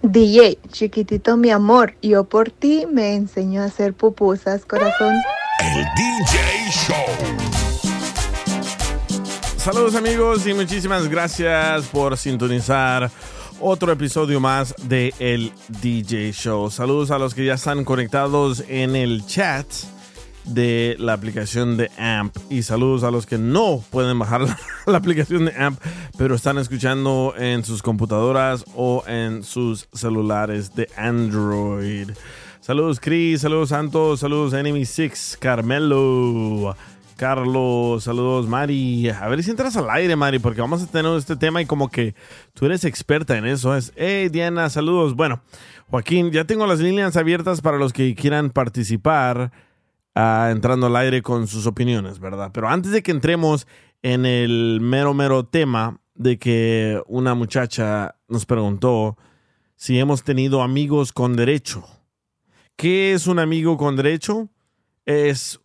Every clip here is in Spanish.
DJ, chiquitito mi amor, yo por ti me enseñó a hacer pupusas, corazón. El DJ Show. Saludos amigos y muchísimas gracias por sintonizar otro episodio más de El DJ Show. Saludos a los que ya están conectados en el chat de la aplicación de AMP y saludos a los que no pueden bajar la, aplicación de AMP pero están escuchando en sus computadoras o en sus celulares de Android. Saludos Chris, saludos Santos, saludos Enemy 6, Carmelo, Carlos, saludos Mari. A ver si entras al aire Mari porque vamos a tener este tema y como que tú eres experta en eso. Es, hey Diana, saludos. Bueno, Joaquín, ya tengo las líneas abiertas para los que quieran participar. Uh, entrando al aire con sus opiniones, ¿verdad? Pero antes de que entremos en el mero, mero tema de que una muchacha nos preguntó si hemos tenido amigos con derecho. ¿Qué es un amigo con derecho? Es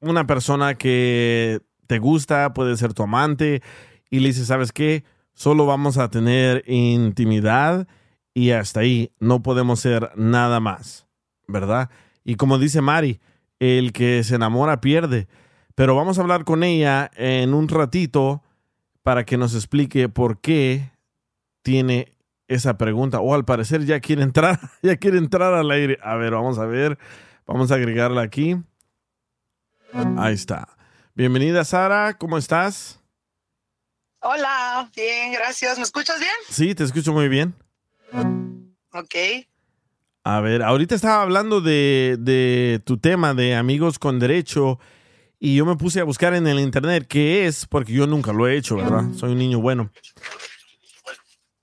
una persona que te gusta, puede ser tu amante, y le dice, ¿sabes qué? Solo vamos a tener intimidad y hasta ahí no podemos ser nada más, ¿verdad? Y como dice Mari, el que se enamora pierde. Pero vamos a hablar con ella en un ratito para que nos explique por qué tiene esa pregunta. O al parecer ya quiere entrar, ya quiere entrar al aire. A ver, vamos a ver. Vamos a agregarla aquí. Ahí está. Bienvenida, Sara. ¿Cómo estás? Hola, bien, gracias. ¿Me escuchas bien? Sí, te escucho muy bien. Ok. A ver, ahorita estaba hablando de, de, tu tema de amigos con derecho y yo me puse a buscar en el internet qué es, porque yo nunca lo he hecho, ¿verdad? Soy un niño bueno.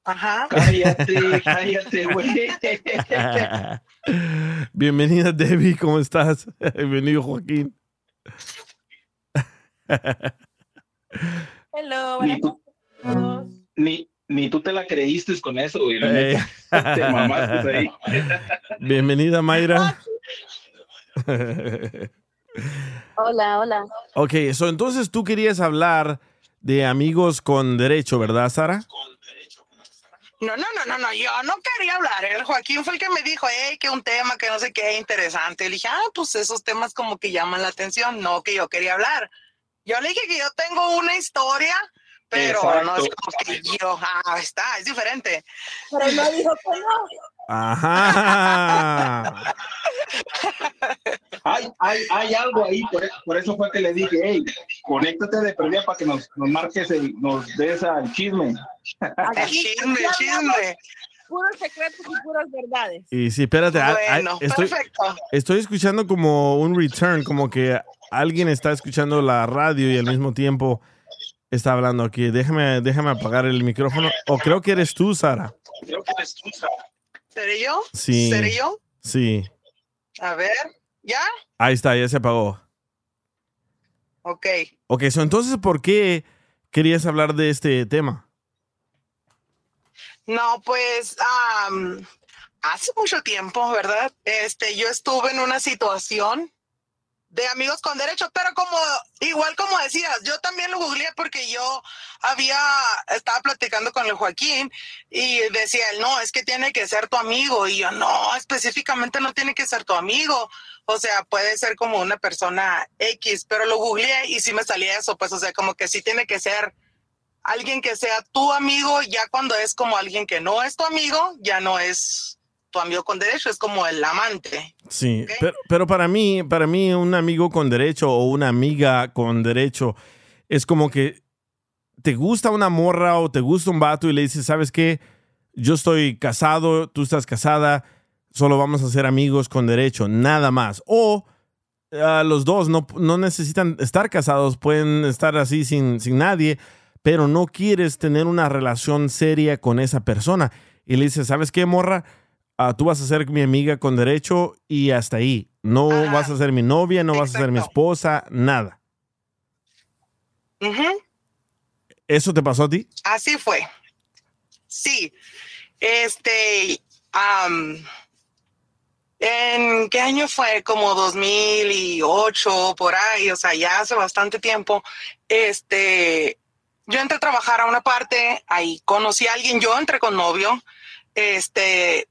Ajá. Cállate, cállate, güey. Bienvenida, Debbie, ¿cómo estás? Bienvenido, Joaquín. Hello, Ni tú, ni, ni tú te la creíste con eso, güey. Te mamaste ahí. Bienvenida, Mayra. Hola, hola. Ok, so, entonces tú querías hablar de amigos con derecho, ¿verdad, Sara? No, no, no, no, no, yo no quería hablar. El Joaquín fue el que me dijo, hey, que un tema que no sé qué interesante. Le dije, ah, pues esos temas como que llaman la atención, no que yo quería hablar. Yo le dije que yo tengo una historia, pero Exacto. no es como que yo, ah, está, es diferente. Pero no dijo que no. Ajá. Hay, hay, hay algo ahí, por, por eso fue que le dije, hey, conéctate de perdida para que nos, nos marques, el, nos des al chisme. El chisme, el chisme. Puros secretos y puras verdades. Y sí, espérate, ah, ah, Bueno, estoy, perfecto. estoy escuchando como un return, como que alguien está escuchando la radio y al mismo tiempo está hablando aquí. Déjame, déjame apagar el micrófono. O creo que eres tú, Sara. ¿Seré yo? Sí. ¿Seré yo? Sí. A ver, ¿ya? Ahí está, ya se apagó. Ok. Ok, so entonces, ¿por qué querías hablar de este tema? No, pues hace mucho tiempo, ¿verdad? Este, yo estuve en una situación de amigos con derecho, pero como igual como decías, yo también lo googleé porque yo había estaba platicando con el Joaquín y decía él, no, es que tiene que ser tu amigo y yo no, específicamente no tiene que ser tu amigo, o sea, puede ser como una persona X, pero lo googleé y sí me salía eso, pues, o sea, como que sí tiene que ser alguien que sea tu amigo, ya cuando es como alguien que no es tu amigo, ya no es tu amigo con derecho, es como el amante. Sí, pero, pero para mí, para mí un amigo con derecho o una amiga con derecho es como que te gusta una morra o te gusta un vato y le dices, ¿sabes qué? Yo estoy casado, tú estás casada, solo vamos a ser amigos con derecho, nada más. O ah, los dos no, no necesitan estar casados, pueden estar así sin, sin nadie, pero no quieres tener una relación seria con esa persona. Y le dices, ¿sabes qué, morra? Ah, tú vas a ser mi amiga con derecho y hasta ahí. No Ajá. vas a ser mi novia, no vas a ser mi esposa, nada. ¿Eso te pasó a ti? Así fue. Sí. Este, ¿en qué año fue? Como 2008, por ahí, o sea, ya hace bastante tiempo. Este, yo entré a trabajar a una parte, ahí conocí a alguien, yo entré con novio. Este,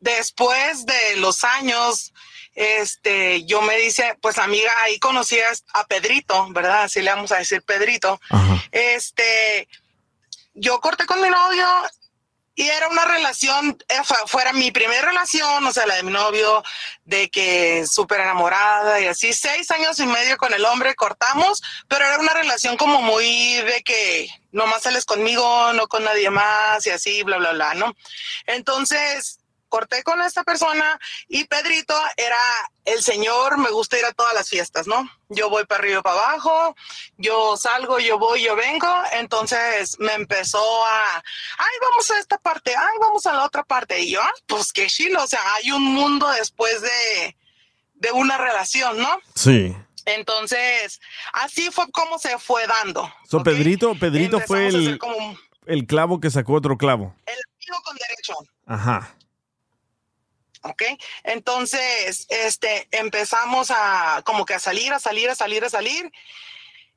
después de los años, este, yo me dice, pues amiga, ahí conocí a, Pedrito, ¿verdad? Así le vamos a decir Pedrito. Ajá. Este, yo corté con mi novio y era una relación, eh, fu- fuera mi primera relación, o sea, la de mi novio, de que súper enamorada y así, seis años y medio con el hombre, cortamos, pero era una relación como muy de que nomás sales conmigo, no con nadie más y así, bla, bla, bla, ¿no? Entonces, corté con esta persona y Pedrito era el señor, me gusta ir a todas las fiestas, ¿no? Yo voy para arriba y para abajo, yo salgo, yo voy, yo vengo, entonces me empezó a, ay, vamos a esta parte, ay, vamos a la otra parte, y yo, ah, pues qué chilo, o sea, hay un mundo después de, de una relación, ¿no? Sí. Entonces, así fue como se fue dando. So. Pedrito, Pedrito fue Empezamos el, como el clavo que sacó otro clavo. el amigo con derecho. Ajá. ¿Ok? Entonces, este, empezamos a como que a salir, a salir, a salir, a salir.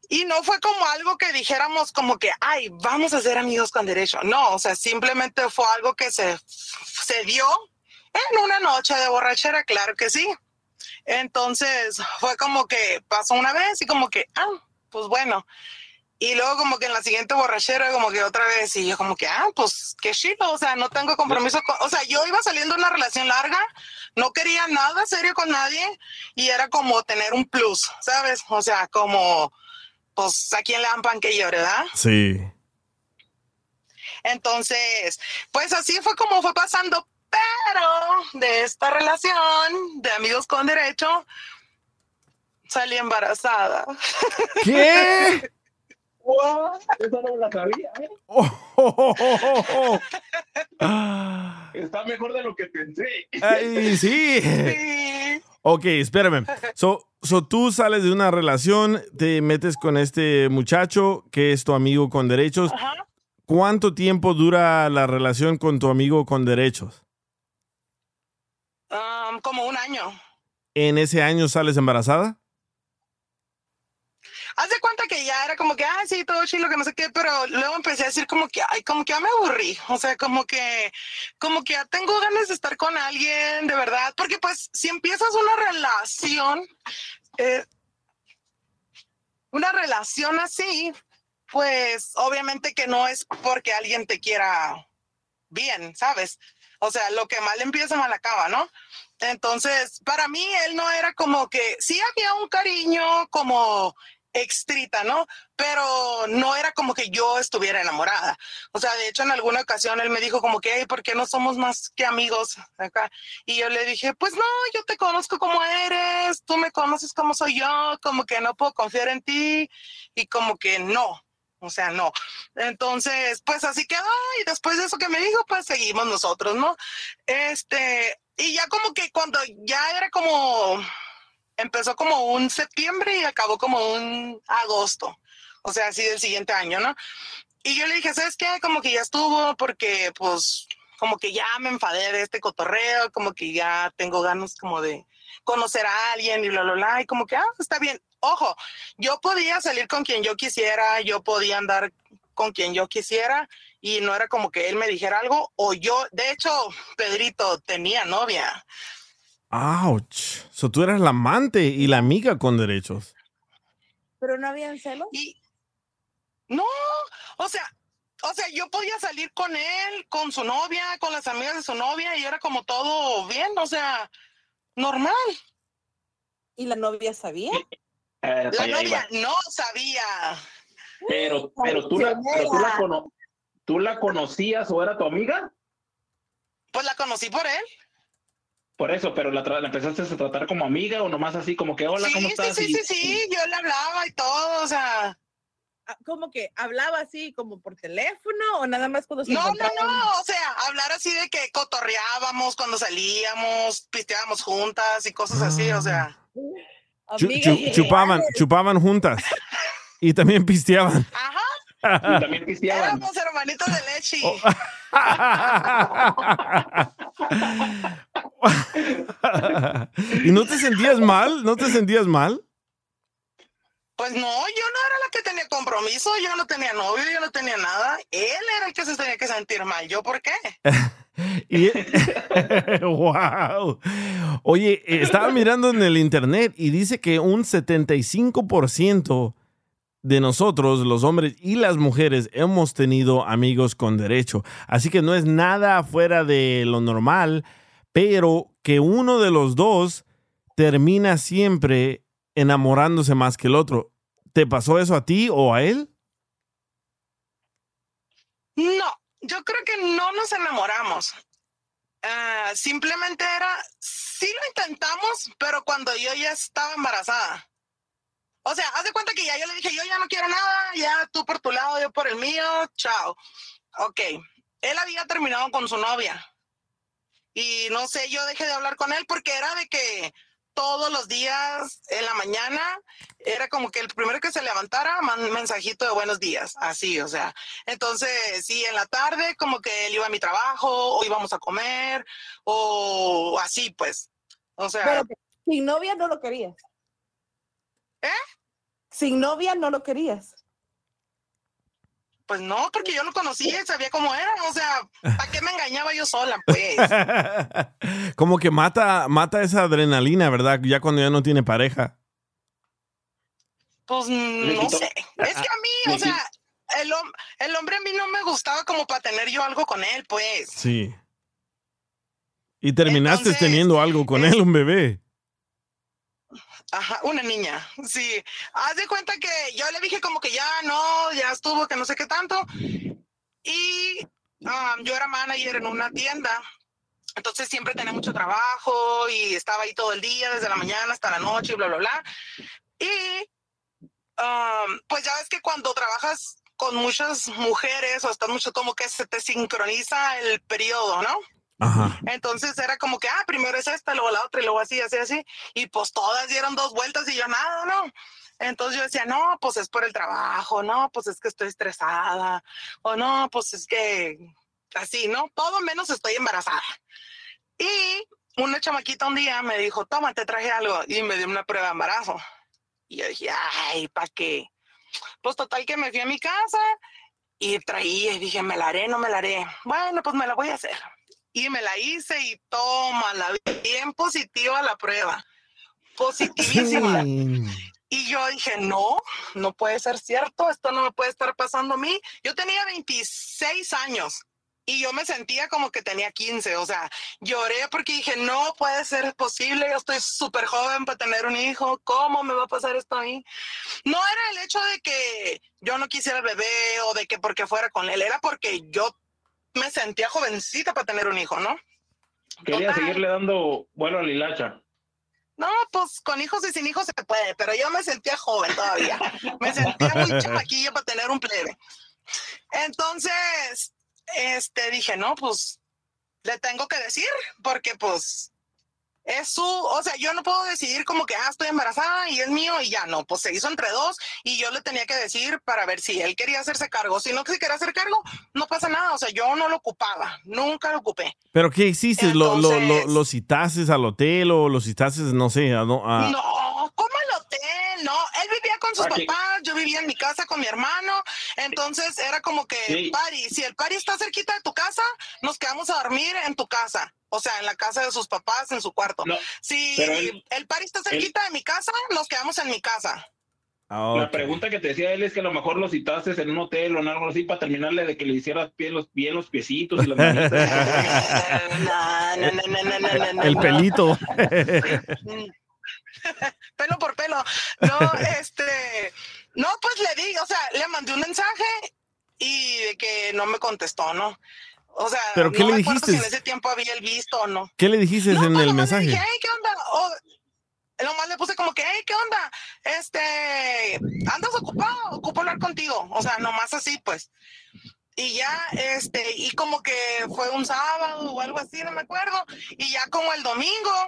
Y no fue como algo que dijéramos como que, ay, vamos a ser amigos con derecho. No, o sea, simplemente fue algo que se, se dio en una noche de borrachera, claro que sí. Entonces, fue como que pasó una vez y como que, ah, pues bueno. Y luego como que en la siguiente borrachera como que otra vez y yo como que, ah, pues qué chido, o sea, no tengo compromiso con, o sea, yo iba saliendo de una relación larga, no quería nada serio con nadie y era como tener un plus, ¿sabes? O sea, como, pues a quién le dan pan que llore, ¿verdad? Sí. Entonces, pues así fue como fue pasando, pero de esta relación de amigos con derecho, salí embarazada. ¿Qué? What? Eso no la sabía. ¿eh? Oh, Está mejor de lo que pensé. ay, sí. Sí. Ok, espérame. So, so tú sales de una relación, te metes con este muchacho que es tu amigo con derechos. Ajá. ¿Cuánto tiempo dura la relación con tu amigo con derechos? Um, como un año. ¿En ese año sales embarazada? Haz de cuenta que ya era como que, ay, sí, todo chilo, que no sé qué, pero luego empecé a decir como que, ay, como que ya me aburrí. O sea, como que, como que ya tengo ganas de estar con alguien, de verdad. Porque pues, si empiezas una relación, eh, una relación así, pues obviamente que no es porque alguien te quiera bien, ¿sabes? O sea, lo que mal empieza, mal acaba, ¿no? Entonces, para mí, él no era como que, sí había un cariño como extrita, ¿no? Pero no era como que yo estuviera enamorada. O sea, de hecho, en alguna ocasión él me dijo como que, "Ey, ¿por qué no somos más que amigos acá? Y yo le dije, pues no, yo te conozco como eres, tú me conoces como soy yo, como que no puedo confiar en ti y como que no. O sea, no. Entonces, pues así quedó. Y después de eso que me dijo, pues seguimos nosotros, ¿no? Este, y ya como que cuando ya era como, empezó como un septiembre y acabó como un agosto. O sea, así del siguiente año, ¿no? Y yo le dije, ¿sabes qué? Como que ya estuvo porque pues como que ya me enfadé de este cotorreo, como que ya tengo ganas como de conocer a alguien y bla, bla, bla. Y como que, ah, está bien. Ojo, yo podía salir con quien yo quisiera, yo podía andar con quien yo quisiera y no era como que él me dijera algo o yo, de hecho, Pedrito tenía novia. Ouch. So tú eras la amante y la amiga con derechos. Pero no habían celos. Y No, o sea, o sea, yo podía salir con él, con su novia, con las amigas de su novia y era como todo bien, o sea, normal. ¿Y la novia sabía? Eh, La novia iba. no sabía. Pero, pero tú, la, pero tú, la cono- ¿tú la conocías o era tu amiga? Pues la conocí por él. Por eso, pero la, tra- la empezaste a tratar como amiga o nomás así como que hola, sí, ¿cómo sí, estás? sí, Y- sí, sí, yo le hablaba y todo, o sea. Ah, ¿Cómo que hablaba así como por teléfono o nada más cuando se No, no, no, o sea, hablar así de que cotorreábamos cuando salíamos, pisteábamos juntas y cosas así, o sea. Ideales. chupaban, chupaban juntas. Y también pisteaban. Ajá, también éramos hermanitos de leche. Oh. ¿Y no te sentías mal? ¿No te sentías mal? Pues no, yo no era la que tenía compromiso, yo no tenía novio, yo no tenía nada. Él era el que se tenía que sentir mal. ¿Yo por qué? Y- wow. Oye, estaba mirando en el internet y dice que un 75% de nosotros, los hombres y las mujeres, hemos tenido amigos con derecho. Así que no es nada fuera de lo normal, pero que uno de los dos termina siempre enamorándose más que el otro. ¿Te pasó eso a ti o a él? No, yo creo que no nos enamoramos. Ah, simplemente era, sí lo intentamos, pero cuando yo ya estaba embarazada. O sea, haz de cuenta que ya yo le dije, yo ya no quiero nada, ya tú por tu lado, yo por el mío, chao. Ok, él había terminado con su novia. Y no sé, yo dejé de hablar con él porque era de que todos los días en la mañana era como que el primero que se levantara, man- mensajito de buenos días, así, o sea. Entonces, sí, en la tarde como que él iba a mi trabajo o íbamos a comer o así, pues. O sea, Espérate, sin novia no lo querías. ¿Eh? Sin novia no lo querías. pues no, porque yo lo conocía y sabía cómo era, o sea, ¿para qué me engañaba yo sola, pues? Como que mata, mata esa adrenalina, ¿verdad? Ya cuando ya no tiene pareja. Pues no sé. Es que a mí, o sea, el, el hombre a mí no me gustaba como para tener yo algo con él, pues. Sí. Y terminaste Entonces, teniendo algo con es- él, un bebé. Ajá, una niña, sí. Haz de cuenta que yo le dije como que ya no, ya estuvo, que no sé qué tanto. Y yo era manager en una tienda. Entonces siempre tenía mucho trabajo y estaba ahí todo el día, desde la mañana hasta la noche y bla, bla, bla. Y pues ya ves que cuando trabajas con muchas mujeres o estás mucho como que se te sincroniza el periodo, ¿no? Ajá. Entonces era como que, ah, primero es esta, luego la otra y luego así, así, así. Y pues todas dieron dos vueltas y yo nada, ¿no? Entonces yo decía, no, pues es por el trabajo, no, pues es que estoy estresada, o no, pues es que así, ¿no? Todo menos estoy embarazada. Y una chamaquita un día me dijo, toma, te traje algo, y me dio una prueba de embarazo. Y yo dije, ay, ¿para qué? Pues total que me fui a mi casa y traía y dije, me la haré, no me la haré. Bueno, pues me la voy a hacer. Y me la hice y toma, la vi bien positiva la prueba. Positivísima. Y yo dije, no, no puede ser cierto, esto no me puede estar pasando a mí. Yo tenía 26 años y yo me sentía como que tenía 15, o sea, lloré porque dije, no puede ser posible, yo estoy súper joven para tener un hijo, ¿cómo me va a pasar esto a mí? No era el hecho de que yo no quisiera el bebé o de que porque fuera con él, era porque yo me sentía jovencita para tener un hijo, ¿no? Quería Total. seguirle dando vuelo a la hilacha. No, pues con hijos y sin hijos se puede, pero yo me sentía joven todavía. Me sentía muy chamaquilla para tener un plebe. Entonces, este, dije, no, pues le tengo que decir, porque pues es su, o sea, yo no puedo decidir como que, ah, estoy embarazada y es mío y ya no, pues se hizo entre dos y yo le tenía que decir para ver si él quería hacerse cargo. Si no se quería hacer cargo, no pasa nada, o sea, yo no lo ocupaba, nunca lo ocupé. ¿Pero qué hiciste? ¿Lo, lo, lo, Entonces- lo citaste al hotel o lo citaste, no sé, a, do- a- No, ¿cómo el hotel? No, él vivía con sus Aquí. papás, yo vivía en mi casa con mi hermano, entonces era como que, Sí. Pari, si el Pari está cerquita de tu casa, nos quedamos a dormir en tu casa, o sea, en la casa de sus papás, en su cuarto. No, si él- el Pari está cerquita de mi casa, nos quedamos en mi casa. Ah, La pregunta que te decía él es que a lo mejor lo citaste en un hotel o en algo así para terminarle de que le hicieras bien los, bien los piecitos y las. No, no, El pelito. Pelo por pelo. No, este, no, pues le di, o sea, le mandé un mensaje y de que no me contestó, ¿no? O sea, ¿Pero qué no le acuerdo si dijiste? en ese tiempo había el visto o no. ¿Qué le dijiste No, en pues, el le mensaje? dije, hey, ¿qué onda? O, nomás le puse como que, hey, ¿qué onda? Este, ¿andas ocupado? Ocupo hablar contigo. O sea, nomás así, pues. Y ya, este, y como que fue un sábado o algo así, no me acuerdo. Y ya como el domingo,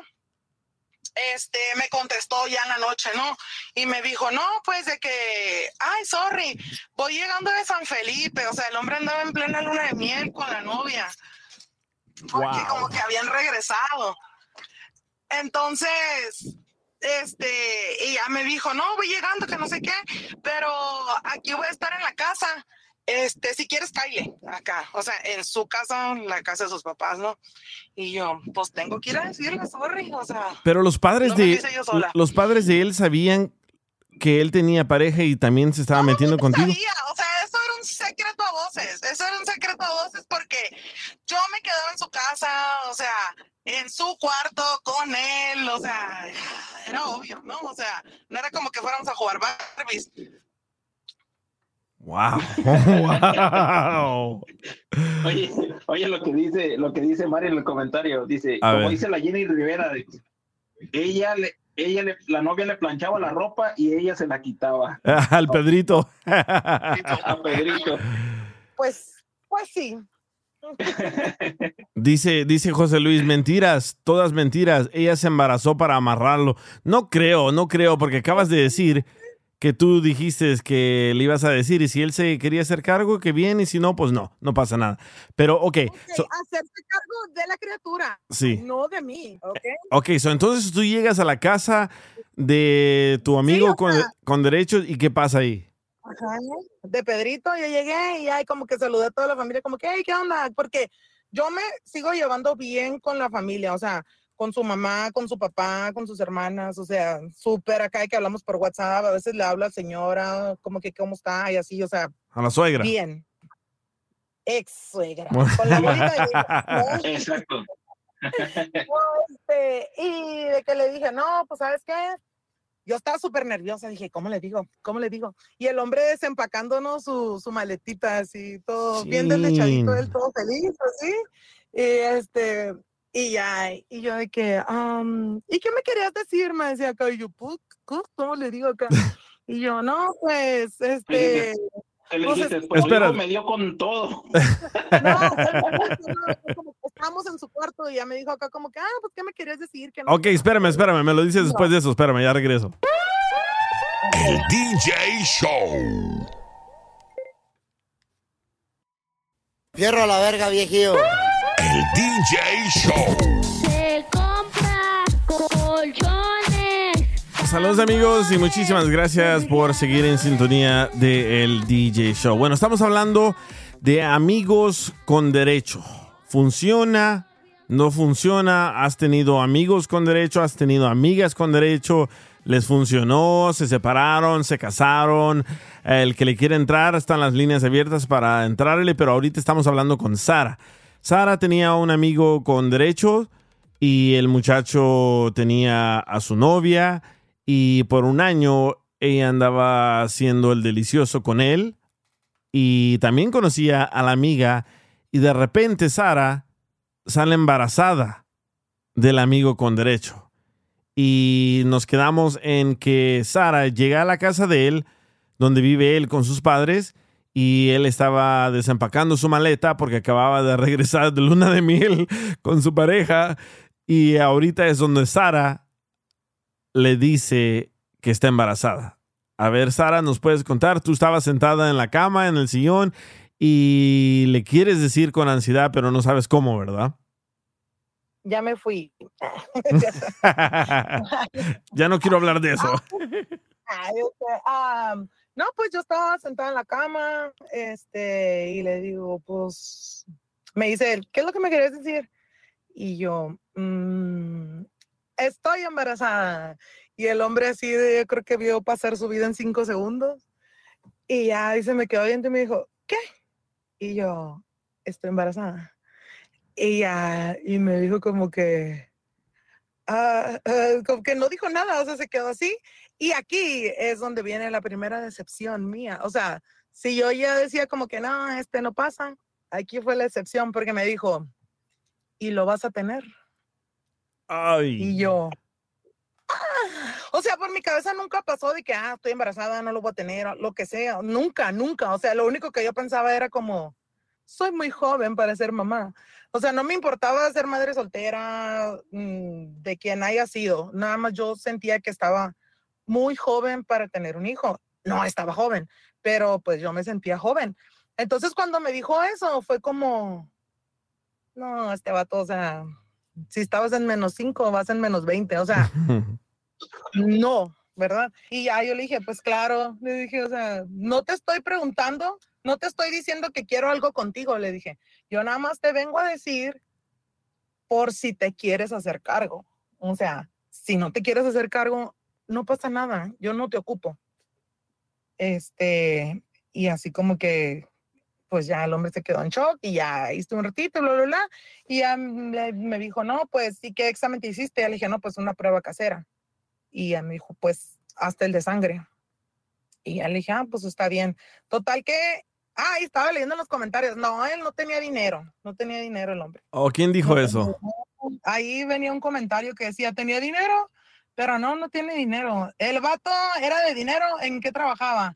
este, me contestó ya en la noche, ¿no? Y me dijo, no, pues de que, ay, sorry, voy llegando de San Felipe. O sea, el hombre andaba en plena luna de miel con la novia. Porque Wow. como que habían regresado. Entonces, este, y ya me dijo, no, voy llegando, que no sé qué, pero aquí voy a estar en la casa. Este, si quieres, caile acá, o sea, en su casa, la casa de sus papás, ¿no? Y yo, pues tengo que ir a decirle, sorry, o sea, Pero los padres No de los padres de él sabían que él tenía pareja y también se estaba metiendo no contigo. sabía, o sea, eso era un secreto a voces, eso era un secreto a voces porque yo me quedaba en su casa, o sea, en su cuarto con él, o sea, era obvio, ¿no? O sea, no era como que fuéramos a jugar Barbies. Wow. wow. Oye, oye lo que dice, lo que dice Mari en el comentario, dice, A como ver. dice la Jenny Rivera, ella le, ella le, la novia le planchaba la ropa y ella se la quitaba Al Pedrito. a Pedrito. Pues, pues sí. Dice, dice José Luis, mentiras, todas mentiras. Ella se embarazó para amarrarlo. No creo, no creo, porque acabas de decir que tú dijiste que le ibas a decir y si él se quería hacer cargo, que bien, y si no, pues no, no pasa nada. Pero, ok, Ok, so- hacerse cargo de la criatura, sí. no de mí, ¿ok? Ok, so entonces tú llegas a la casa de tu amigo con, sea- con derechos y ¿qué pasa ahí? Ajá. De Pedrito, yo llegué y ahí como que saludé a toda la familia, como que, hey, ¿qué onda? Porque yo me sigo llevando bien con la familia, o sea, con su mamá, con su papá, con sus hermanas, o sea, súper acá que hablamos por WhatsApp, a veces le hablo a la señora, como que cómo está y así, o sea, A la suegra. bien. Ex suegra. Con la. Exacto. Este, y de que le dije, no, pues sabes qué, yo estaba súper nerviosa, dije, ¿cómo le digo? ¿Cómo le digo? Y el hombre desempacándonos su, su maletita, así, todo bien deslechadito, él todo feliz, así. Y este, y ya, y yo de que, "Am, ¿y qué me querías decir? Me decía acá, y yo, pues, ¿cómo- ¿cómo le digo acá? Y yo, no, pues, este, Te le dijiste, pues, espera. me dio con todo. no, como que estábamos en su cuarto y ya me dijo acá como que, ah, pues, ¿qué me querías decir? Que no Ok, espérame, espérame, me lo dices después de eso, espérame, ya regreso. El DJ Show. Fierro a la verga, viejillo. El DJ Show. Se compra colchones. Saludos amigos y muchísimas gracias por seguir en sintonía de el DJ Show. Bueno, estamos hablando de amigos con derecho. ¿Funciona? ¿No funciona? ¿Has tenido amigos con derecho? ¿Has tenido amigas con derecho? ¿Les funcionó? ¿Se separaron? ¿Se casaron? El que le quiere entrar están las líneas abiertas para entrarle, pero ahorita estamos hablando con Sara. Sara tenía un amigo con derecho y el muchacho tenía a su novia y por un año ella andaba haciendo el delicioso con él y también conocía a la amiga y de repente Sara sale embarazada del amigo con derecho. Y nos quedamos en que Sara llega a la casa de él, donde vive él con sus padres, y él estaba desempacando su maleta porque acababa de regresar de luna de miel con su pareja. Y ahorita es donde Sara le dice que está embarazada. A ver, Sara, ¿nos puedes contar? Tú estabas sentada en la cama, en el sillón, y le quieres decir con ansiedad, pero no sabes cómo, ¿verdad? ya me fui. ya no quiero hablar de eso. no, pues yo estaba sentada en la cama, este, y le digo, pues, me dice él, ¿qué es lo que me querías decir? Y yo, "Mm, estoy embarazada. Y el hombre así, de, creo que vio pasar su vida en cinco segundos. Y ya se me quedó viendo y me dijo, ¿qué? Y yo, estoy embarazada. Y ya, y me dijo como que, ah, ah, como que no dijo nada, o sea, se quedó así. Y aquí es donde viene la primera decepción mía. O sea, si yo ya decía como que no, este no pasa, aquí fue la excepción porque me dijo, ¿y lo vas a tener? Ay. Y yo, "Ah". o sea, por mi cabeza nunca pasó de que, ah, estoy embarazada, no lo voy a tener, lo que sea, nunca, nunca. O sea, lo único que yo pensaba era como, soy muy joven para ser mamá. O sea, no me importaba ser madre soltera, mm, de quien haya sido. Nada más yo sentía que estaba muy joven para tener un hijo. No estaba joven, pero pues yo me sentía joven. Entonces cuando me dijo eso, fue como, no, este vato, o sea, si estabas en menos cinco, vas en menos 20, o sea, no, ¿verdad? Y ya yo le dije, pues claro, le dije, o sea, no te estoy preguntando, no te estoy diciendo que quiero algo contigo, le dije, yo nada más te vengo a decir por si te quieres hacer cargo. O sea, si no te quieres hacer cargo, no pasa nada, yo no te ocupo. Este, y así como que, pues ya el hombre se quedó en shock y ya hice un ratito, bla, bla, bla. Y ya me, dijo, no, pues sí, ¿qué examen te hiciste? Ya le dije, no, pues una prueba casera. Y ya me dijo, pues hasta el de sangre. Y ya le dije, ah, pues está bien. Total que, ah, y estaba leyendo en los comentarios, no, él no tenía dinero, no tenía dinero el hombre. ¿O quién dijo eso? Ahí venía un comentario que decía, tenía dinero, pero no, no tiene dinero. El vato era de dinero, ¿en qué trabajaba?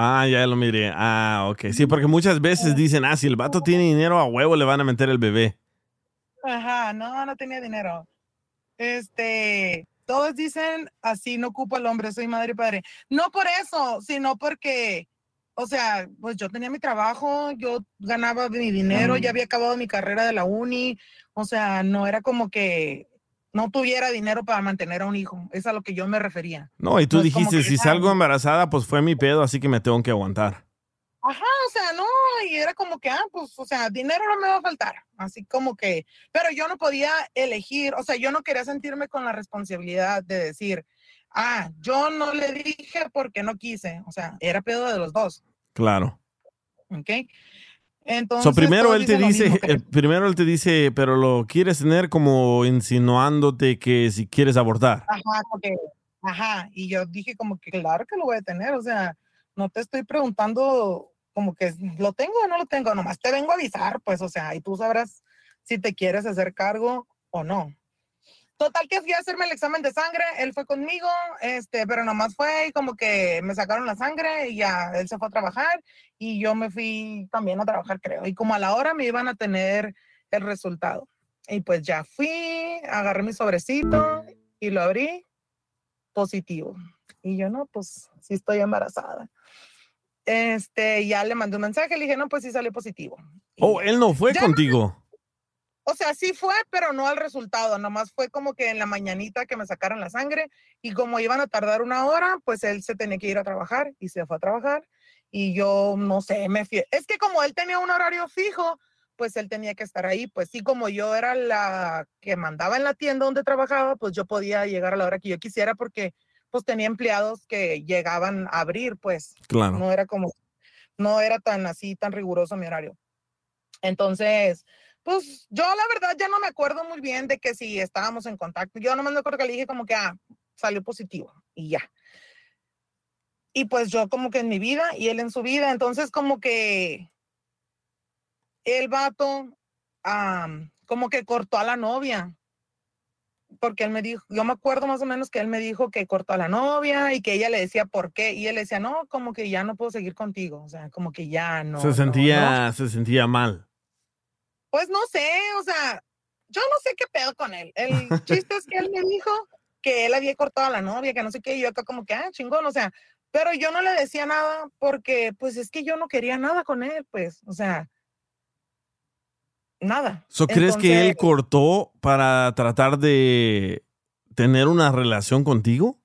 Ah, ya lo miré. Ah, ok. Sí, porque muchas veces dicen, ah, si el vato tiene dinero, a huevo le van a meter el bebé. Ajá, no, no tenía dinero. Este, todos dicen así, no ocupo al hombre, soy madre y padre. No por eso, sino porque, o sea, pues yo tenía mi trabajo, yo ganaba mi dinero, ya había acabado mi carrera de la uni, o sea, no era como que no tuviera dinero para mantener a un hijo, es a lo que yo me refería. No, y tú dijiste, que, si salgo embarazada, pues fue mi pedo, así que me tengo que aguantar. Ajá, o sea, no, y era como que, ah, pues, o sea, dinero no me va a faltar, así como que, pero yo no podía elegir, o sea, yo no quería sentirme con la responsabilidad de decir, ah, yo no le dije porque no quise, o sea, era pedo de los dos, Claro. ¿ok? Entonces, So, primero él te dice, que- primero él te dice, pero lo quieres tener como insinuándote que si quieres abortar. Ajá, porque, ajá, y yo dije como que claro que lo voy a tener, o sea, no te estoy preguntando como que lo tengo o no lo tengo, nomás te vengo a avisar, pues, o sea, y tú sabrás si te quieres hacer cargo o no. Total que fui a hacerme el examen de sangre, él fue conmigo, este, pero nomás fue y como que me sacaron la sangre y ya él se fue a trabajar y yo me fui también a trabajar, creo. Y como a la hora me iban a tener el resultado. Y pues ya fui, agarré mi sobrecito y lo abrí, positivo. Y yo, no, pues sí estoy embarazada. Este, ya le mandé un mensaje, le dije, no, pues sí salió positivo. Oh, él no fue contigo. O sea, sí fue, pero no al resultado, nomás fue como que en la mañanita que me sacaron la sangre y como iban a tardar una hora, pues él se tenía que ir a trabajar y se fue a trabajar y yo no sé, me fui. Es que como él tenía un horario fijo, pues él tenía que estar ahí, pues sí, como yo era la que mandaba en la tienda donde trabajaba, pues yo podía llegar a la hora que yo quisiera porque pues tenía empleados que llegaban a abrir, pues Claro. no era como, no era tan así, tan riguroso mi horario. Entonces, Pues yo la verdad ya no me acuerdo muy bien de que si estábamos en contacto. Yo nomás me acuerdo que le dije como que, ah, salió positivo y ya. Y pues yo como que en mi vida y él en su vida. Entonces como que el vato como que cortó a la novia. Porque él me dijo, yo me acuerdo más o menos que él me dijo que cortó a la novia y que ella le decía por qué. Y él le decía, no, como que ya no puedo seguir contigo. O sea, como que ya no. se no, sentía, no. se sentía mal. Pues no sé, o sea, yo no sé qué pedo con él. El chiste es que él me dijo que él había cortado a la novia, que no sé qué, y yo acá como que, ah, chingón, o sea, pero yo no le decía nada porque, pues es que yo no quería nada con él, pues, o sea, nada. So, ¿Crees que él cortó para tratar de tener una relación contigo?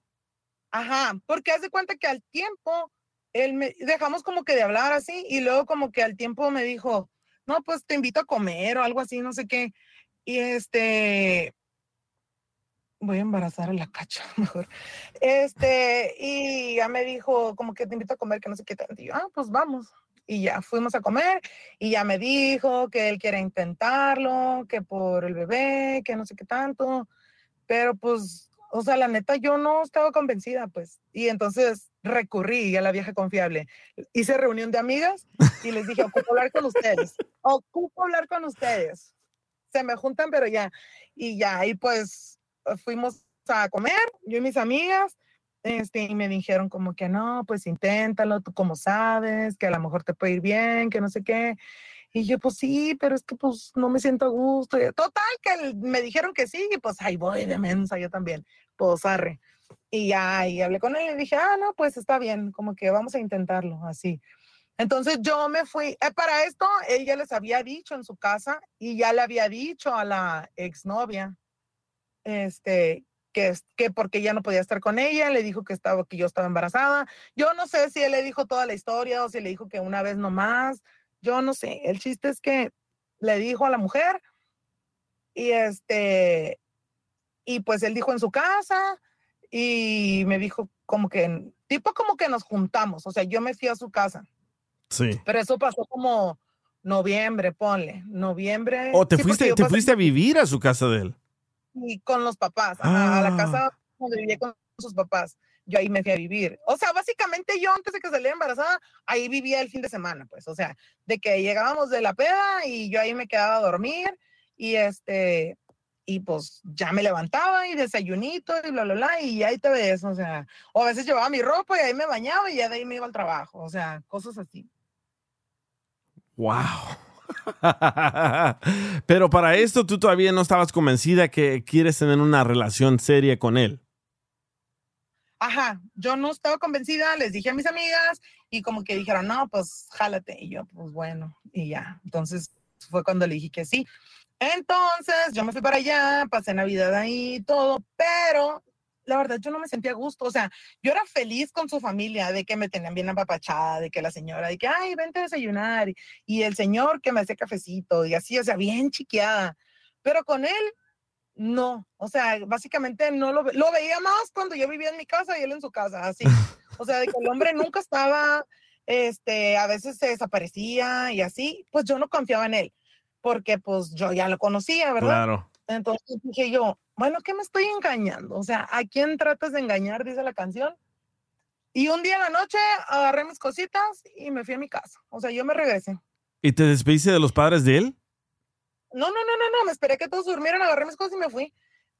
Ajá, porque haz de cuenta que al tiempo, él me, dejamos como que de hablar así, y luego como que al tiempo me dijo, no, pues te invito a comer o algo así, no sé qué. Y este, voy a embarazar a la cacha, mejor. Este, y ya me dijo, como que te invito a comer, que no sé qué tanto. Y yo, ah, pues vamos. Y ya fuimos a comer y ya me dijo que él quiere intentarlo, que por el bebé, que no sé qué tanto. Pero pues, o sea, la neta, yo no estaba convencida, pues. Y entonces recurrí a la vieja confiable. Hice reunión de amigas y les dije, ocupo hablar con ustedes. Ocupo hablar con ustedes. Se me juntan, pero ya. Y ya, y pues fuimos a comer, yo y mis amigas, este, y me dijeron como que no, pues inténtalo, tú como sabes, que a lo mejor te puede ir bien, que no sé qué. Y yo, pues sí, pero es que pues no me siento a gusto. Total, que me dijeron que sí, y pues ahí voy de mensa yo también, pues arre. Y ya, y hablé con él y dije, ah, no, pues está bien, como que vamos a intentarlo, así. Entonces yo me fui, eh, para esto él ya les había dicho en su casa y ya le había dicho a la exnovia, este, que, que porque ya no podía estar con ella, le dijo que estaba, que yo estaba embarazada. Yo no sé si él le dijo toda la historia o si le dijo que una vez nomás, yo no sé. El chiste es que le dijo a la mujer y este, y pues él dijo en su casa y me dijo como que, tipo como que nos juntamos, o sea, yo me fui a su casa, Sí. pero eso pasó como noviembre, ponle, noviembre. ¿O te Sí, fuiste, te fuiste a vivir a su casa de él? y con los papás, ajá, a la Ah. casa donde vivía con sus papás. Yo ahí me fui a vivir. O sea, básicamente yo antes de que saliera embarazada, ahí vivía el fin de semana, pues. O sea, de que llegábamos de la peda y yo ahí me quedaba a dormir y este, y pues ya me levantaba y desayunito y bla, bla, bla, y ahí te ves, o sea, o a veces llevaba mi ropa y ahí me bañaba y ya de ahí me iba al trabajo, o sea, cosas así. Wow. Pero para esto tú todavía no estabas convencida que quieres tener una relación seria con él. Ajá, yo no estaba convencida, les dije a mis amigas y como que dijeron, no, pues jálate. Y yo, pues bueno, y ya. Entonces fue cuando le dije que sí. Entonces yo me fui para allá, pasé Navidad ahí y todo, pero la verdad yo no me sentía a gusto. O sea, yo era feliz con su familia, de que me tenían bien apapachada, de que la señora, de que, ay, vente a desayunar. Y, el señor que me hacía cafecito y así, o sea, bien chiqueada. Pero con él, no, o sea, básicamente no lo, ve- lo veía más cuando yo vivía en mi casa y él en su casa, así. O sea, de que el hombre nunca estaba, este, a veces se desaparecía y así, pues yo no confiaba en él, porque pues yo ya lo conocía, ¿verdad? Claro. Entonces dije yo, bueno, ¿qué me estoy engañando? O sea, ¿a quién tratas de engañar? Dice la canción. Y un día en la noche agarré mis cositas y me fui a mi casa. O sea, yo me regresé. ¿Y te despediste de los padres de él? No, no, no, no, no, me esperé que todos durmieran, agarré mis cosas y me fui.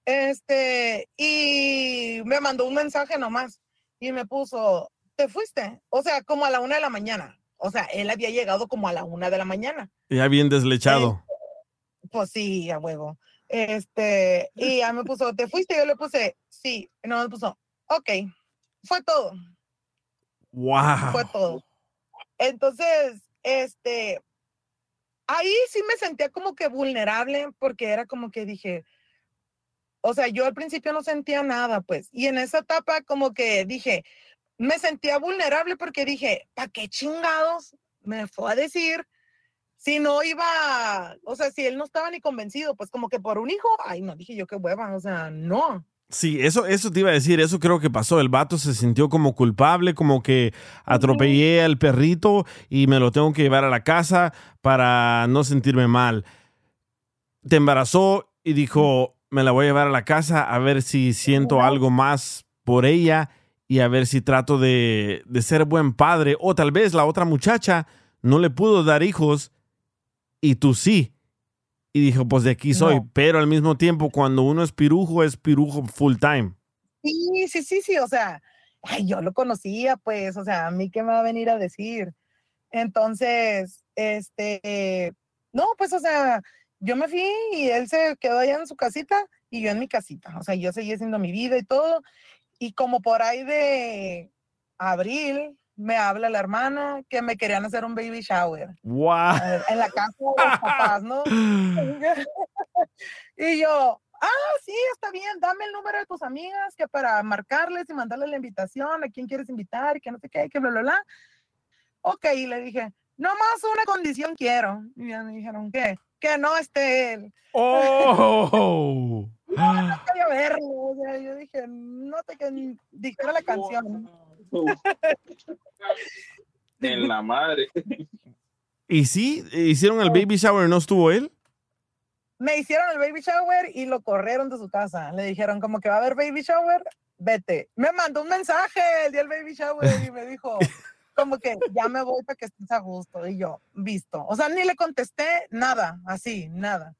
Este, y me mandó un mensaje nomás y me puso, ¿te fuiste? O sea, como a la una de la mañana. O sea, él había llegado como a la una de la mañana. Ya bien deslechado. Pues sí, a huevo. Este, y ya me puso, ¿te fuiste? Yo le puse, sí. Y no me puso, ok, fue todo, Wow. fue todo. Entonces, este, ahí sí me sentía como que vulnerable porque era como que dije, o sea, yo al principio no sentía nada, pues, y en esa etapa como que dije, me sentía vulnerable porque dije, ¿para qué chingados me fue a decir si no iba, o sea, si él no estaba ni convencido, pues como que por un hijo, ay, no, dije yo qué hueva, o sea, no. Sí, eso, eso te iba a decir, eso creo que pasó. El vato se sintió como culpable, como que atropellé al perrito y me lo tengo que llevar a la casa para no sentirme mal. te embarazó y dijo, me la voy a llevar a la casa a ver si siento algo más por ella y a ver si trato de, de ser buen padre. O tal vez la otra muchacha no le pudo dar hijos y tú sí. Y dijo, pues de aquí soy. No. Pero al mismo tiempo, cuando uno es pirujo, es pirujo full time. Sí, sí, sí, sí, o sea, ay, yo lo conocía, pues, o sea, a mí qué me va a venir a decir. Entonces, este, no, pues, o sea, yo me fui y él se quedó allá en su casita y yo en mi casita, o sea, yo seguí haciendo mi vida y todo. Y como por ahí de abril, me habla la hermana que me querían hacer un baby shower ¡Wow! en la casa de los papás, ¿no? y yo, ah, sí, está bien, dame el número de tus amigas que para marcarles y mandarles la invitación, a quién quieres invitar, y que no sé qué, que bla, bla, bla. Ok, y le dije, nomás una condición quiero. Y me dijeron, ¿qué? Que no esté él. ¡Oh! No quería verlo. O sea, yo dije, no te que dijera la canción. En la madre. ¿Y sí? ¿Hicieron el baby shower y no estuvo él? Me hicieron el baby shower y lo corrieron de su casa. Le dijeron, como que va a haber baby shower, vete. Me mandó un mensaje el día del baby shower y me dijo, como que ya me voy para que estés a gusto. Y yo, visto. O sea, ni le contesté nada, así, nada.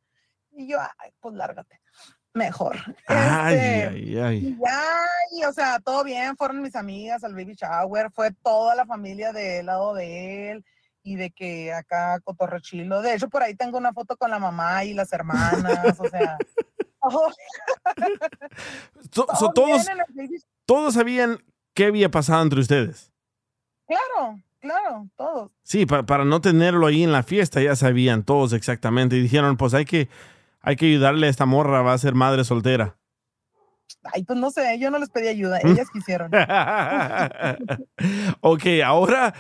Y yo, ay, pues lárgate. Mejor. Ay, Este, ay, ay. y y, o sea, todo bien, fueron mis amigas al baby shower, fue toda la familia del lado de él y de que acá cotorrechilo. De hecho, por ahí tengo una foto con la mamá y las hermanas, o sea. oh, so, todos, todos sabían qué había pasado entre ustedes. Claro, claro, todos. Sí, pa- para no tenerlo ahí en la fiesta, ya sabían todos exactamente. Y dijeron, pues hay que, hay que ayudarle a esta morra, va a ser madre soltera. Ay, pues no sé, yo no les pedí ayuda, mm. ellas quisieron. ok, ahora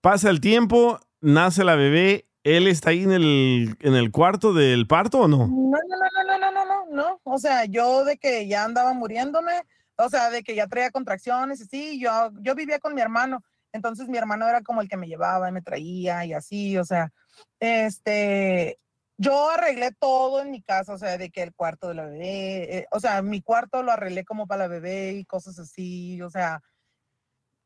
pasa el tiempo, nace la bebé, ¿él está ahí en el, en el cuarto del parto o no? No, no, no, no, no, no, no, no. O sea, yo de que ya andaba muriéndome, o sea, de que ya traía contracciones y sí, yo, yo vivía con mi hermano, entonces mi hermano era como el que me llevaba y me traía y así, o sea, este, yo arreglé todo en mi casa, o sea, de que el cuarto de la bebé, eh, o sea, mi cuarto lo arreglé como para la bebé y cosas así, o sea,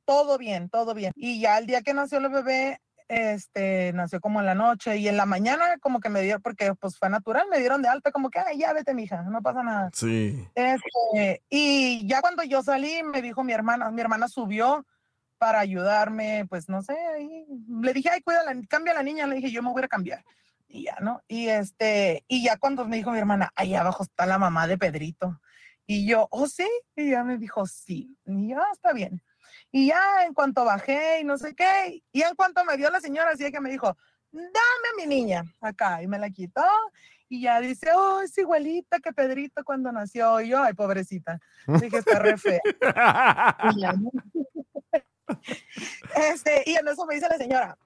todo bien, todo bien. Y ya el día que nació la bebé, este, nació como en la noche y en la mañana como que me dieron, porque pues fue natural, me dieron de alta como que, ay, ya vete, mija, no pasa nada. Sí. Este, y ya cuando yo salí, me dijo mi hermana, mi hermana subió para ayudarme, pues no sé, ahí, le dije, ay, cuida, cambia a la niña, le dije, yo me voy a cambiar. Y ya, ¿no? Y este, y ya cuando me dijo mi hermana, ahí abajo está la mamá de Pedrito. Y yo, oh, sí. Y ya me dijo, sí. Y ya, está bien. Y ya en cuanto bajé y no sé qué, y en cuanto me vio la señora, así que me dijo, dame a mi niña acá. Y me la quitó. Y ya dice, oh, es igualita que Pedrito cuando nació. Y yo, ay, pobrecita. Dije, está re fea. Y ya, ¿no? este, y en eso me dice la señora,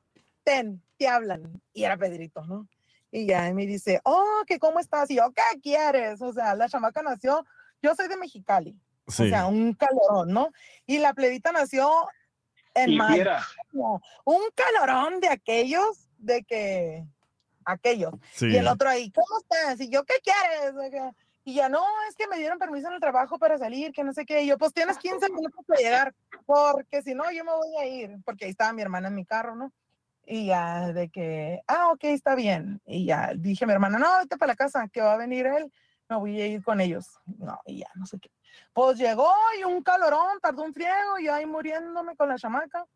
ten, te hablan. Y era Pedrito, ¿no? Y ya y me dice, oh, que cómo estás. Y yo, ¿qué quieres? O sea, la chamaca nació, yo soy de Mexicali. Sí. O sea, un calorón, ¿no? Y la plebita nació en mayo. Un calorón de aquellos, de que aquellos. Sí. Y el otro ahí, ¿cómo estás? Y yo, ¿qué quieres? Y ya no, es que me dieron permiso en el trabajo para salir, que no sé qué. Y yo, pues tienes 15 minutos para llegar, porque si no, yo me voy a ir, porque ahí estaba mi hermana en mi carro, ¿no? Y ya de que, ah, ok, está bien. Y ya dije a mi hermana, no, vete para la casa, que va a venir él, me voy a ir con ellos. No, y ya, no sé qué. Pues llegó y un calorón, tardó un friego, y yo ahí muriéndome con la chamaca.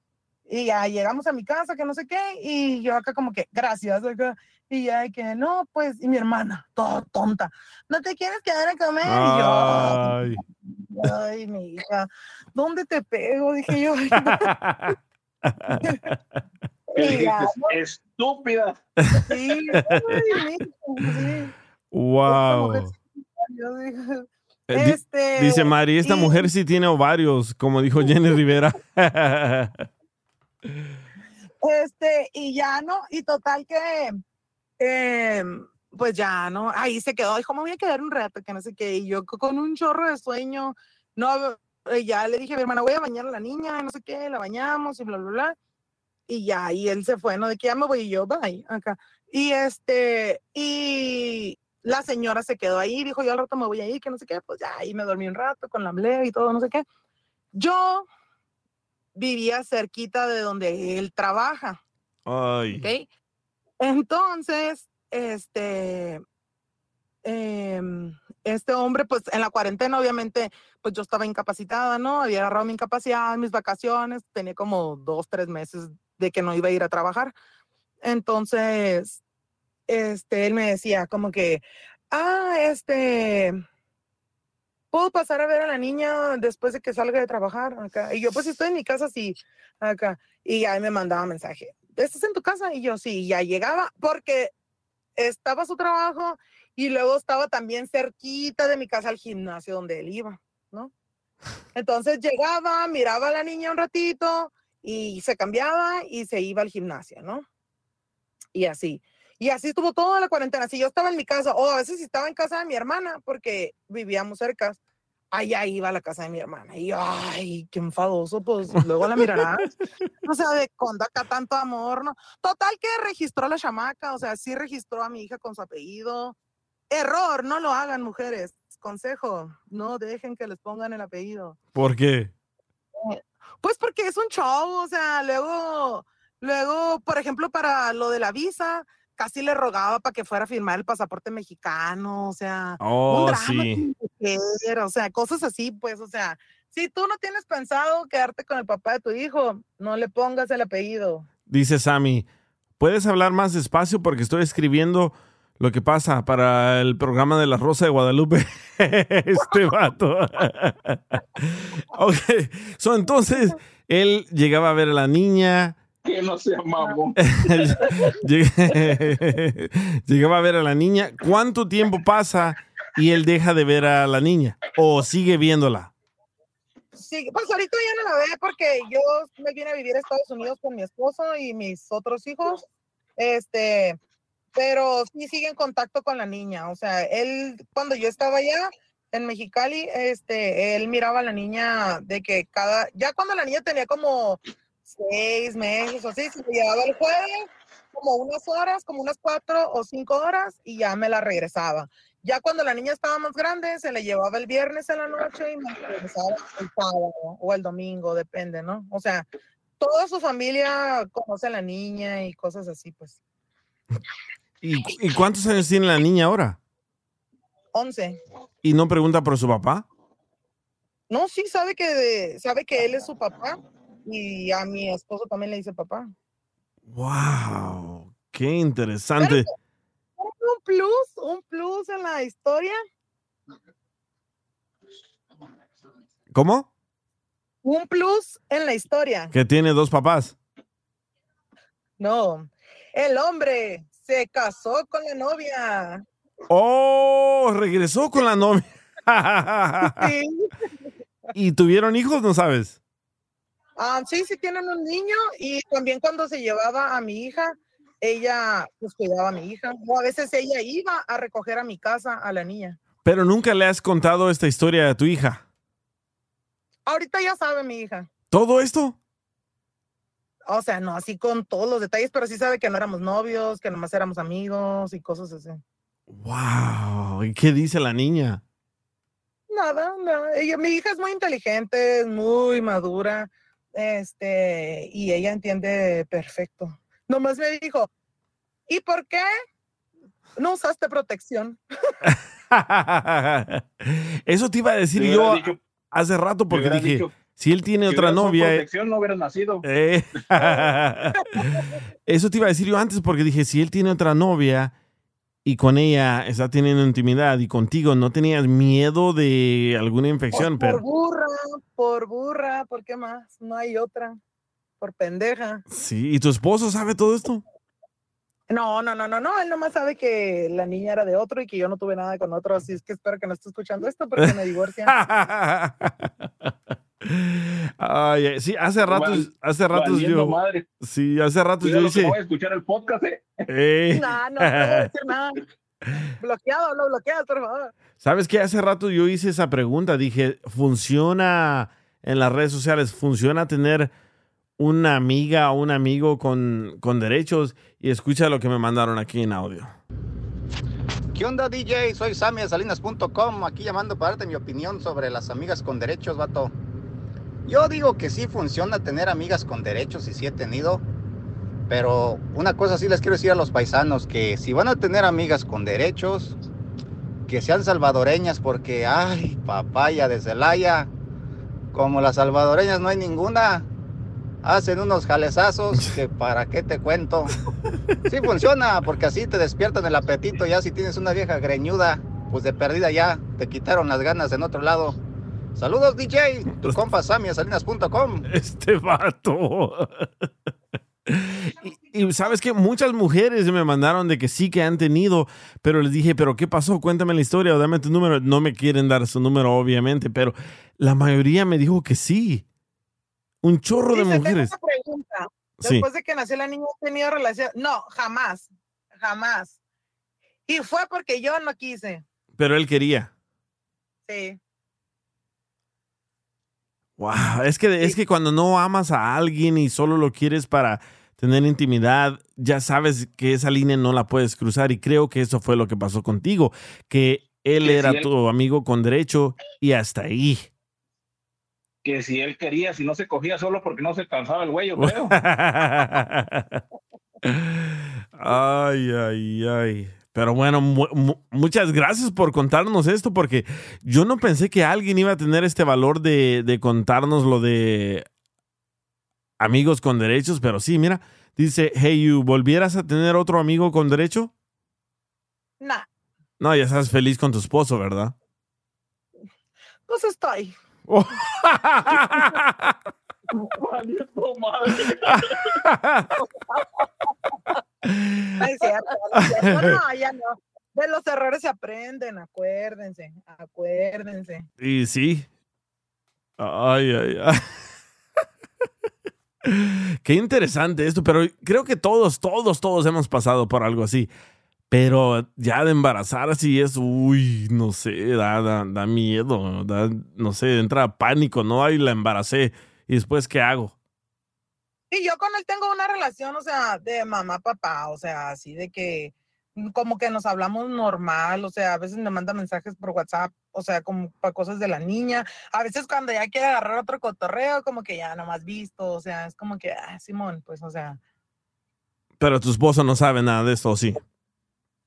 Y ya llegamos a mi casa, que no sé qué, y yo acá como que, gracias, acá. Y ya que, no, pues, y mi hermana, toda tonta, ¿no te quieres quedar a comer? Ay. Y yo, ay, mi hija, ¿dónde te pego? Dije yo. ¿no? estúpida. Sí. Wow. Yo Eh, Este, Dice Mari, esta y- mujer sí tiene ovarios, como dijo Jenny Rivera. Este, y ya no, y total que, em, pues ya no, ahí se quedó, dijo, me voy a quedar un rato, que no sé qué, y yo co- con un chorro de sueño, no, eh, ya le dije a mi hermana, voy a bañar a la niña, no sé qué, la bañamos y bla, bla, bla, y ya, y él se fue, ¿no? De que ya me voy y yo, bye, acá. Y este, y la señora se quedó ahí, dijo, yo al rato me voy a ir, que no sé qué, pues ya, ahí me dormí un rato con la emblea y todo, no sé qué. Yo vivía cerquita de donde él trabaja, Ay. ¿ok? Entonces, este, em, este hombre, pues en la cuarentena, obviamente, pues yo estaba incapacitada, ¿no? Había agarrado mi incapacidad, mis vacaciones, tenía como dos, tres meses de que no iba a ir a trabajar. Entonces, este, él me decía como que, ah, este, ¿puedo pasar a ver a la niña después de que salga de trabajar acá? Y yo, pues estoy en mi casa, sí, acá. Y ahí me mandaba mensaje, ¿estás en tu casa? Y yo, sí, ya llegaba, porque estaba su trabajo y luego estaba también cerquita de mi casa al gimnasio donde él iba, ¿no? Entonces llegaba, miraba a la niña un ratito y se cambiaba y se iba al gimnasio, ¿no? Y así. Y así estuvo toda la cuarentena. Si yo estaba en mi casa, o a veces estaba en casa de mi hermana, porque vivíamos cerca, allá iba a la casa de mi hermana. Y yo, ay, qué enfadoso, pues luego la mirarás. o sea, de cuando acá tanto amor, ¿no? Total que registró a la chamaca, o sea, sí registró a mi hija con su apellido. Error, no lo hagan, mujeres. Consejo, no dejen que les pongan el apellido. ¿Por qué? Pues porque es un show, o sea, luego, luego, por ejemplo, para lo de la visa, casi le rogaba para que fuera a firmar el pasaporte mexicano, o sea, Oh, un drama sí. mujer, o sea, cosas así, pues, o sea, si tú no tienes pensado quedarte con el papá de tu hijo, no le pongas el apellido. Dice Sammy, ¿puedes hablar más despacio porque estoy escribiendo lo que pasa para el programa de la Rosa de Guadalupe? este vato. ok, so, entonces él llegaba a ver a la niña. Que no sea mamón. Lleg- llegaba a ver a la niña. ¿Cuánto tiempo pasa y él deja de ver a la niña? ¿O sigue viéndola? Sí, pues ahorita ya no la ve porque yo me vine a vivir a Estados Unidos con mi esposo y mis otros hijos, este, pero sí sigue en contacto con la niña, o sea, él, cuando yo estaba allá en Mexicali, este, él miraba a la niña de que cada, ya cuando la niña tenía como seis meses o así, se llevaba el jueves, como unas horas, como unas cuatro o cinco horas, y ya me la regresaba. Ya cuando la niña estaba más grande, se la llevaba el viernes en la noche y me regresaba el sábado o el domingo, depende, ¿no? O sea, toda su familia conoce a la niña y cosas así, pues. ¿Y, y cuántos años tiene la niña ahora? 11. ¿Y no pregunta por su papá? No, sí, sabe que, sabe que él es su papá y a mi esposo también le dice papá. ¡Wow! ¡Qué interesante! Un plus, un plus en la historia. ¿Cómo? Un plus en la historia. Que tiene dos papás. No, el hombre se casó con la novia. ¡Oh! Regresó con la novia. Sí. ¿Y tuvieron hijos? No sabes. Ah, sí, sí tienen un niño y también cuando se llevaba a mi hija, ella pues cuidaba a mi hija. O a veces ella iba a recoger a mi casa a la niña. Pero nunca le has contado esta historia a tu hija. Ahorita ya sabe mi hija. ¿Todo esto? O sea, no así con todos los detalles, pero sí sabe que no éramos novios, que nomás éramos amigos y cosas así. ¡Wow! ¿Y qué dice la niña? Nada, nada. Ella, mi hija es muy inteligente, es muy madura, este, y ella entiende perfecto. Nomás me dijo, ¿y por qué no usaste protección? Eso te iba a decir yo dicho- hace rato porque dije, dicho, si él tiene Si otra novia... eh, protección, no hubieras nacido. eh, Eso te iba a decir yo antes porque dije, si él tiene otra novia y con ella está teniendo intimidad y contigo no tenías miedo de alguna infección, Por pero... burra, por burra, ¿por qué más? No hay otra. Por pendeja. Sí, ¿y tu esposo sabe todo esto? No, no, no, no, no. Él nomás sabe que la niña era de otro y que yo no tuve nada con otro. Así es que espero que no esté escuchando esto porque me divorcian. Ay, ay, sí, hace ratos, Val- hace ratos yo... madre. Sí, hace ratos yo Cuidado hice... no voy a escuchar el podcast, eh. Eh. no, no, no voy a decir nada. Bloqueado, lo bloqueas, por favor. ¿Sabes qué? Hace rato yo hice esa pregunta. Dije, ¿funciona en las redes sociales? ¿Funciona tener una amiga o un amigo con, con derechos? Y escucha lo que me mandaron aquí en audio. ¿Qué onda, DJ? Soy Sammy de Salinas.com, aquí llamando para darte mi opinión sobre las amigas con derechos, vato. Yo digo que sí funciona tener amigas con derechos y sí he tenido, pero una cosa sí les quiero decir a los paisanos, que si van a tener amigas con derechos, que sean salvadoreñas, porque, ay, papaya de Celaya, como las salvadoreñas no hay ninguna, hacen unos jalezazos que para qué te cuento. Sí funciona, porque así te despiertan el apetito, ya si tienes una vieja greñuda, pues de perdida ya, te quitaron las ganas en otro lado. Saludos DJ, tu compa Sammy Salinas.com. Este vato. Y, y sabes que muchas mujeres me mandaron de que sí que han tenido, pero les dije, pero ¿qué pasó? Cuéntame la historia o dame tu número. No me quieren dar su número, obviamente, pero la mayoría me dijo que sí. Un chorro de tengo mujeres. una pregunta. Sí. Después de que nació la niña, ¿has tenido relación? No, jamás. Jamás. Y fue porque yo no quise. Pero él quería. Sí. Wow, es que, es que cuando no amas a alguien y solo lo quieres para tener intimidad, ya sabes que esa línea no la puedes cruzar y creo que eso fue lo que pasó contigo, que él Que era si él- tu amigo con derecho y hasta ahí. Que si él quería, si no se cogía solo porque no se cansaba el güey, yo creo. ay, ay, ay. Pero bueno, mu- mu- muchas gracias por contarnos esto, porque yo no pensé que alguien iba a tener este valor de, de contarnos lo de amigos con derechos, pero sí, mira, dice, hey, you, ¿volvieras a tener otro amigo con derecho? Nah, No, ya estás feliz con tu esposo, ¿verdad? pues estoy. No es cierto, no es cierto. No, ya no. De los errores se aprenden, acuérdense, acuérdense. Y sí. Ay, ay, ay. Qué interesante esto, pero creo que todos, todos, todos hemos pasado por algo así. Pero ya de embarazar así es, uy, no sé, da, da, da miedo, da, no sé, entra pánico, ¿no? Ay, la embaracé. ¿Y después qué hago? Y yo con él tengo una relación, o sea, de mamá, papá, o sea, así de que mm, como que nos hablamos normal, o sea, a veces me manda mensajes por WhatsApp, o sea, como para cosas de la niña. A veces cuando ya quiere agarrar otro cotorreo, como que ya no más visto, o sea, es como que, ah, Simón, pues, o sea, Pero tu esposo no sabe nada de esto, ¿o sí?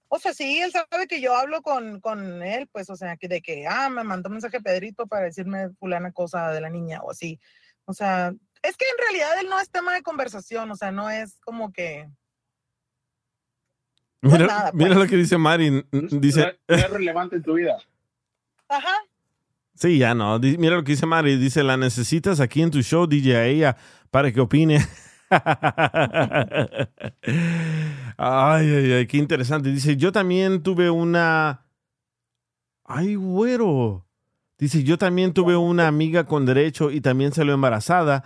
o sea, sí, él sabe que yo hablo con, con él, pues, o sea, que de que, ah, me mandó un mensaje Pedrito para decirme fulana cosa de la niña o así. O sea, es que en realidad él no es tema de conversación, o sea, no es como que... Mira, nada, mira pues. lo que dice Mari. Dice, No es relevante en tu vida. Ajá. Sí, ya no. Mira lo que dice Mari. Dice, la necesitas aquí en tu show, DJ, a ella, para que opine. ay, ay, ay, qué interesante. Dice, yo también tuve una... Ay, güero. Dice, yo también tuve una amiga con derecho y también salió embarazada.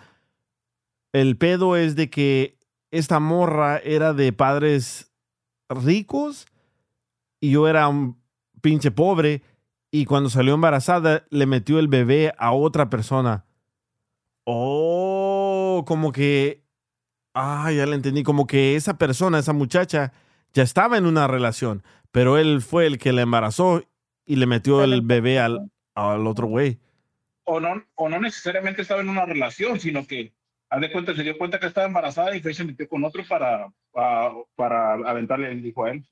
El pedo es de que esta morra era de padres ricos y yo era un pinche pobre y cuando salió embarazada le metió el bebé a otra persona. Oh, como que, ah, ya le entendí, como que esa persona, esa muchacha, ya estaba en una relación, pero él fue el que la embarazó y le metió el bebé al, al otro güey. O no, o no necesariamente estaba en una relación, sino que, haz de cuenta, se dio cuenta que estaba embarazada y fue y se metió con otro para, para, para aventarle el hijo a él.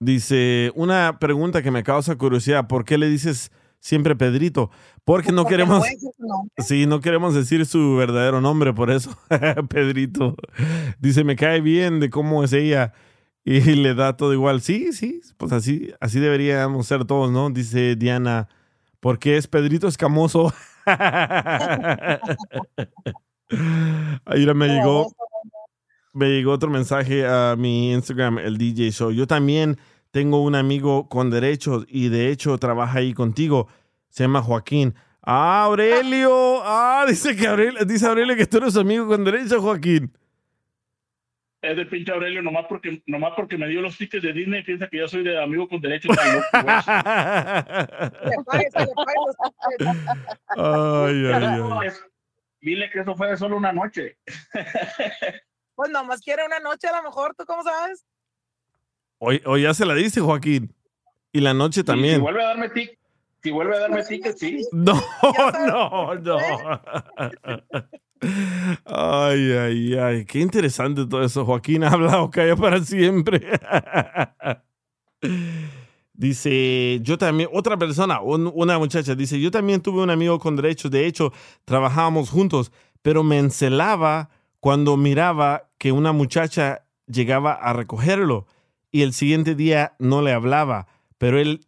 Dice, una pregunta que me causa curiosidad, ¿por qué le dices siempre Pedrito? Porque no Porque queremos... Sí, no queremos decir su verdadero nombre, por eso, Pedrito. Dice, me cae bien de cómo es ella y le da todo igual. Sí, sí, pues así, así deberíamos ser todos, ¿no? Dice Diana, porque es Pedrito Escamoso. Ahí me llegó, me llegó otro mensaje a mi Instagram, el DJ Show. Yo también tengo un amigo con derechos y de hecho trabaja ahí contigo. Se llama Joaquín. Ah, Aurelio. Ah, dice que Aurelio, dice Aurelio que tú eres su amigo con derechos, Joaquín. Es de pinche Aurelio, nomás porque, nomás porque me dio los tickets de Disney, piensa que yo soy de amigo con derecho. tan loco, güey. Le pague, se le pague los- Ay, ay, ay. Dile que eso fue de solo una noche. Pues nomás quiere una noche a lo mejor, ¿tú cómo sabes? Hoy, hoy ya se la diste, Joaquín. Y la noche también. Si vuelve a darme tic, si vuelve a darme tickets, sí. No, no, no. Ay, ay, ay. Qué interesante todo eso. Joaquín habla o calla para siempre. Dice, yo también, otra persona, un- una muchacha, dice, yo también tuve un amigo con derechos, de hecho, trabajábamos juntos, pero me encelaba cuando miraba que una muchacha llegaba a recogerlo y el siguiente día no le hablaba, pero él,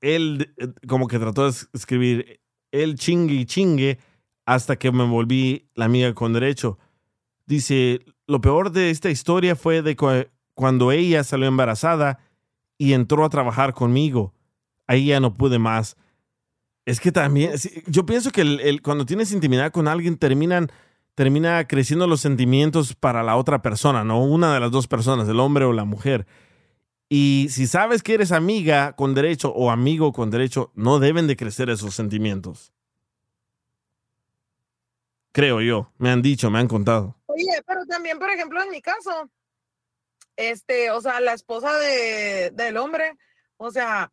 él eh, como que trató de es- escribir, él chingue y chingue hasta que me volví la amiga con derecho. Dice, lo peor de esta historia fue de cu- cuando ella salió embarazada y entró a trabajar conmigo. Ahí ya no pude más. Es que también, yo pienso que cuando tienes intimidad con alguien terminan, termina creciendo los sentimientos para la otra persona, ¿no? Una de las dos personas, el hombre o la mujer. Y si sabes que eres amiga con derecho o amigo con derecho, no deben de crecer esos sentimientos. Creo yo. Me han dicho, me han contado. Oye, pero también, por ejemplo, en mi caso, este, o sea, la esposa de, del hombre, o sea,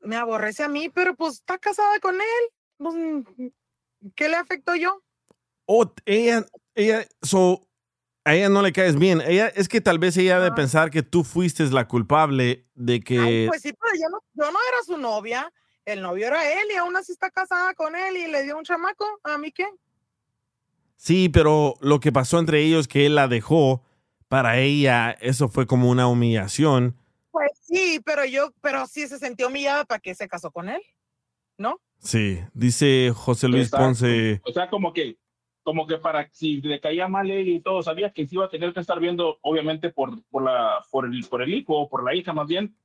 me aborrece a mí, pero pues está casada con él. Pues, ¿Qué le afectó yo? O ella, ella, so, a ella no le caes bien. Ella, es que tal vez ella ha de pensar que tú fuiste la culpable de que... Pues sí, pero yo no, yo no era su novia. El novio era él y aún así está casada con él y le dio un chamaco. ¿A mí qué? Sí, pero lo que pasó entre ellos, que él la dejó, para ella eso fue como una humillación. Pues sí, pero yo, pero sí se sintió humillada para que se casó con él, ¿no? Sí, dice José Luis Exacto. Ponce. O sea, como que, como que para si le caía mal él y todo, sabía que sí iba a tener que estar viendo, obviamente, por, por, la, por, el, por el hijo o por la hija más bien,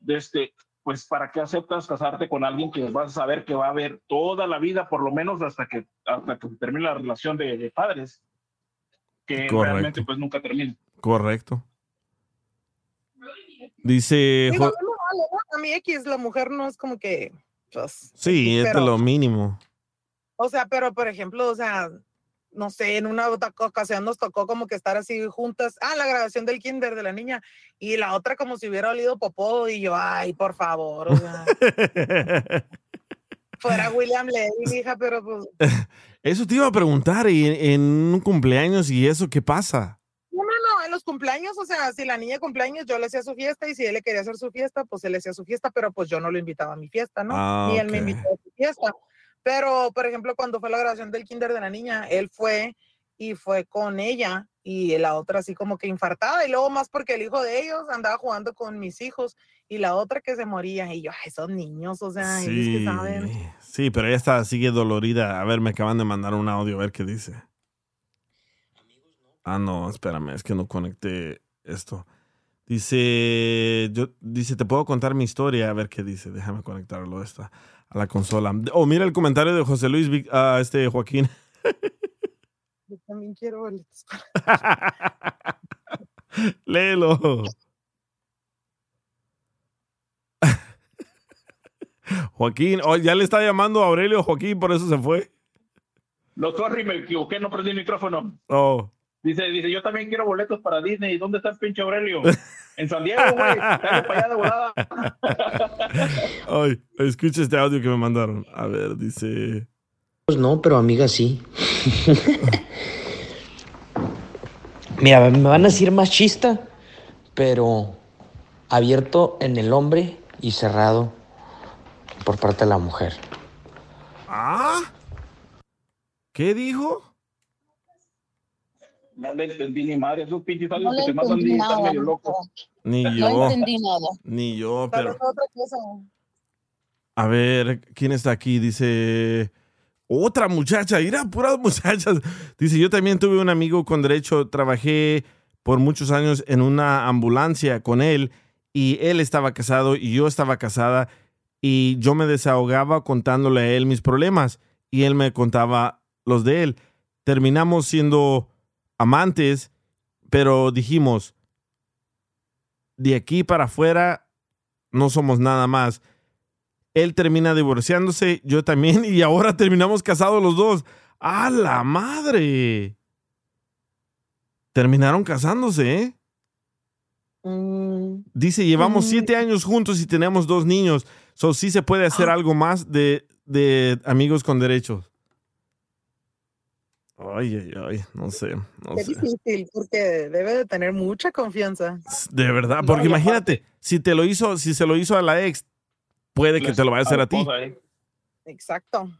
de este, pues para qué aceptas casarte con alguien que vas a saber que va a haber toda la vida, por lo menos hasta que, hasta que termine la relación de, de padres, que Correcto. realmente pues nunca termina. Correcto. Dice... Digo, a mí me vale, ¿no? A mí X, la mujer no es como que, pues, sí, es de pero- lo mínimo. o sea, pero por ejemplo, o sea, no sé, en una otra ocasión nos tocó como que estar así juntas, ah, la grabación del kinder de la niña, y la otra como si hubiera olido popó, y yo, ay, por favor, o sea, fuera William Levy, hija, pero pues, Eso te iba a preguntar, y en, un cumpleaños y eso, ¿qué pasa? no, no, no, en los cumpleaños, o sea, si la niña cumpleaños, yo le hacía su fiesta, y si él le quería hacer su fiesta, pues él le hacía su fiesta, pero pues yo no lo invitaba a mi fiesta, ¿no? Ah, Ni él me invitó a su fiesta. Pero, por ejemplo, cuando fue la grabación del kinder de la niña, él fue y fue con ella y la otra así como que infartada y luego más porque el hijo de ellos andaba jugando con mis hijos y la otra que se moría y yo, esos niños, o sea, ellos que Sí, saben. sí, pero ella está, sigue dolorida. A ver, me acaban de mandar un audio, a ver qué dice. Ah, no, espérame, es que no conecté esto. Dice, yo, dice, te puedo contar mi historia, a ver qué dice. Déjame conectarlo esta, a la consola. Oh, mira el comentario de José Luis, ah, este Joaquín. También quiero boletos. Léelo. Joaquín, oh, ya le está llamando a Aurelio Joaquín, por eso se fue. No, sorry, me equivoqué, no prendí el micrófono. Oh. Dice, dice, yo también quiero boletos para Disney. ¿Dónde está el pinche Aurelio? En San Diego, güey. Dale para allá de volada. Ay, escucha este audio que me mandaron. A ver, dice. Pues no, pero amiga sí. Mira, me van a decir machista, pero abierto en el hombre y cerrado por parte de la mujer. ¿Ah? ¿Qué dijo? No le entendí ni madre. Esos pinches No que están medio locos. Ni No yo. entendí nada. Ni yo, Pero pero. es otra cosa. A ver, ¿quién está aquí? Dice. Otra muchacha, mira, puras muchachas. Dice, yo también tuve un amigo con derecho, trabajé por muchos años en una ambulancia con él y él estaba casado y yo estaba casada y yo me desahogaba contándole a él mis problemas y él me contaba los de él. Terminamos siendo amantes, pero dijimos, de aquí para afuera no somos nada más. Él termina divorciándose, yo también, y ahora terminamos casados los dos. ¡A la madre! Terminaron casándose, ¿eh? Mm, Dice, llevamos siete años juntos y tenemos dos niños. So, sí se puede hacer algo más de, de amigos con derechos. Ay, ay, ay, no sé, no Qué sé. difícil, porque debe de tener mucha confianza. De verdad, porque No, imagínate, si te lo hizo, si se lo hizo a la ex, puede que te lo vaya a hacer a ti. Exacto.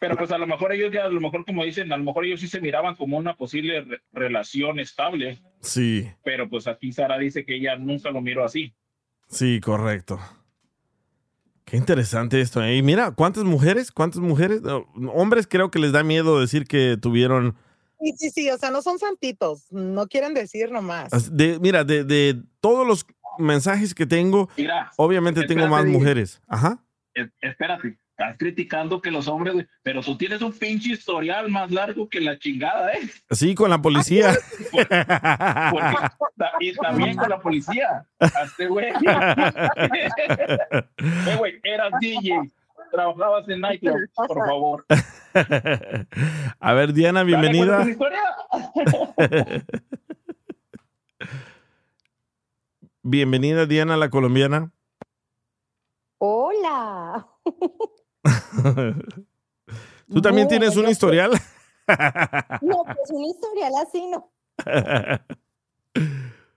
Pero pues a lo mejor ellos ya, a lo mejor como dicen, a lo mejor ellos sí se miraban como una posible re- relación estable, Sí, pero pues aquí Sara dice que ella nunca lo miró así. sí, correcto. Qué interesante esto. ¿eh? Y mira, ¿cuántas mujeres? ¿Cuántas mujeres? Hombres creo que les da miedo decir que tuvieron... Sí, sí, sí, o sea, no son santitos, no quieren decir nomás. de- mira, de, de todos los mensajes que tengo, Mira, obviamente tengo más mujeres. Ajá. Es- espérate, estás criticando que los hombres, güey, pero tú tienes un pinche historial más largo que la chingada, ¿eh? Sí, con la policía. Porque- y también con la policía. Hazte, güey. Eh, güey, eras DJ, trabajabas en nightclub, por favor. A ver, Diana, bienvenida. Dale, cuéntame tu historia. Bienvenida, Diana, la colombiana. Hola. ¿Tú también tienes un historial? No, pues un historial así no.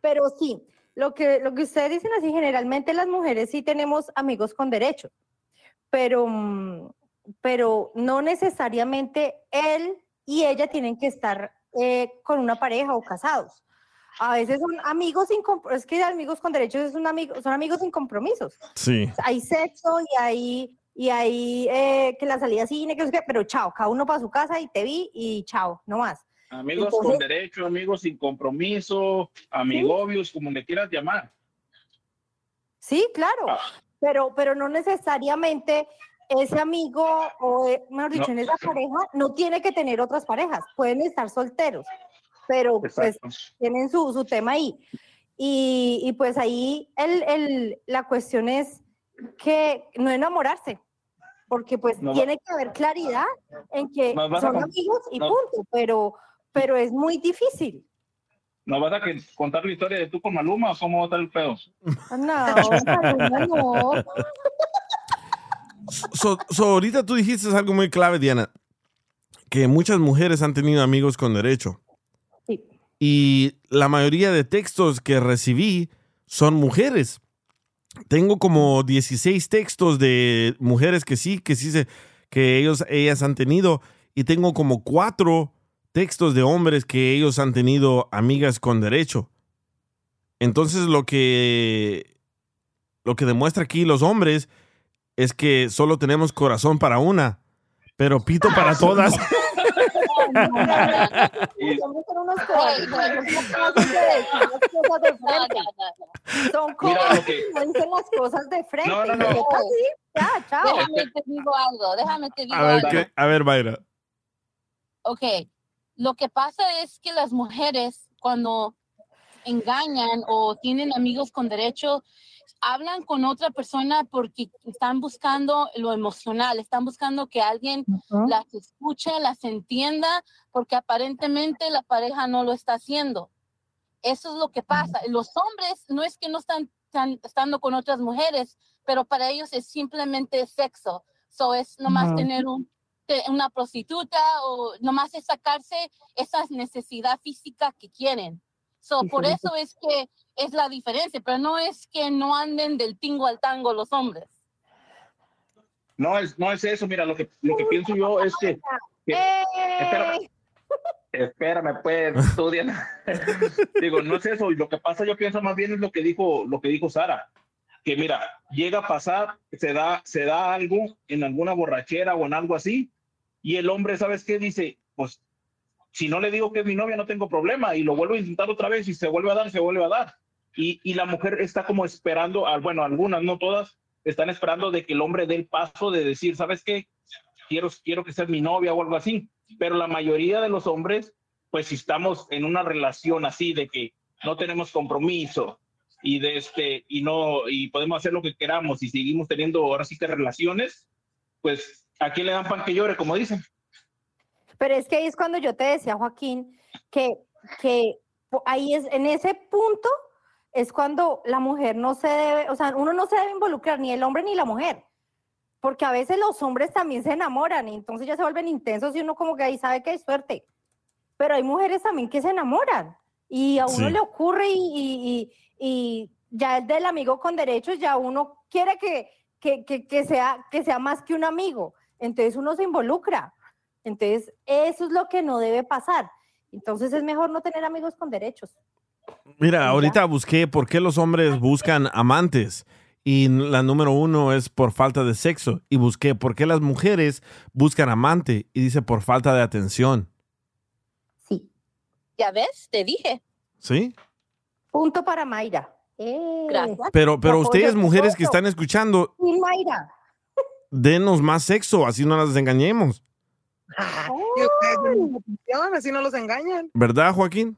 Pero sí, lo que, lo que ustedes dicen así, generalmente las mujeres sí tenemos amigos con derecho, pero, mm, pero no necesariamente él y ella tienen que estar eh, con una pareja o casados. A veces son amigos sin compro- es que amigos con derechos es un amigo, son amigos sin compromisos. Sí. Hay sexo y hay, y hay eh, que la salida a cine, que no sé qué, pero chao, cada uno para su casa y te vi y chao, no más. Amigos Entonces- con derecho, amigos sin compromiso, amigobios, como le quieras llamar. Sí, claro, pero, pero no necesariamente ese amigo o, eh, mejor dicho, No. en esa pareja no tiene que tener otras parejas, pueden estar solteros, pero pues tienen su, su tema ahí. Y, y pues ahí el, el- la cuestión es que no enamorarse, porque pues va- tiene que haber claridad en que son con- amigos y punto, pero, pero es muy difícil. ¿Nos vas a que- contar la historia de tú con Maluma o cómo va a estar el pedo? No, Maluma, no. So, so, ahorita tú dijiste algo muy clave, Diana, que muchas mujeres han tenido amigos con derecho. Y la mayoría de textos que recibí son mujeres. Tengo como 16 textos de mujeres que sí, que sí se, que ellos, ellas han tenido. Y tengo como cuatro textos de hombres que ellos han tenido amigas con derecho. Entonces lo que, lo que demuestra aquí los hombres es que solo tenemos corazón para una, pero pito para todas. Son que- no dicen las cosas de frente. No, no, no. ¿Qué tal? Sí, ya, chao. Déjame te digo algo, déjame te digo A ver, algo. ¿qué? A ver, Mayra. Ok, lo que pasa es que las mujeres cuando engañan o tienen amigos con derecho, hablan con otra persona porque están buscando lo emocional, están buscando que alguien las escuche, las entienda, porque aparentemente la pareja no lo está haciendo. Eso es lo que pasa. Los hombres no es que no están, están estando con otras mujeres, pero para ellos es simplemente sexo. So es nomás Ujú. tener un, una prostituta o nomás es sacarse esa necesidad física que quieren. So, por eso es que es la diferencia, pero no es que no anden del tingo al tango los hombres. No es, no es eso, mira, lo que, lo que pienso yo es que... que- espérame, espérame, pues, estudian. Digo, no es eso, y lo que pasa yo pienso más bien es lo que dijo, lo que dijo Sara, que mira, llega a pasar, se da, se da algo en alguna borrachera o en algo así, y el hombre, ¿sabes qué? Dice, pues, si no le digo que es mi novia, no tengo problema, y lo vuelvo a intentar otra vez, y se vuelve a dar, se vuelve a dar. Y, y la mujer está como esperando, al- bueno, algunas, no todas, están esperando de que el hombre dé el paso de decir, ¿sabes qué? Quiero, quiero que seas mi novia o algo así. Pero la mayoría de los hombres, pues si estamos en una relación así de que no tenemos compromiso y de este y no y podemos hacer lo que queramos y seguimos teniendo ahora sí que relaciones, pues a quién le dan pan que llore, como dicen. Pero es que ahí es cuando yo te decía, Joaquín, que, que ahí es, en ese punto es cuando la mujer no se debe, o sea, uno no se debe involucrar, ni el hombre ni la mujer. Porque a veces los hombres también se enamoran y entonces ya se vuelven intensos y uno como que ahí sabe que hay suerte. Pero hay mujeres también que se enamoran y a uno Sí. le ocurre y, y- y- y ya el del amigo con derechos, ya uno quiere que, que, que- que sea, que sea más que un amigo. Entonces uno se involucra. Entonces eso es lo que no debe pasar. Entonces es mejor no tener amigos con derechos. Mira, ahorita busqué por qué los hombres buscan amantes. Y la número uno es por falta de sexo. Y busqué por qué las mujeres buscan amante. Y dice por falta de atención. Ya ves, te dije. ¿Sí? Punto para Mayra. Eh, Gracias. Pero, pero te ustedes, mujeres que están escuchando, Sí, Mayra. denos más sexo, así no las engañemos. Y ustedes opinión, así no los engañan. ¿Verdad, Joaquín?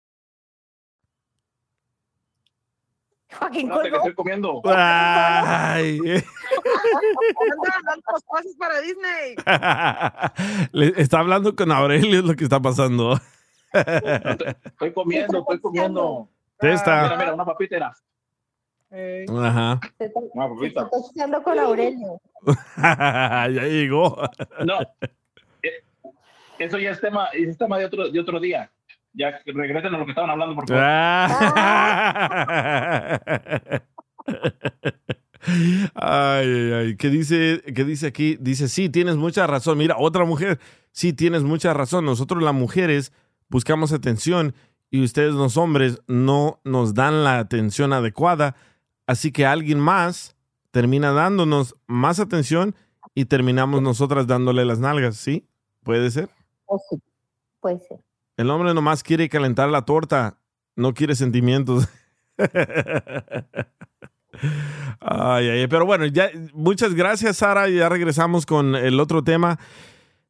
Joaquín Espérate que estoy comiendo. Ay. Andan dando los pases para Disney. Le- está hablando con Aurelio, es lo que está pasando. Estoy comiendo, estoy comiendo. Mira, mira, una papita. Ajá. Una papita. Con Aurelio. ya llegó. No. eh, Eso ya es tema, es tema de otro, de otro día. Ya que regresen a lo que estaban hablando, por favor. Ah. Ay, ay, ay. ¿Qué dice, ¿Qué dice aquí? Dice, sí, tienes mucha razón. Mira, otra mujer, sí, tienes mucha razón. Nosotros las mujeres buscamos atención y ustedes los hombres no nos dan la atención adecuada. Así que alguien más termina dándonos más atención y terminamos nosotras dándole las nalgas, ¿sí? ¿Puede ser? Sí, puede ser. El hombre nomás quiere calentar la torta, no quiere sentimientos. Ay, ay, pero bueno, ya, muchas gracias, Sara. Ya regresamos con el otro tema.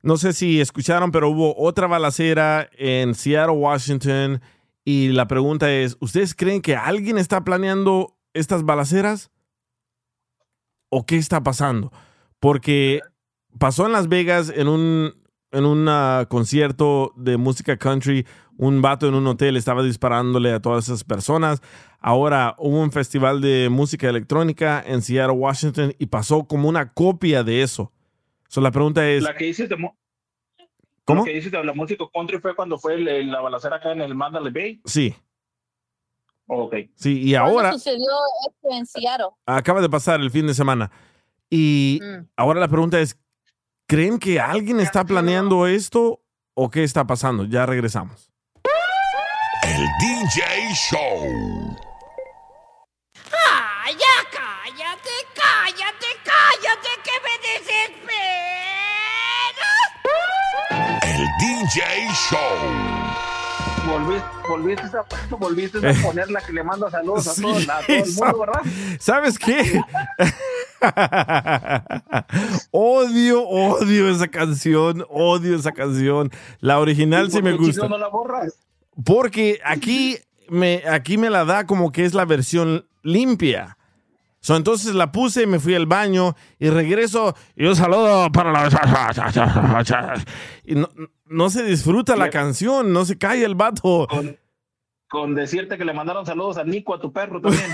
No sé si escucharon, pero hubo otra balacera en Seattle, Washington. Y la pregunta es: ¿Ustedes creen que alguien está planeando estas balaceras? ¿O qué está pasando? Porque pasó en Las Vegas en un, en un ah, concierto de música country. Un vato en un hotel estaba disparándole a todas esas personas. Ahora hubo un festival de música electrónica en Seattle, Washington, y pasó como una copia de eso. So, la pregunta es, La que dices de, ¿Cómo? Lo que dices de la música country fue cuando fue el- el- la balacera acá en el Mandalay Bay. sí, Ok. sí, y ¿Cuándo ahora sucedió esto en Seattle? acaba de pasar el fin de semana. Y Mm. ahora la pregunta es, ¿creen que alguien está planeando esto o qué está pasando? Ya regresamos. El DJ Show. ¡Ah, ya cállate, cállate, cállate, que me desespera! El DJ Show. Volviste, volviste, a, volviste a poner la que le manda saludos a, Sí, todo, a todo el mundo, ¿verdad? ¿Sabes qué? odio, odio esa canción, odio esa canción. La original sí me ¿Por qué gusta. no la borras? Porque aquí me, aquí me la da como que es la versión limpia. So, entonces la puse, me fui al baño y regreso y un saludo para la... Y no, no se disfruta la canción, no se cae el vato. Con decirte que le mandaron saludos a Nico, a tu perro también.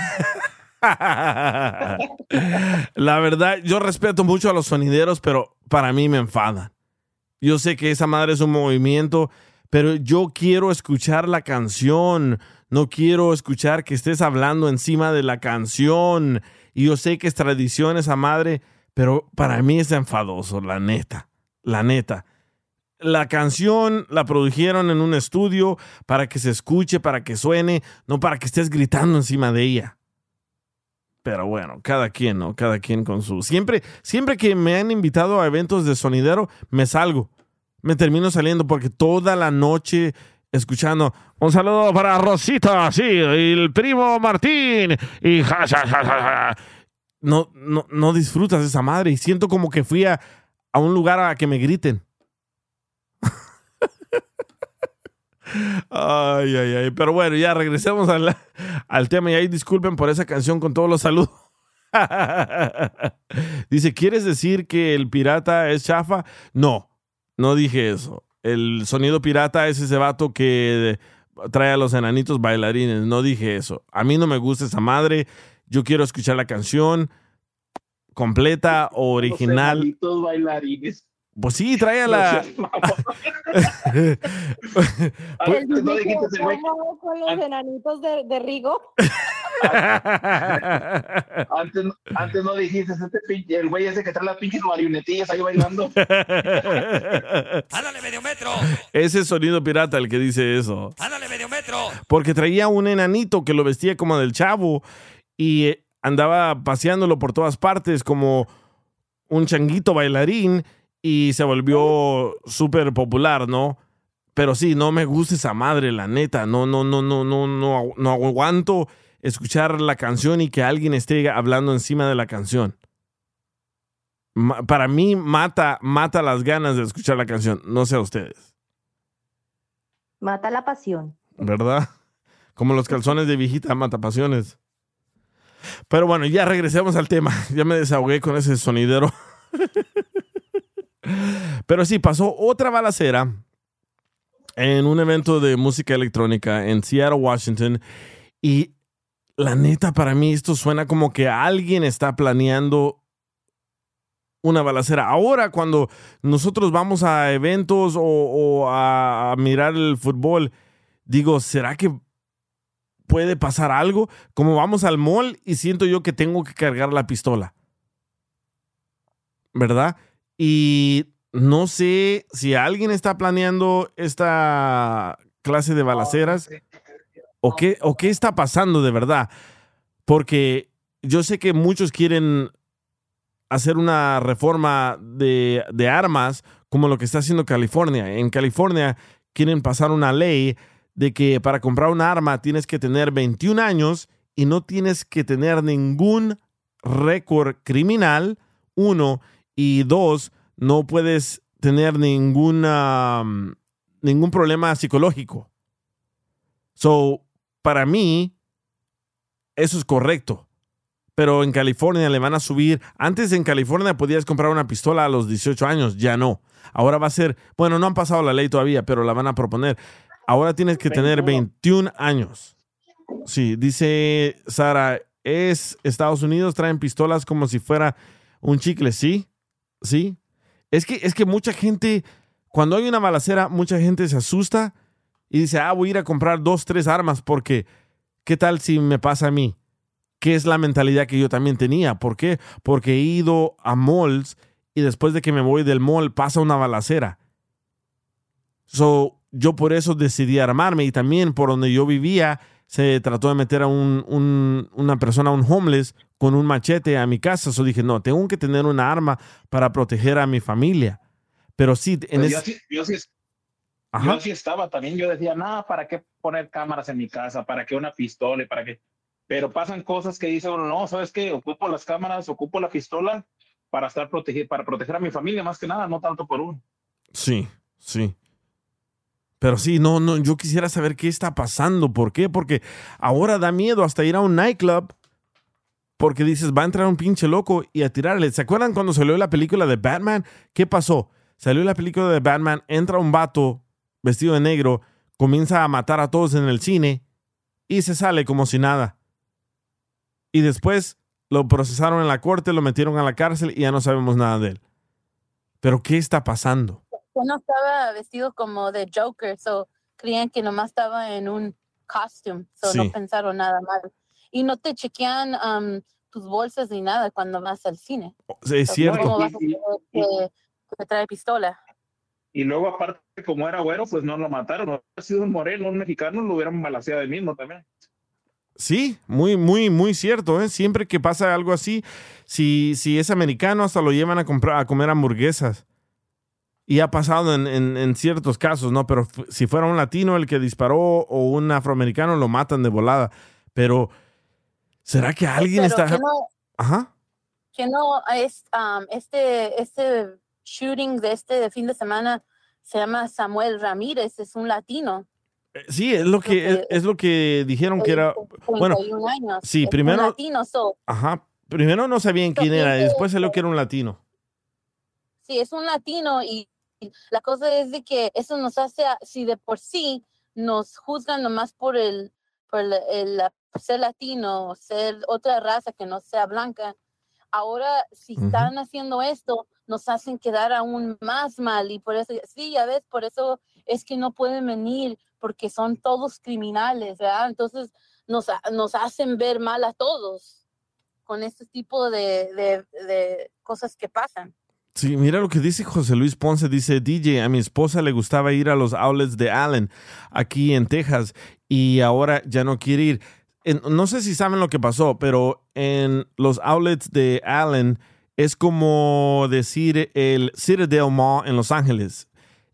La verdad, yo respeto mucho a los sonideros, pero para mí me enfadan. Yo sé que esa madre es un movimiento, pero yo quiero escuchar la canción. No quiero escuchar que estés hablando encima de la canción. Y yo sé que es tradición esa madre, pero para mí es enfadoso, la neta. La neta. La canción la produjeron en un estudio para que se escuche, para que suene, no para que estés gritando encima de ella. Pero bueno, cada quien, ¿no? Cada quien con su. Siempre, siempre que me han invitado a eventos de sonidero, me salgo. Me termino saliendo porque toda la noche escuchando. Un saludo para Rosita, sí, el primo Martín. Y ja, ja, ja. No, no, no disfrutas esa madre. Y siento como que fui a, a un lugar a que me griten. Ay, ay, ay. Pero bueno, ya regresemos al, al tema. Y ahí disculpen por esa canción con todos los saludos. Dice, ¿quieres decir que el pirata es chafa? No, no dije eso. El sonido pirata es ese vato que trae a los enanitos bailarines. No dije eso. A mí no me gusta esa madre. Yo quiero escuchar la canción completa, original. Los enanitos bailarines. Pues sí, trae a la. Pues, El no dijiste ese güey. ¿Cómo con los enanitos de, de Rigo? Antes, antes no dijiste este pinche, el güey ese que trae las pinches marionetillas ahí bailando. ¡Ándale, medio metro! Ese sonido pirata el que dice eso. ¡Ándale, medio metro! Porque traía un enanito que lo vestía como del chavo y eh, andaba paseándolo por todas partes como un changuito bailarín y se volvió súper popular, ¿no? Pero sí, no me gusta esa madre, la neta. No, no, no, no, no, no, no aguanto escuchar la canción y que alguien esté hablando encima de la canción. Ma- Para mí mata, mata las ganas de escuchar la canción. No sé a ustedes, Mata la pasión. ¿verdad? Como los calzones de viejita mata pasiones. Pero bueno, ya regresemos al tema. Ya me desahogué con ese sonidero. Pero sí, pasó otra balacera en un evento de música electrónica en Seattle, Washington. Y la neta, para mí esto suena como que alguien está planeando una balacera. Ahora, cuando nosotros vamos a eventos o, o a, a mirar el fútbol, digo, ¿será que puede pasar algo? Como vamos al mall y siento yo que tengo que cargar la pistola. ¿Verdad? Y no sé si alguien está planeando esta clase de balaceras o qué, o qué está pasando de verdad. Porque yo sé que muchos quieren hacer una reforma de, de armas como lo que está haciendo California. En California quieren pasar una ley de que para comprar un arma tienes que tener 21 años y no tienes que tener ningún récord criminal, uno, y dos, no puedes tener ninguna, mm, ningún problema psicológico. So, para mí, eso es correcto. Pero en California le van a subir. Antes en California podías comprar una pistola a los 18 años, ya no. Ahora va a ser, bueno, no han pasado la ley todavía, pero la van a proponer. Ahora tienes que tener 21 años. Sí, dice Sara, es Estados Unidos, traen pistolas como si fuera un chicle, ¿sí? ¿Sí? Es que, es que mucha gente, cuando hay una balacera, mucha gente se asusta y dice, ah, voy a ir a comprar dos, tres armas porque, ¿qué tal si me pasa a mí? Que es la mentalidad que yo también tenía. ¿Por qué? Porque he ido a malls y después de que me voy del mall pasa una balacera. So, yo por eso decidí armarme y también por donde yo vivía se trató de meter a un, un- una persona, un homeless, con un machete a mi casa. So dije, no, tengo que tener una arma para proteger a mi familia. Pero sí, en yo, es- sí, yo, sí, Ajá. yo sí estaba también, yo decía, nada, ¿para qué poner cámaras en mi casa? ¿Para qué una pistola? ¿Para qué? Pero pasan cosas que dice uno, no, ¿sabes qué? Ocupo las cámaras, ocupo la pistola para estar protegido, para proteger a mi familia más que nada, no tanto por uno. Sí, sí. Pero sí, no, no, yo quisiera saber qué está pasando. ¿Por qué? Porque ahora da miedo hasta ir a un nightclub. Porque dices, va a entrar un pinche loco y a tirarle. ¿Se acuerdan cuando salió la película de Batman? ¿Qué pasó? Salió la película de Batman, entra un vato vestido de negro, comienza a matar a todos en el cine y se sale como si nada. Y después lo procesaron en la corte, lo metieron a la cárcel y ya no sabemos nada de él. Pero ¿qué está pasando? que no estaba vestido como de Joker, so creían que nomás estaba en un costume, so Sí. no pensaron nada mal. Y no te chequean um, tus bolsas ni nada cuando vas al cine. Es So, cierto. ¿Cómo vas a que, que trae pistola? Y luego, aparte, como era güero, pues no lo mataron. Hubiera sido un moreno, un mexicano, lo hubieran balaseado de mismo también. Sí, muy, muy, muy cierto. ¿eh? Siempre que pasa algo así, si, si es americano, hasta lo llevan a, comprar, a comer hamburguesas. Y ha pasado en, en- en ciertos casos, ¿no? Pero si fuera un latino el que disparó o un afroamericano, lo matan de volada. Pero, ¿será que alguien Pero está...? que no, Ajá. que no es um, este, este shooting de este de fin de semana se llama Samuel Ramírez, es un latino. Eh, Sí, es lo que, es, es lo que dijeron que era... Bueno, 31 años. sí, es un primero- latino, so, ajá. Primero no sabían quién era, y después salió que era un latino. sí, es un latino y la cosa es de que eso nos hace, si de por sí nos juzgan nomás por el, por el, el- ser latino, ser otra raza que no sea blanca, ahora si Ujú. están haciendo esto, nos hacen quedar aún más mal y por eso, sí, ya ves, por eso es que no pueden venir porque son todos criminales, ¿verdad? Entonces nos, nos hacen ver mal a todos con este tipo de, de- cosas que pasan. Sí, mira lo que dice José Luis Ponce. Dice, DJ, a mi esposa le gustaba ir a los outlets de Allen, aquí en Texas, y ahora ya no quiere ir. No sé si saben lo que pasó, pero en los outlets de Allen es como decir el Citadel Mall en Los Ángeles.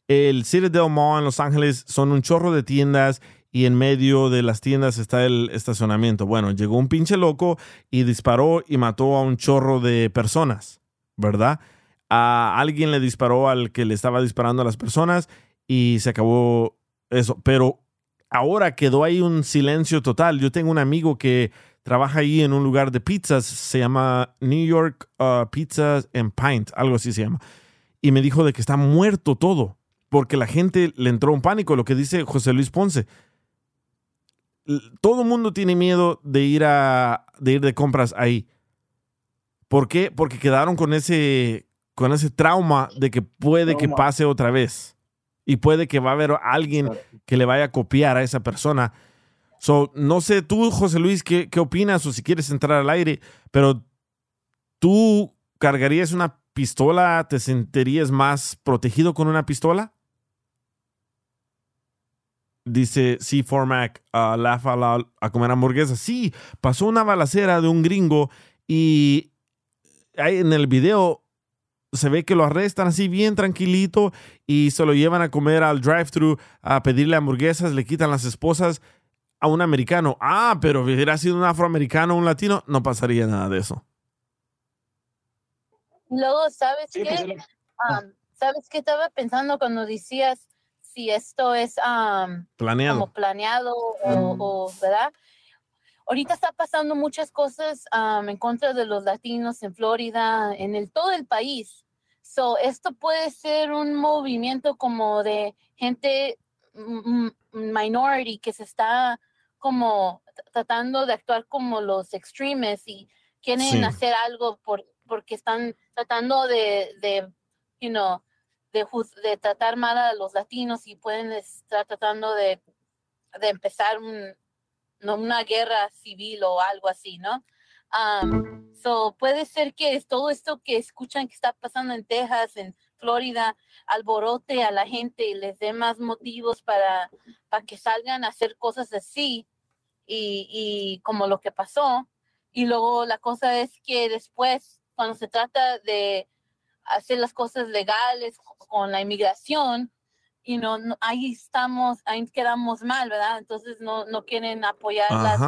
El Citadel Mall en Los Ángeles son un chorro de tiendas y en medio de las tiendas está el estacionamiento. Bueno, llegó un pinche loco y disparó y mató a un chorro de personas, ¿verdad? A alguien le disparó al que le estaba disparando a las personas y se acabó eso. Pero ahora quedó ahí un silencio total. Yo tengo un amigo que trabaja ahí en un lugar de pizzas, se llama New York uh, Pizzas and Pint, algo así se llama. Y me dijo de que está muerto todo, porque la gente le entró un pánico, lo que dice José Luis Ponce. Todo el mundo tiene miedo de ir a de ir de compras ahí. ¿Por qué? Porque quedaron con ese con ese trauma de que puede que pase otra vez y puede que va a haber alguien que le vaya a copiar a esa persona. So, no sé tú, José Luis, qué, qué opinas o si quieres entrar al aire, pero tú cargarías una pistola, ¿te sentirías más protegido con una pistola? Dice C4 Mac, uh, out loud, a comer hamburguesas. Sí, pasó una balacera de un gringo y en el video se ve que lo arrestan así bien tranquilito y se lo llevan a comer al drive-thru a pedirle hamburguesas, le quitan las esposas a un americano. Ah, pero hubiera sido un afroamericano o un latino, no pasaría nada de eso. Luego, ¿sabes Sí, qué? pues, Um, ¿Sabes qué estaba pensando cuando decías si esto es um, Planeado. como planeado o, o, ¿verdad? Ahorita está pasando muchas cosas um, en contra de los latinos en Florida, en el, todo el país. So, esto puede ser un movimiento como de gente mm, mm, minority que se está como tratando de actuar como los extremes y quieren Sí. hacer algo por, porque están tratando de, de you know, de, tratar mal a los latinos y pueden estar tratando de, de empezar un, no, una guerra civil o algo así, ¿no? Um, so puede ser que es todo esto que escuchan que está pasando en Texas, en Florida, alborote a la gente y les dé más motivos para, para que salgan a hacer cosas así y, y como lo que pasó. Y luego la cosa es que después, cuando se trata de hacer las cosas legales con la inmigración, y no, no- ahí estamos, ahí quedamos mal, ¿verdad? Entonces no, no quieren apoyar las,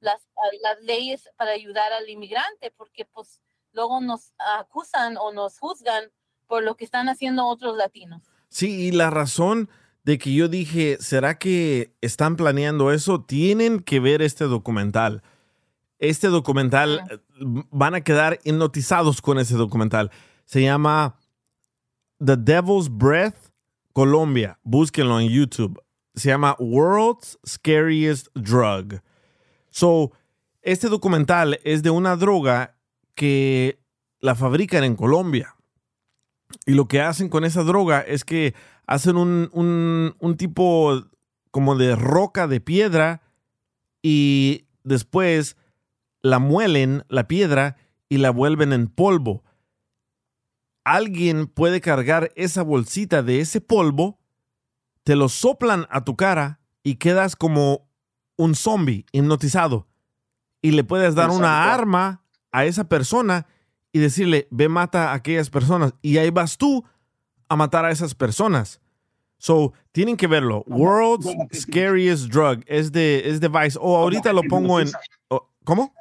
las, las leyes para ayudar al inmigrante, porque pues luego nos acusan o nos juzgan por lo que están haciendo otros latinos. Sí, y la razón de que yo dije, ¿será que están planeando eso? Tienen que ver este documental. Este documental, eh, van a quedar hipnotizados con ese documental. Se llama The Devil's Breath Colombia. Búsquenlo en YouTube. Se llama World's Scariest Drug. So, este documental es de una droga que la fabrican en Colombia. Y lo que hacen con esa droga es que hacen un, un, un tipo como de roca de piedra y después la muelen, la piedra, y la vuelven en polvo. Alguien puede cargar esa bolsita de ese polvo, te lo soplan a tu cara y quedas como un zombie hipnotizado. Y le puedes dar una arma a esa persona y decirle, ve, mata a aquellas personas. Y ahí vas tú a matar a esas personas. So, tienen que verlo. World's Scariest Drug. Es de, es de Vice. O ahorita lo pongo en... oh, ¿Cómo?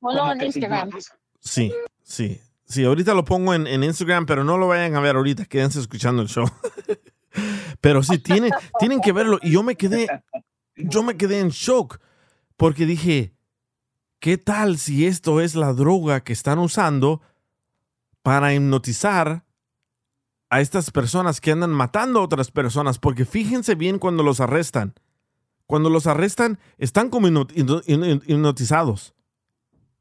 Ponlo en Instagram. Sí, sí. Sí, ahorita lo pongo en, en Instagram, pero no lo vayan a ver ahorita. Quédense escuchando el show. pero sí, tienen, tienen que verlo. Y yo me quedé, yo me quedé en shock. Porque dije, ¿qué tal si esto es la droga que están usando para hipnotizar a estas personas que andan matando a otras personas? Porque fíjense bien cuando los arrestan. Cuando los arrestan, están como hipno- hipno- hipno- hipnotizados.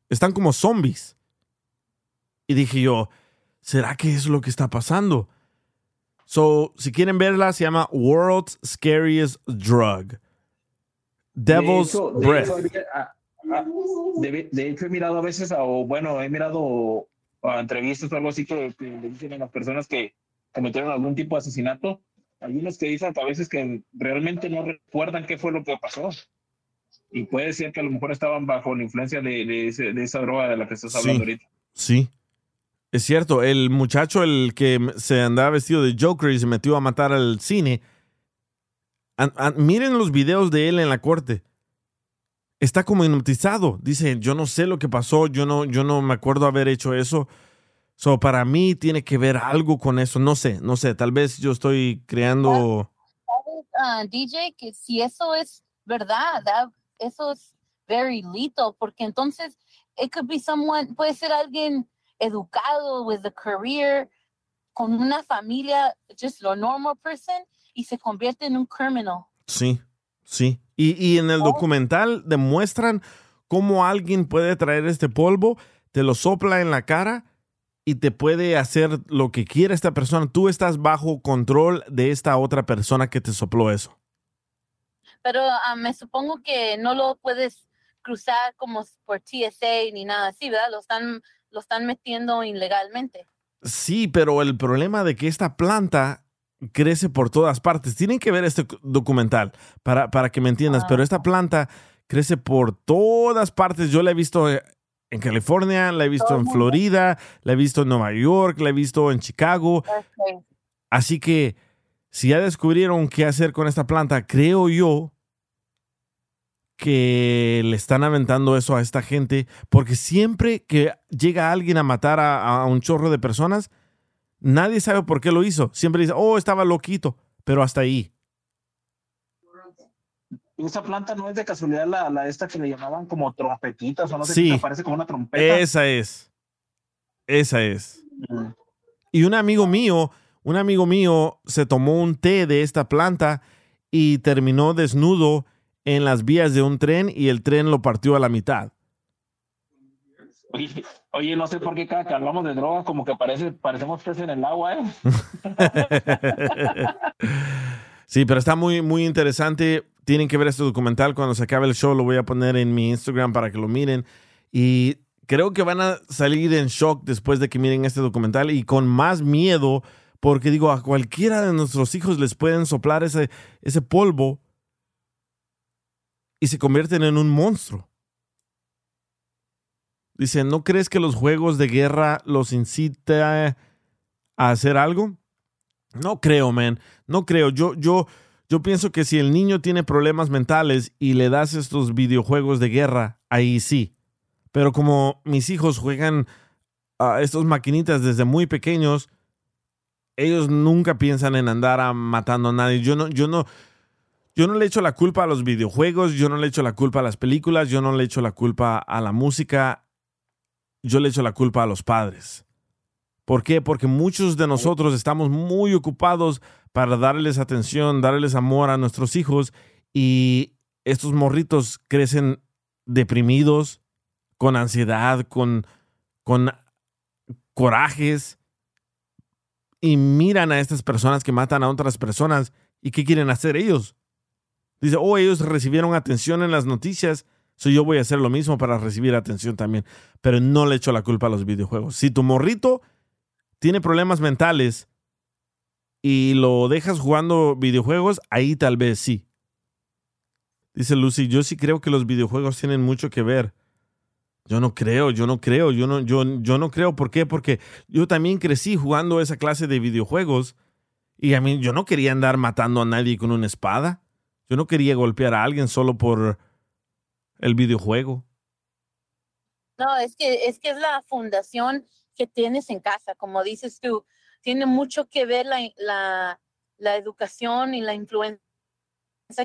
Están como zombies. Y dije yo, ¿será que es lo que está pasando? So, si quieren verla, se llama World's Scariest Drug. Devil's de hecho, de Breath. hecho, ah, ah, de, de hecho, he mirado a veces, o bueno, he mirado a entrevistas o algo así que, que le dicen a las personas que cometieron algún tipo de asesinato. Hay unos que dicen a veces que realmente no recuerdan qué fue lo que pasó. Y puede ser que a lo mejor estaban bajo la influencia de, de, ese- de esa droga de la que estás hablando Sí. ahorita. Sí. Es cierto, el muchacho, el que se andaba vestido de Joker y se metió a matar al cine. an- an- miren los videos de él en la corte. Está como hipnotizado. Dice, yo no sé lo que pasó, yo no, yo no me acuerdo haber hecho eso. So, para mí tiene que ver algo con eso. No sé, no sé. Tal vez yo estoy creando. ¿Sabes, ah, DJ, que si eso es verdad, that- eso es very lethal, porque entonces it could be someone, puede ser alguien educado, with a career, con una familia, just a normal person, y se convierte en un criminal. Sí, sí. Y, y en el documental demuestran cómo alguien puede traer este polvo, te lo sopla en la cara y te puede hacer lo que quiera esta persona. Tú estás bajo control de esta otra persona que te sopló eso. Pero ah, me supongo que no lo puedes cruzar como por TSA ni nada así, ¿verdad? Lo están, lo están metiendo ilegalmente. Sí, pero el problema de que esta planta crece por todas partes. Tienen que ver este documental para, para que me entiendas, pero esta planta crece por todas partes. Yo la he visto eh, en California, la he visto en Florida, la he visto en Nueva York, la he visto en Chicago. Así que si ya descubrieron qué hacer con esta planta, creo yo que le están aventando eso a esta gente, porque siempre que llega alguien a matar a, a un chorro de personas, nadie sabe por qué lo hizo. Siempre dice, oh, estaba loquito, pero hasta ahí. Esa planta no es de casualidad la, la esta que le llamaban como trompetitas o no sé Sí. qué, parece como una trompeta. Esa es. Esa es. Mm. Y un amigo mío, un amigo mío se tomó un té de esta planta y terminó desnudo en las vías de un tren y el tren lo partió a la mitad. Oye, oye, no sé por qué cada que hablamos de drogas como que parece, parecemos peces en el agua, ¿eh? Sí, pero está muy, muy interesante. Tienen que ver este documental. Cuando se acabe el show lo voy a poner en mi Instagram para que lo miren. Y creo que van a salir en shock después de que miren este documental y con más miedo, porque digo, a cualquiera de nuestros hijos les pueden soplar ese, ese polvo y se convierten en un monstruo. Dice, ¿no crees que los juegos de guerra los incita a hacer algo? No creo, man. No creo. Yo, yo, yo pienso que si el niño tiene problemas mentales y le das estos videojuegos de guerra, ahí sí. Pero como mis hijos juegan a estos maquinitas desde muy pequeños, ellos nunca piensan en andar matando a nadie. Yo no, yo no, yo no le echo la culpa a los videojuegos, yo no le echo la culpa a las películas, yo no le echo la culpa a la música, yo le echo la culpa a los padres. ¿Por qué? Porque muchos de nosotros estamos muy ocupados para darles atención, darles amor a nuestros hijos y estos morritos crecen deprimidos, con ansiedad, con, con corajes, y miran a estas personas que matan a otras personas y qué quieren hacer ellos. Dice, oh, ellos recibieron atención en las noticias, so yo voy a hacer lo mismo para recibir atención también. Pero no le echo la culpa a los videojuegos. Si tu morrito tiene problemas mentales y lo dejas jugando videojuegos, ahí tal vez sí. Dice Lucy, yo sí creo que los videojuegos tienen mucho que ver. Yo no creo, yo no creo, yo no, yo, yo no creo. ¿Por qué? Porque yo también crecí jugando esa clase de videojuegos y a mí yo no quería andar matando a nadie con una espada. Yo no quería golpear a alguien solo por el videojuego. No, es que, es que es la fundación que tienes en casa, como dices tú, tiene mucho que ver la, la, la educación y la influencia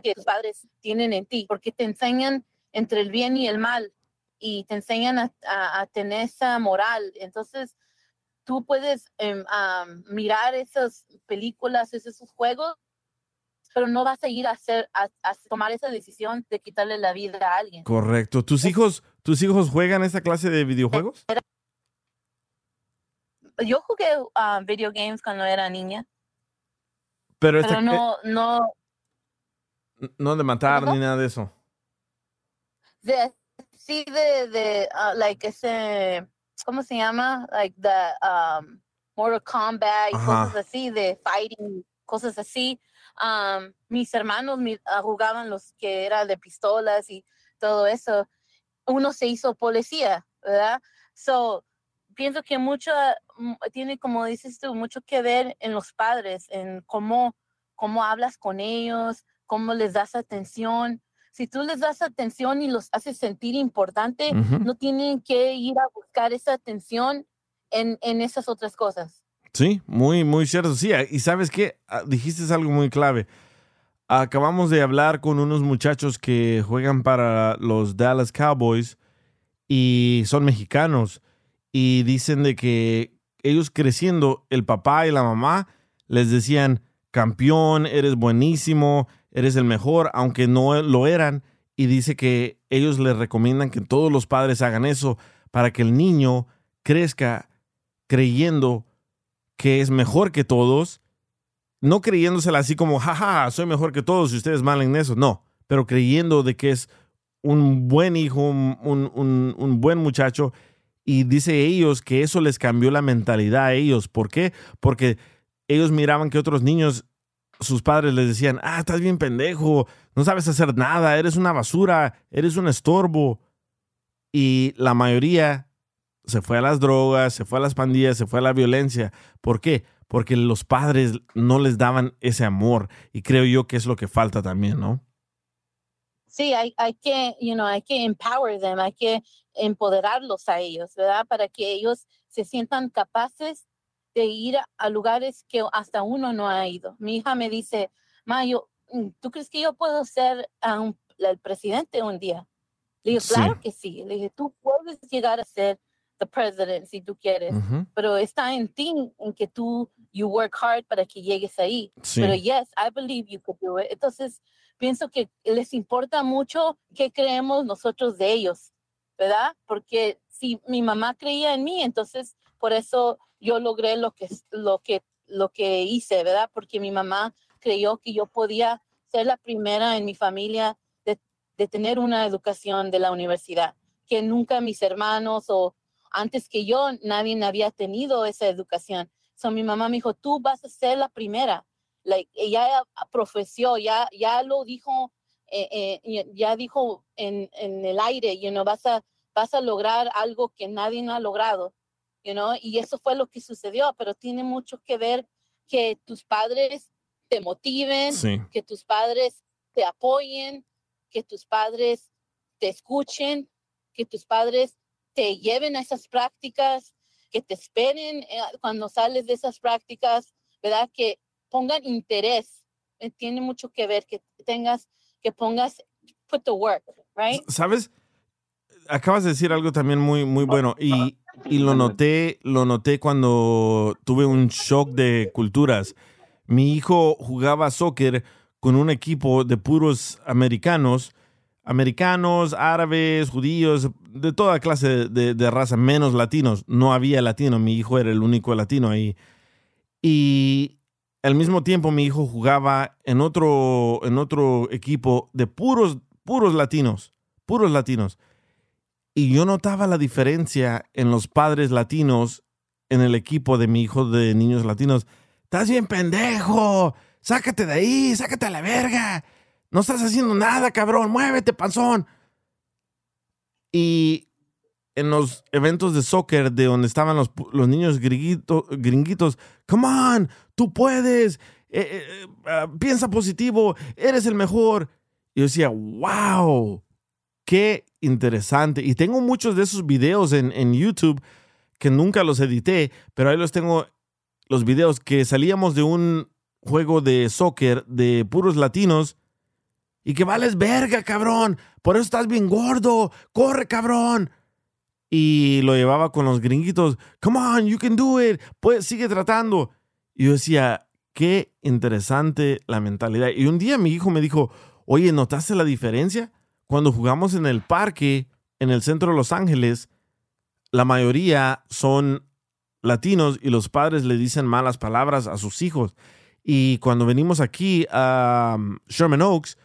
que tus padres tienen en ti, porque te enseñan entre el bien y el mal y te enseñan a, a- a tener esa moral. Entonces, tú puedes em, am, mirar esas películas, esos juegos, pero no vas a ir a hacer, a, a tomar esa decisión de quitarle la vida a alguien. Correcto. ¿Tus hijos, tus hijos juegan esa clase de videojuegos? Yo jugué ah, video games cuando era niña, Pero, pero no, no, eh, no de matar ni nada de eso. de, sí de, de ah, like ese, ¿cómo se llama? Like the um, Mortal Kombat y Ajá. cosas así, de fighting, cosas así. Um, mis hermanos mi- ah, jugaban los que era de pistolas y todo eso. Uno se hizo policía, ¿verdad? So, pienso que mucho mm, tiene, como dices tú, mucho que ver en los padres, en cómo, cómo hablas con ellos, cómo les das atención. Si tú les das atención y los haces sentir importante, Ujú. no tienen que ir a buscar esa atención en, en esas otras cosas. Sí, muy, muy cierto. Sí, y sabes qué, Ah, dijiste algo muy clave. Acabamos de hablar con unos muchachos que juegan para los Dallas Cowboys y son mexicanos y dicen de que ellos creciendo, el papá y la mamá les decían, campeón, eres buenísimo, eres el mejor, aunque no lo eran. Y dice que ellos les recomiendan que todos los padres hagan eso para que el niño crezca creyendo que es mejor que todos, no creyéndosela así como, jaja, soy mejor que todos y ustedes mal en eso, no, pero creyendo de que es un buen hijo, un, un- un- un buen muchacho. Y dice ellos que eso les cambió la mentalidad a ellos. ¿Por qué? Porque ellos miraban que otros niños, sus padres les decían, ah, estás bien pendejo, no sabes hacer nada, eres una basura, eres un estorbo. Y la mayoría se fue a las drogas, se fue a las pandillas, se fue a la violencia. ¿Por qué? Porque los padres no les daban ese amor. Y creo yo que es lo que falta también, ¿no? Sí, hay, hay que, you know, hay que empower them, hay que empoderarlos a ellos, ¿verdad? Para que ellos se sientan capaces de ir a, lugares que hasta uno no ha ido. Mi hija me dice, Ma, yo, mm, ¿tú crees que yo puedo ser un- el presidente un día? Le digo, Sí. claro que sí. Le dije, tú puedes llegar a ser the president si tú quieres, Ujú. pero está en ti, en que tú, you work hard para que llegues ahí. Sí. Pero yes, I believe you could do it. Entonces, pienso que les importa mucho qué creemos nosotros de ellos, ¿verdad? Porque si mi mamá creía en mí, entonces por eso yo logré lo que, lo que, lo que hice, ¿verdad? Porque mi mamá creyó que yo podía ser la primera en mi familia de, de tener una educación de la universidad, que nunca mis hermanos o antes que yo nadie había tenido esa educación. So mi mamá me dijo, tú vas a ser la primera. Like, ella profeció, ya, ya lo dijo, eh, eh, ya- dijo en, en el aire, you know, vas a, vas a lograr algo que nadie no ha logrado, you know, y eso fue lo que sucedió, pero tiene mucho que ver que tus padres te motiven, Sí. que tus padres te apoyen, que tus padres te escuchen, que tus padres te lleven a esas prácticas, que te esperen eh, cuando sales de esas prácticas, ¿verdad? Que pongan interés. Eh, Tiene mucho que ver que tengas, que pongas, put the work, right? ¿Sabes? Acabas de decir algo también muy, muy bueno y, y lo noté, lo noté cuando tuve un shock de culturas. Mi hijo jugaba soccer con un equipo de puros americanos, americanos, árabes, judíos, de toda clase de, de raza, menos latinos. No había latino, mi hijo era el único latino ahí. Y al mismo tiempo mi hijo jugaba en otro, en otro equipo de puros, puros latinos, puros latinos. Y yo notaba la diferencia en los padres latinos en el equipo de mi hijo de niños latinos. Estás bien pendejo. Sácate de ahí, sácate a la verga. No estás haciendo nada, cabrón. Muévete, panzón. Y en los eventos de soccer de donde estaban los, los niños gringuito- gringuitos, come on, tú puedes, eh, eh, eh, ah, piensa positivo, eres el mejor. Y yo decía, wow, qué interesante. Y tengo muchos de esos videos en, en YouTube que nunca los edité, pero ahí los tengo, los videos que salíamos de un juego de soccer de puros latinos y que vales verga, cabrón. Por eso estás bien gordo. Corre, cabrón. Y lo llevaba con los gringuitos. Come on, you can do it. Pues sigue tratando. Y yo decía, qué interesante la mentalidad. Y un día mi hijo me dijo, oye, ¿notaste la diferencia? Cuando jugamos en el parque, en el centro de Los Ángeles, la mayoría son latinos y los padres le dicen malas palabras a sus hijos. Y cuando venimos aquí a um, Sherman Oaks,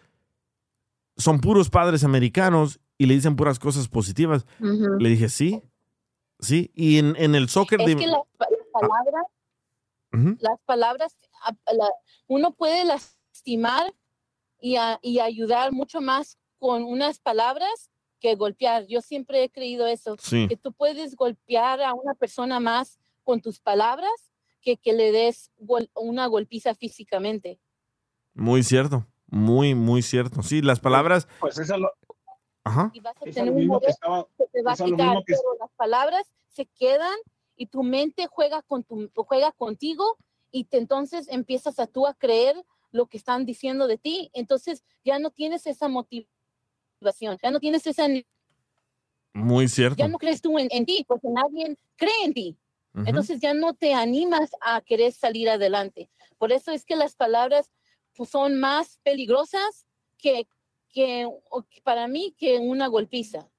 son puros padres americanos y le dicen puras cosas positivas. Ujú. Le dije, sí, sí. Y en, en el soccer Es de... que las, pa- las palabras, Ujú. las palabras, a- la- uno puede lastimar y, a- y ayudar mucho más con unas palabras que golpear. Yo siempre he creído eso, Sí. que tú puedes golpear a una persona más con tus palabras que que le des gol- una golpiza físicamente. Muy cierto, muy, muy cierto. Sí, las palabras... Pues eso es lo, Ajá. y vas a es tener un que poder estaba, que te va a quitar, que- pero las palabras se quedan y tu mente juega con tu juega contigo y te, entonces empiezas a tú a creer lo que están diciendo de ti, entonces ya no tienes esa motivación, ya no tienes esa Muy cierto. ya no crees tú en, en ti porque nadie cree en ti. Entonces ya no te animas a querer salir adelante. Por eso es que las palabras pues, son más peligrosas que, que para mí que una golpiza.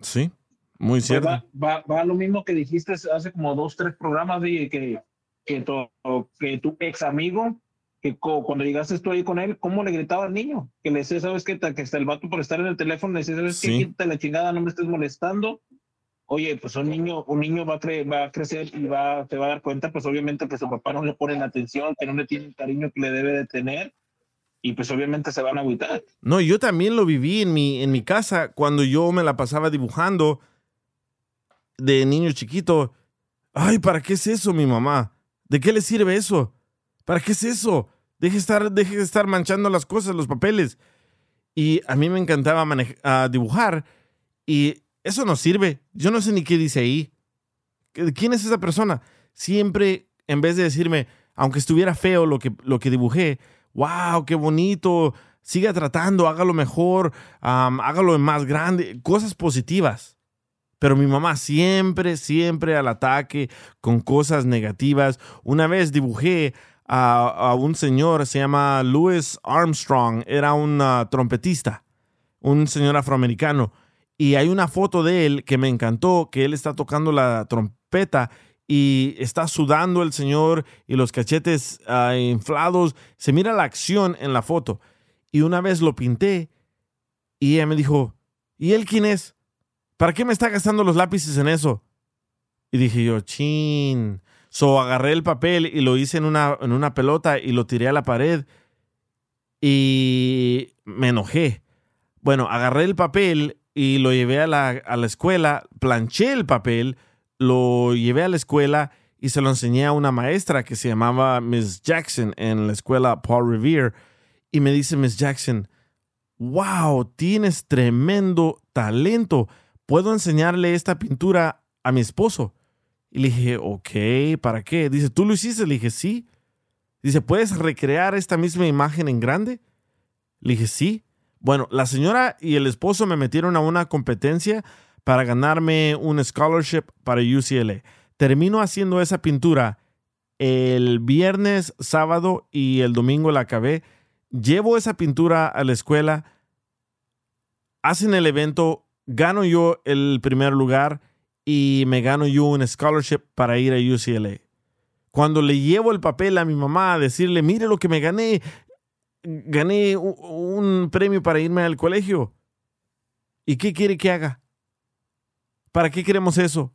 Sí, muy Pues cierto. va, va, va a lo mismo que dijiste hace como dos, tres programas de que, que, tu, que tu ex amigo, que co- cuando llegaste tú ahí con él, ¿cómo le gritaba al niño? Que le decía, ¿sabes qué? Que está el vato por estar en el teléfono, le decía, ¿sabes qué? Sí. Quítate la chingada, no me estés molestando. Oye, pues un niño, un niño va a, cre- va a crecer y va, te va a dar cuenta, pues obviamente que su papá no le pone la atención, que no le tiene el cariño que le debe de tener, y pues obviamente se van a agüitar. No, yo también lo viví en mi, en mi casa cuando yo me la pasaba dibujando de niño chiquito. Ay, ¿para qué es eso, mi mamá? ¿De qué le sirve eso? ¿Para qué es eso? Deje, estar, deje de estar manchando las cosas, los papeles. Y a mí me encantaba ah, dibujar y eso no sirve. Yo no sé ni qué dice ahí. ¿Qué- ¿Quién es esa persona? Siempre, en vez de decirme, aunque estuviera feo lo que, lo que dibujé, wow, qué bonito, siga tratando, hágalo mejor, am, hágalo más grande, cosas positivas. Pero mi mamá siempre, siempre al ataque con cosas negativas. Una vez dibujé a, a un señor, se llama Louis Armstrong, era un ah, trompetista, un señor afroamericano. Y hay una foto de él que me encantó, que él está tocando la trompeta y está sudando el señor y los cachetes ah, inflados. Se mira la acción en la foto. Y una vez lo pinté y ella me dijo, ¿y él quién es? ¿Para qué me está gastando los lápices en eso? Y dije yo, chin. So agarré el papel y lo hice en una, en una pelota y lo tiré a la pared y me enojé. Bueno, agarré el papel y lo llevé a la, a la escuela, planché el papel, lo llevé a la escuela y se lo enseñé a una maestra que se llamaba Miss Jackson en la escuela Paul Revere. Y me dice Miss Jackson, wow, tienes tremendo talento. ¿Puedo enseñarle esta pintura a mi esposo? Y le dije, ok, ¿para qué? Dice, ¿tú lo hiciste? Le dije, sí. Dice, ¿puedes recrear esta misma imagen en grande? Le dije, sí. Bueno, la señora y el esposo me metieron a una competencia para ganarme un scholarship para UCLA. Termino haciendo esa pintura el viernes, sábado y el domingo la acabé. Llevo esa pintura a la escuela, hacen el evento, gano yo el primer lugar y me gano yo un scholarship para ir a UCLA. Cuando le llevo el papel a mi mamá a decirle, mire lo que me gané, gané un premio para irme al colegio. ¿Y qué quiere que haga? ¿Para qué queremos eso?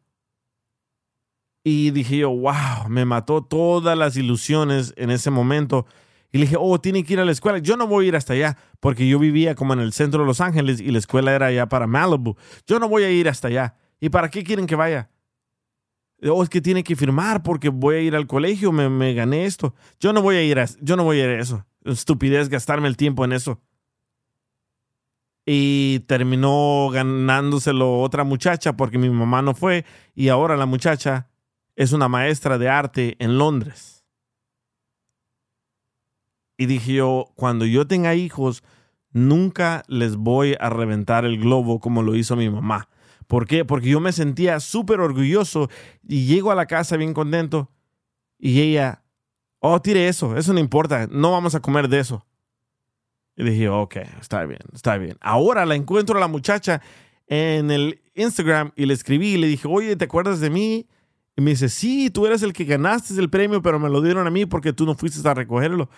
Y dije yo, wow, me mató todas las ilusiones en ese momento. Y le dije, oh, tiene que ir a la escuela. Yo no voy a ir hasta allá, porque yo vivía como en el centro de Los Ángeles y la escuela era allá para Malibu. Yo no voy a ir hasta allá. ¿Y para qué quieren que vaya? Oh, es que tiene que firmar porque voy a ir al colegio, me, me gané esto. Yo no voy a ir a, yo no voy a ir a eso. Estupidez gastarme el tiempo en eso. Y terminó ganándoselo otra muchacha porque mi mamá no fue y ahora la muchacha es una maestra de arte en Londres. Y dije yo, cuando yo tenga hijos, nunca les voy a reventar el globo como lo hizo mi mamá. ¿Por qué? Porque yo me sentía súper orgulloso y llego a la casa bien contento y ella, oh, tire eso, eso no importa, no vamos a comer de eso. Y dije, ok, está bien, está bien. Ahora la encuentro a la muchacha en el Instagram y le escribí y le dije, oye, ¿te acuerdas de mí? Y me dice, sí, tú eres el que ganaste el premio, pero me lo dieron a mí porque tú no fuiste a recogerlo.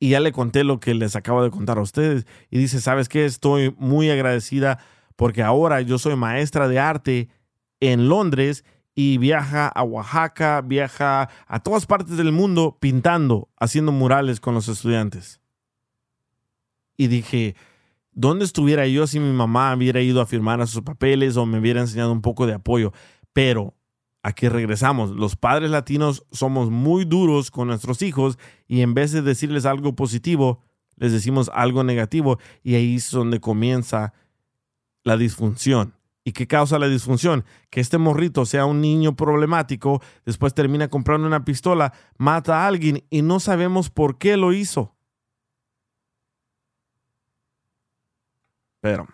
Y ya le conté lo que les acabo de contar a ustedes. Y dice, ¿sabes qué? Estoy muy agradecida porque ahora yo soy maestra de arte en Londres y viaja a Oaxaca, viaja a todas partes del mundo pintando, haciendo murales con los estudiantes. Y dije, ¿dónde estuviera yo si mi mamá hubiera ido a firmar a sus papeles o me hubiera enseñado un poco de apoyo? Pero aquí regresamos. Los padres latinos somos muy duros con nuestros hijos y en vez de decirles algo positivo, les decimos algo negativo y ahí es donde comienza la disfunción. ¿Y qué causa la disfunción? Que este morrito sea un niño problemático, después termina comprando una pistola, mata a alguien y no sabemos por qué lo hizo. Pero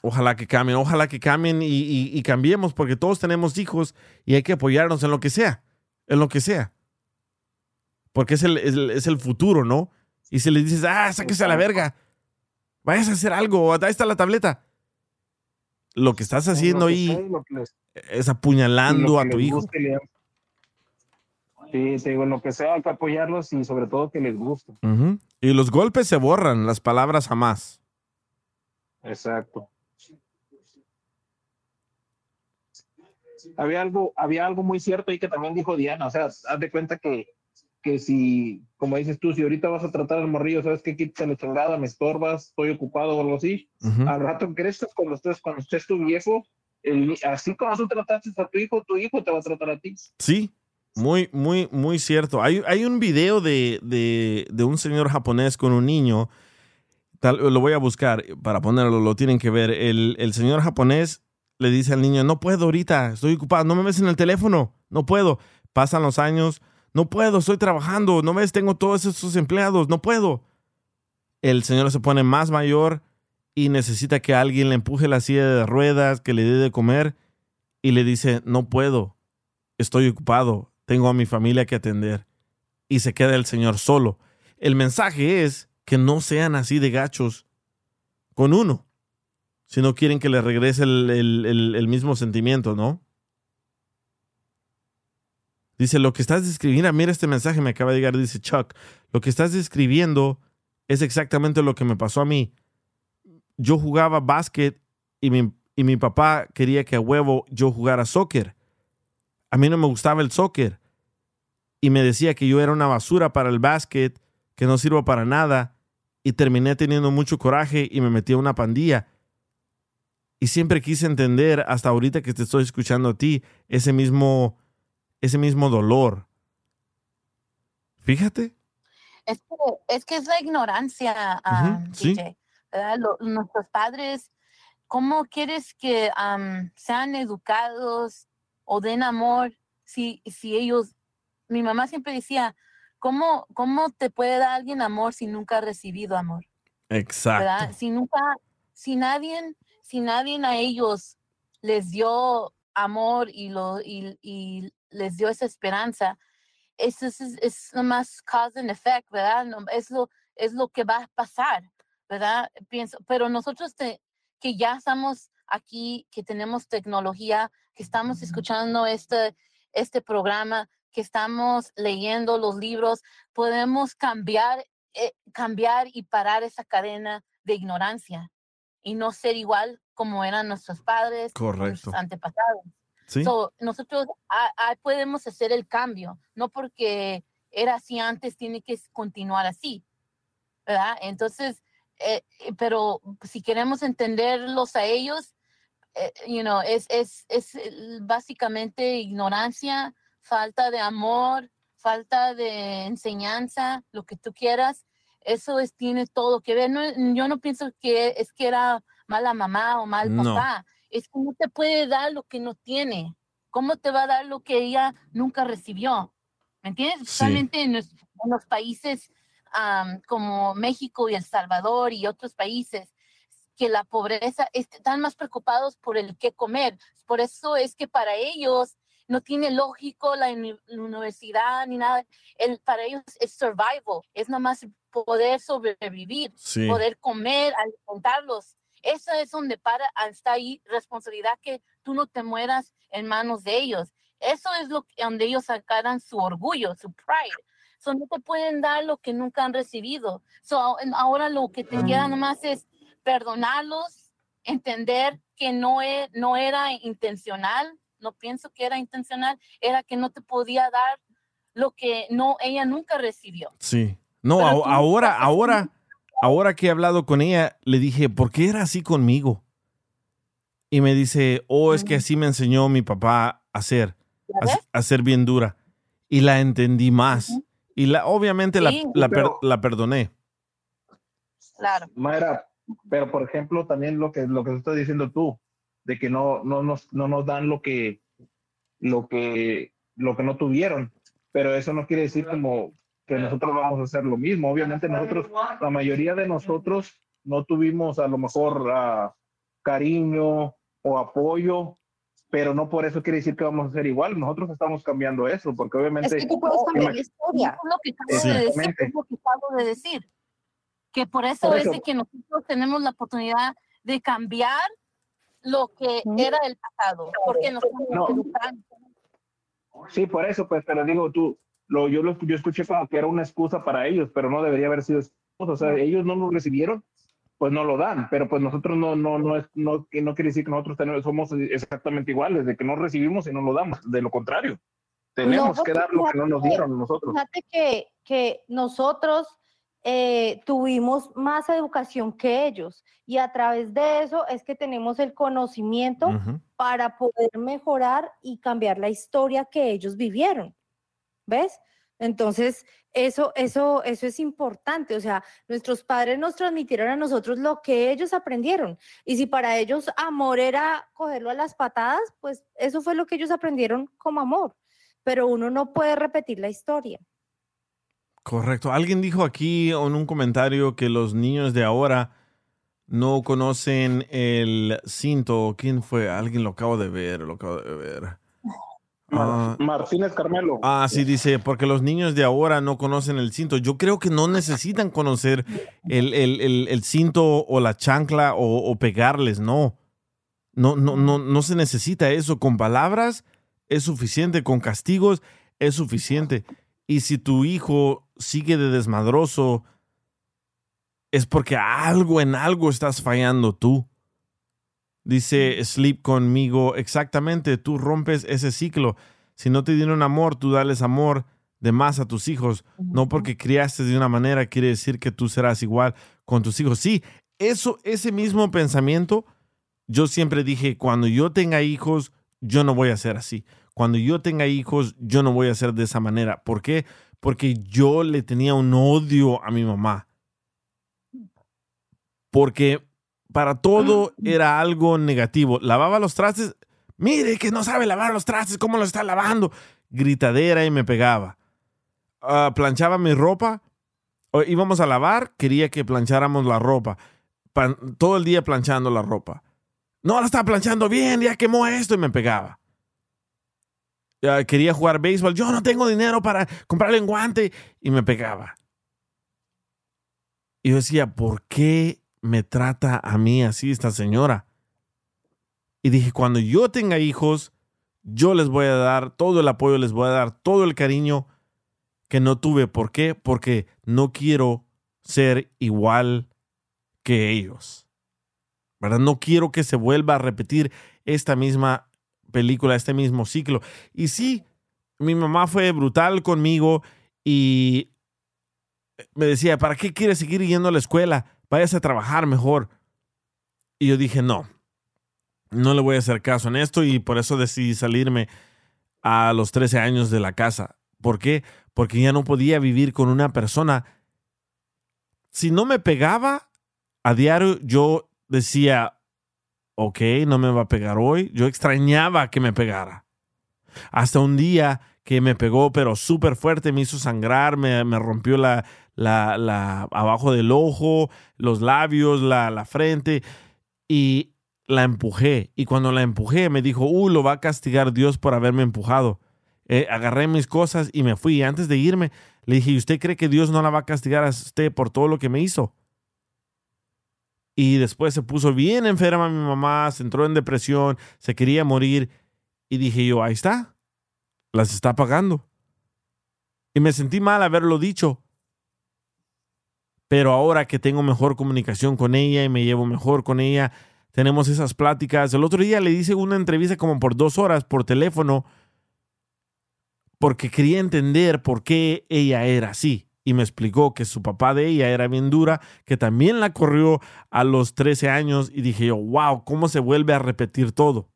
ojalá que cambien, ojalá que cambien y, y- y cambiemos, porque todos tenemos hijos y hay que apoyarnos en lo que sea, en lo que sea. Porque es el, es el- es el futuro, ¿no? Y si le dices, ah, sáquese a la verga, vayas a hacer algo, ahí está la tableta. Lo que estás haciendo ahí es apuñalando a tu hijo. Sí, te digo, en lo que sea hay que apoyarlos y sobre todo que les guste. Y los golpes se borran, las palabras jamás. Exacto. Había algo, había algo muy cierto ahí que también dijo Diana, o sea, haz de cuenta que, que si, como dices tú, si ahorita vas a tratar al morrillo, sabes que quítate la chingada, me estorbas, estoy ocupado o algo así, Ujú. al rato creces cuando estés, cuando estés tu viejo, el así como tú trataste a tu hijo, tu hijo te va a tratar a ti. Sí, muy, muy, muy cierto. Hay, hay un video de, de- de un señor japonés con un niño. Lo voy a buscar para ponerlo, lo tienen que ver. El, el señor japonés le dice al niño, no puedo ahorita, estoy ocupado, no me ves en el teléfono, no puedo. Pasan los años, no puedo, estoy trabajando, no ves, tengo todos estos empleados, no puedo. El señor se pone más mayor y necesita que alguien le empuje la silla de ruedas, que le dé de comer y le dice, no puedo, estoy ocupado, tengo a mi familia que atender. Y se queda el señor solo. El mensaje es que no sean así de gachos con uno, si no quieren que le regrese el, el- mismo sentimiento, ¿no? Dice, lo que estás describiendo, mira este mensaje me acaba de llegar, dice Chuck, lo que estás describiendo es exactamente lo que me pasó a mí. Yo jugaba básquet y mi, y mi papá quería que a huevo yo jugara soccer. A mí no me gustaba el soccer. Y me decía que yo era una basura para el básquet, que no sirvo para nada. Y terminé teniendo mucho coraje y me metí a una pandilla. Y siempre quise entender, hasta ahorita que te estoy escuchando a ti, ese mismo, ese mismo dolor. Fíjate. Es que, es que es la ignorancia. DJ, ¿verdad? Lo- nuestros padres, ¿cómo quieres que sean educados o den amor si, si ellos, mi mamá siempre decía, ¿cómo, ¿cómo te puede dar alguien amor si nunca ha recibido amor? Exacto. ¿verdad? Si nunca, si nadie, si nadie a ellos les dio amor y, lo, y, y les dio esa esperanza, eso es, es, nomás cause and effect, ¿verdad? Es, lo, es lo que va a pasar, ¿verdad? Pienso, pero nosotros te- que ya estamos aquí, que tenemos tecnología, que estamos escuchando este, este programa, que estamos leyendo los libros, podemos cambiar, eh, cambiar y parar esa cadena de ignorancia y no ser igual como eran nuestros padres, Correcto. nuestros antepasados. Sí. So, nosotros ah, ah, podemos hacer el cambio, no porque era así antes, tiene que continuar así, ¿verdad? Entonces, eh, eh, pero si queremos entenderlos a ellos, eh, you know, es, es, es el- básicamente ignorancia, falta de amor, falta de enseñanza, lo que tú quieras. Eso es, tiene todo que ver. No, yo no pienso que es que era mala mamá o mal No. papá. Es que no te puede dar lo que no tiene. ¿Cómo te va a dar lo que ella nunca recibió? ¿Me entiendes? Sí. Especialmente en, los, en los países como México y El Salvador y otros países que la pobreza est- están más preocupados por el qué comer. Por eso es que para ellos no tiene lógico la uni- la universidad ni nada. El, para ellos es survival, es nada más poder sobrevivir, Sí. poder comer, alimentarlos. Esa es donde para, está ahí responsabilidad que tú no te mueras en manos de ellos. Eso es lo que, donde ellos sacaran su orgullo, su pride. So, no te pueden dar lo que nunca han recibido. So, ahora lo que te queda nomás es perdonarlos, entender que no, e- no era intencional, no pienso que era intencional, era que no te podía dar lo que no ella nunca recibió. Sí. No, a- ahora, ahora, ahora que he hablado con ella, le dije, ¿por qué era así conmigo? Y me dice, oh, es que así me enseñó mi papá a ser, ¿Ya a, ser bien dura. Y la entendí más. Y la, obviamente la, Sí. la per- Pero- la perdoné. Claro. Mayra, pero por ejemplo, también lo que lo que estás diciendo tú, de que no, no, nos, no nos dan lo que, lo que, lo que no tuvieron. Pero eso no quiere decir como que nosotros vamos a hacer lo mismo. Obviamente nosotros, la mayoría de nosotros no tuvimos a lo mejor ah, cariño o apoyo, pero no por eso quiere decir que vamos a ser igual. Nosotros estamos cambiando eso, porque obviamente... Es que tú puedes cambiar la historia. Es lo que acabo de decir, es lo que acabo de decir. Que por eso, Por es eso. de que nosotros tenemos la oportunidad de cambiar lo que era el pasado, porque nos No. educando. Sí, por eso, pues, pero digo tú, lo, yo, lo, yo escuché como que era una excusa para ellos, pero no debería haber sido excusa. O sea, ellos no lo recibieron, pues no lo dan, pero pues nosotros no, no, no, es, no, que no quiere decir que nosotros tenemos, somos exactamente iguales, de que no recibimos y no lo damos, de lo contrario. Tenemos No, que dar lo que no nos dieron nosotros. Fíjate que, que nosotros eh, tuvimos más educación que ellos y a través de eso es que tenemos el conocimiento para poder mejorar y cambiar la historia que ellos vivieron. ¿Ves? Entonces, eso, eso, eso es importante. O sea, nuestros padres nos transmitieron a nosotros lo que ellos aprendieron. Y si para ellos amor era cogerlo a las patadas, pues eso fue lo que ellos aprendieron como amor. Pero uno no puede repetir la historia. Correcto. Alguien dijo aquí en un comentario que los niños de ahora no conocen el cinto. ¿Quién fue? Alguien lo acabo de ver, lo acabo de ver. Ah, Martínez Carmelo. Ah, sí, dice, porque los niños de ahora no conocen el cinto. Yo creo que no necesitan conocer el, el- el- el cinto o la chancla o, o pegarles, no. No, no, no, no se necesita eso. Con palabras es suficiente, con castigos es suficiente. Y si tu hijo sigue de desmadroso, es porque algo en algo estás fallando tú. Dice Sleep conmigo, exactamente, tú rompes ese ciclo. Si no te dieron amor, tú dales amor de más a tus hijos. No porque criaste de una manera quiere decir que tú serás igual con tus hijos. Sí, eso, ese mismo pensamiento, yo siempre dije, cuando yo tenga hijos, yo no voy a ser así. Cuando yo tenga hijos, yo no voy a ser de esa manera. ¿Por qué? Porque yo le tenía un odio a mi mamá. Porque para todo era algo negativo. Lavaba los trastes, mire que no sabe lavar los trastes, ¿cómo los está lavando? Gritadera y me pegaba. Ah, planchaba mi ropa, o íbamos a lavar, quería que plancháramos la ropa. Pan- todo el día planchando la ropa. No la estaba planchando bien, ya quemó esto y me pegaba. Quería jugar béisbol, yo no tengo dinero para comprarle un guante y me pegaba. Y yo decía, ¿por qué me trata a mí así esta señora? Y dije, cuando yo tenga hijos, yo les voy a dar todo el apoyo, les voy a dar todo el cariño que no tuve. ¿Por qué? Porque no quiero ser igual que ellos. ¿Verdad? No quiero que se vuelva a repetir esta misma película, este mismo ciclo. Y sí, mi mamá fue brutal conmigo y me decía, ¿para qué quieres seguir yendo a la escuela? Váyase a trabajar mejor. Y yo dije, no, no le voy a hacer caso en esto y por eso decidí salirme a los 13 años de la casa. ¿Por qué? Porque ya no podía vivir con una persona. Si no me pegaba a diario, yo decía, ok, no me va a pegar hoy. Yo extrañaba que me pegara. Hasta un día que me pegó, pero súper fuerte, me hizo sangrar, me, me rompió la, la, la, abajo del ojo, los labios, la, la frente, y la empujé. Y cuando la empujé, me dijo, uh, lo va a castigar Dios por haberme empujado. Eh, agarré mis cosas y me fui. Y antes de irme, le dije, ¿y usted cree que Dios no la va a castigar a usted por todo lo que me hizo? Y después se puso bien enferma mi mamá, se entró en depresión, se quería morir. Y dije yo, ahí está, las está pagando. Y me sentí mal haberlo dicho. Pero ahora que tengo mejor comunicación con ella y me llevo mejor con ella, tenemos esas pláticas. El otro día le hice una entrevista como por dos horas por teléfono porque quería entender por qué ella era así. Y me explicó que su papá de ella era bien dura, que también la corrió a los 13 años y dije yo, wow, ¿cómo se vuelve a repetir todo?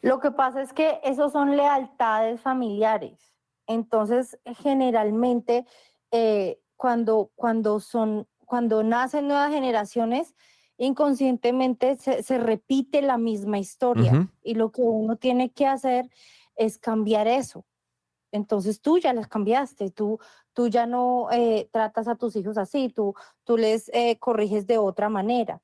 Lo que pasa es que esos son lealtades familiares. Entonces, generalmente, eh, cuando, cuando, son, cuando nacen nuevas generaciones, inconscientemente se, se repite la misma historia. Y lo que uno tiene que hacer es cambiar eso. Entonces tú ya las cambiaste, tú, tú ya no eh, tratas a tus hijos así, tú, tú les eh, corriges de otra manera.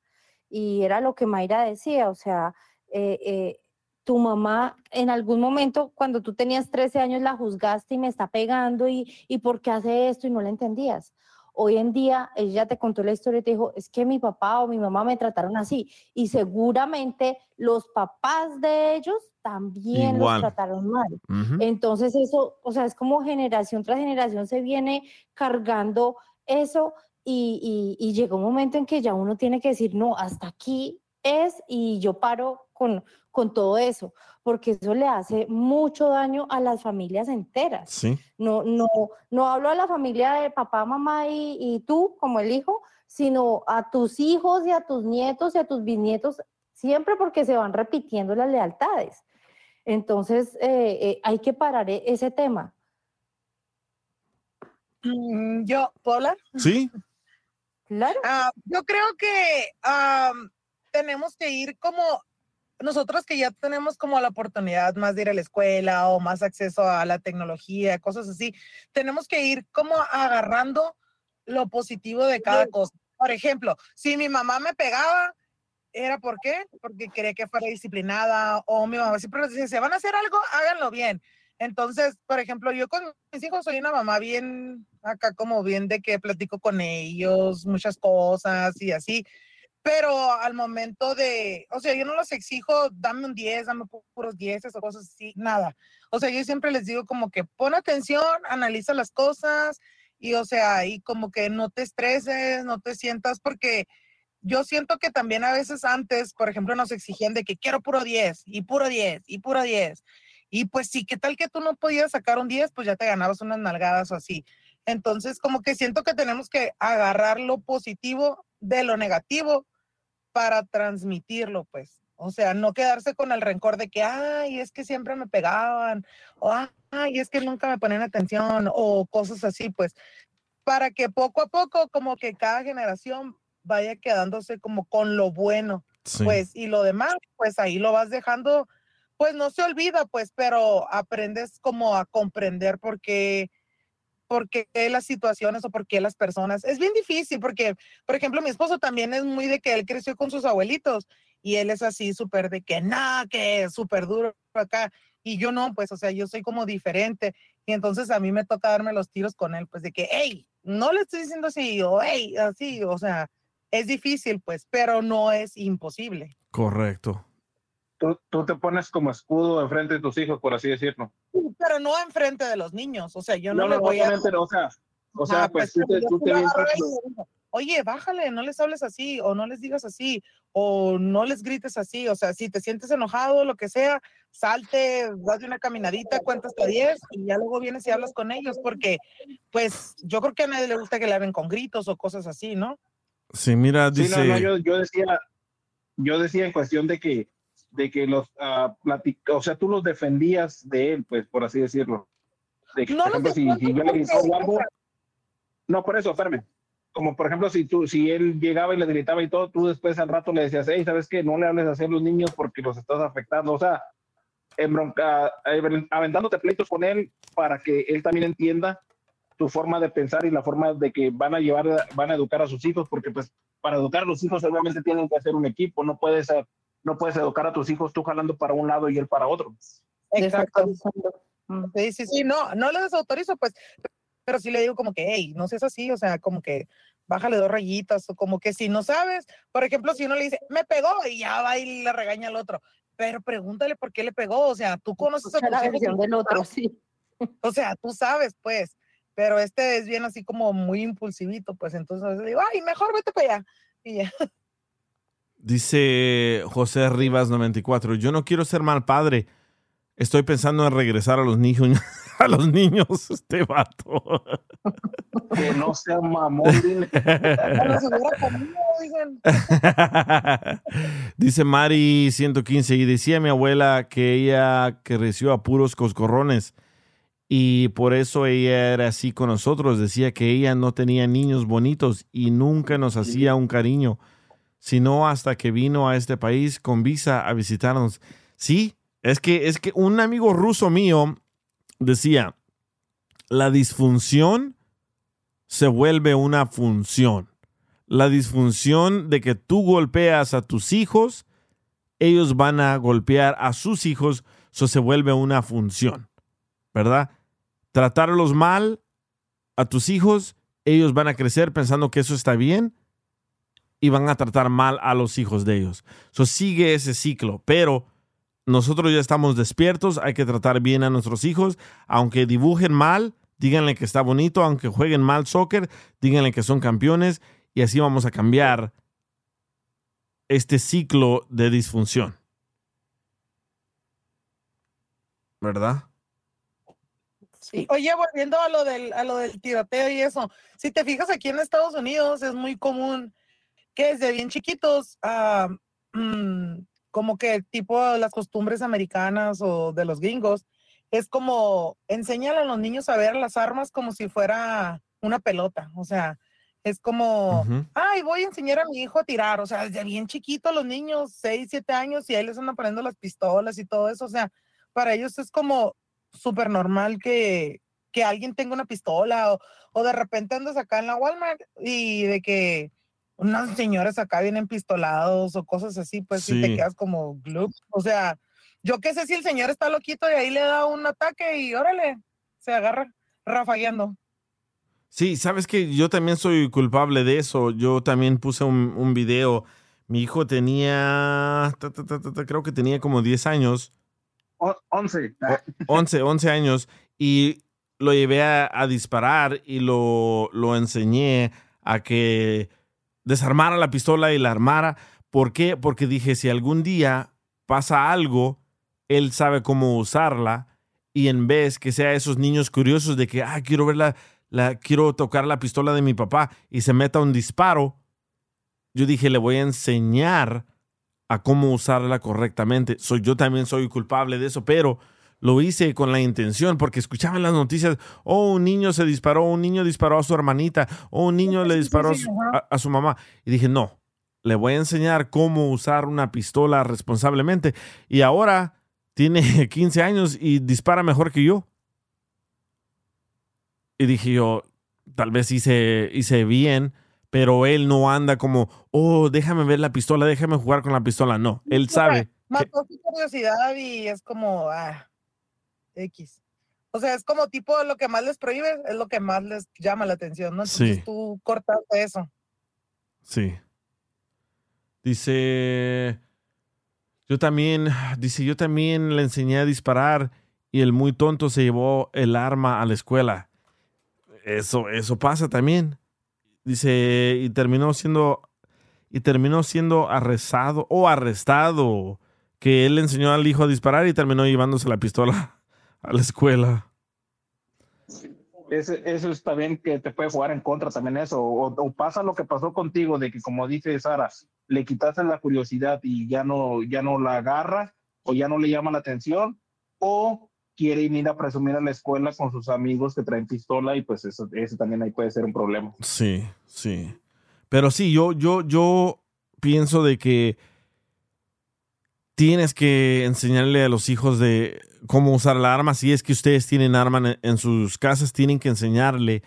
Y era lo que Mayra decía, o sea, eh, tu mamá en algún momento cuando tú tenías 13 años la juzgaste y me está pegando y, y por qué hace esto y no la entendías. Hoy en día ella te contó la historia y te dijo, es que mi papá o mi mamá me trataron así. Y seguramente los papás de ellos también Igual. los trataron mal. Entonces eso, o sea, es como generación tras generación se viene cargando eso y, y, y llega un momento en que ya uno tiene que decir, no, hasta aquí es y yo paro con, con todo eso, porque eso le hace mucho daño a las familias enteras. Sí. No, no, no hablo a la familia de papá, mamá y, y tú como el hijo, sino a tus hijos y a tus nietos y a tus bisnietos, siempre porque se van repitiendo las lealtades. Entonces, eh, eh, hay que parar e- ese tema. Mm, Yo, ¿puedo hablar? Sí. Claro. Ah, yo creo que tenemos que ir como nosotros que ya tenemos como la oportunidad más de ir a la escuela o más acceso a la tecnología, cosas así, tenemos que ir como agarrando lo positivo de cada cosa. Por ejemplo, si mi mamá me pegaba, ¿era por qué? Porque quería que fuera disciplinada o mi mamá siempre nos decía, si van a hacer algo, háganlo bien. Entonces, por ejemplo, yo con mis hijos soy una mamá bien, acá como bien de que platico con ellos muchas cosas y así, pero al momento de, o sea, yo no los exijo, dame un 10, dame pu- puros 10 o cosas así, nada. O sea, yo siempre les digo como que pon atención, analiza las cosas y, o sea, y como que no te estreses, no te sientas, porque yo siento que también a veces antes, por ejemplo, nos exigían de que quiero puro 10 y puro 10 y puro 10. Y pues sí, ¿qué tal que tú no podías sacar un 10? Pues ya te ganabas unas nalgadas o así. Entonces, como que siento que tenemos que agarrar lo positivo de lo negativo para transmitirlo, pues. O sea, no quedarse con el rencor de que, ay, es que siempre me pegaban, o ay, es que nunca me ponían atención, o cosas así, pues, para que poco a poco, como que cada generación vaya quedándose como con lo bueno, Sí. pues, y lo demás, pues ahí lo vas dejando, pues no se olvida, pues, pero aprendes como a comprender por qué, por qué las situaciones o por qué las personas. Es bien difícil porque, por ejemplo, mi esposo también es muy de que él creció con sus abuelitos y él es así súper de que nada, que súper duro acá. Y yo no, pues, o sea, yo soy como diferente. Y entonces a mí me toca darme los tiros con él, pues de que, hey, no le estoy diciendo así, o hey, así, o sea, es difícil, pues, pero no es imposible. Correcto. Tú, tú te pones como escudo enfrente de tus hijos, por así decirlo. Pero no enfrente de los niños, o sea, yo no, No, le voy a... o sea, o sea, Ah, pues tú pero te, yo tú sí te Oye, bájale, no les hables así, o no les digas así, o no les grites así, o sea, si te sientes enojado, lo que sea, salte, das de una caminadita, cuentas hasta 10 y ya luego vienes y hablas con ellos, porque pues yo creo que a nadie le gusta que le hablen con gritos o cosas así, ¿no? Sí, mira, Sí, dice... no, no, yo, yo decía, yo decía en cuestión de que, de que los, ah, platic- o sea, tú los defendías de él, pues, por así decirlo. De que, No por ejemplo, si, si yo le gritaba algo, no, por eso, espérame. Como por ejemplo, si tú, si él llegaba y le gritaba y todo, tú después al rato le decías, hey, ¿sabes qué? No le hables así a los niños porque los estás afectando. O sea, en bronca, eh, aventándote pleitos con él para que él también entienda tu forma de pensar y la forma de que van a llevar, van a educar a sus hijos, porque pues para educar a los hijos obviamente tienen que hacer un equipo, no puedes, eh, no puedes educar a tus hijos tú jalando para un lado y él para otro. Exacto. Sí, sí, sí, no, no le desautorizo, pues, pero sí le digo como que, hey, no seas así, o sea, como que bájale dos rayitas, o como que si no sabes, por ejemplo, si uno le dice, me pegó, y ya va y le regaña al otro, pero pregúntale por qué le pegó, o sea, tú conoces a la versión del otro, sí. O sea, tú sabes, pues, pero este es bien así como muy impulsivito, pues, entonces veces digo, ay, mejor vete para allá, y ya. Dice José Rivas 94, yo no quiero ser mal padre. Estoy pensando en regresar a los niños, a los niños, este vato. Que no sea mamón, dile. Dice Mari 115 y decía mi abuela que ella creció a puros coscorrones y por eso ella era así con nosotros. Decía que ella no tenía niños bonitos y nunca nos hacía un cariño, sino hasta que vino a este país con visa a visitarnos. Sí, es que es que un amigo ruso mío decía, la disfunción se vuelve una función la disfunción de que tú golpeas a tus hijos, ellos van a golpear a sus hijos, eso se vuelve una función, ¿verdad? Tratarlos mal a tus hijos, ellos van a crecer pensando que eso está bien y van a tratar mal a los hijos de ellos. Eso sigue ese ciclo, pero nosotros ya estamos despiertos, hay que tratar bien a nuestros hijos, aunque dibujen mal, díganle que está bonito, aunque jueguen mal soccer, díganle que son campeones y así vamos a cambiar este ciclo de disfunción. ¿Verdad? Sí. Oye, volviendo a lo del a lo del tiroteo y eso, si te fijas aquí en Estados Unidos es muy común que desde bien chiquitos, mm, como que tipo las costumbres americanas o de los gringos, es como enseñan a los niños a ver las armas como si fuera una pelota, o sea, es como, ay, voy a enseñar a mi hijo a tirar, o sea, desde bien chiquito los niños, 6, 7 años, y ahí les andan poniendo las pistolas y todo eso, o sea, para ellos es como súper normal que, que alguien tenga una pistola o, o de repente andas acá en la Walmart y de que unas señoras acá vienen pistolados o cosas así, pues sí, te quedas como gloop. O sea, yo qué sé si el señor está loquito y ahí le da un ataque y órale, se agarra rafagueando. Sí, sabes que yo también soy culpable de eso. Yo también puse un, un video. Mi hijo tenía, ta, ta, ta, ta, ta, creo que tenía como 10 años. O- 11. 11, 11 años y lo llevé a, a disparar y lo, lo enseñé a que desarmara la pistola y la armara. ¿Por qué? Porque dije, si algún día pasa algo, él sabe cómo usarla y en vez que sea esos niños curiosos de que, ah, quiero ver la, la- quiero tocar la pistola de mi papá y se meta un disparo, yo dije, le voy a enseñar a cómo usarla correctamente. Soy, yo también soy culpable de eso, pero lo hice con la intención porque escuchaba en las noticias, oh, un niño se disparó, un niño disparó a su hermanita, o un niño le disparó a su, a- a su mamá. Y dije, no, le voy a enseñar cómo usar una pistola responsablemente. Y ahora tiene 15 años y dispara mejor que yo. Y dije yo, tal vez hice, hice bien, pero él no anda como, oh, déjame ver la pistola, déjame jugar con la pistola. No, él sabe. que- Mató su curiosidad y es como, ah, X. O sea, es como tipo lo que más les prohíbes es lo que más les llama la atención, ¿no? Entonces Sí. tú cortaste eso. Sí. Dice Yo también, dice, yo también le enseñé a disparar y el muy tonto se llevó el arma a la escuela. Eso, eso pasa también. Dice, y terminó siendo, y terminó siendo arrestado o arrestado, que él le enseñó al hijo a disparar y terminó llevándose la pistola a la escuela. Ese- eso es también que te puede jugar en contra también eso. O, o pasa lo que pasó contigo, de que como dice Sara, le quitaste la curiosidad y ya no, ya no la agarra o ya no le llama la atención o quiere ir a presumir a la escuela con sus amigos que traen pistola y pues eso, eso también ahí puede ser un problema. Sí, sí. Pero sí, yo, yo, yo pienso de que tienes que enseñarle a los hijos de cómo usar la arma. Si es que ustedes tienen arma en, sus casas, tienen que enseñarle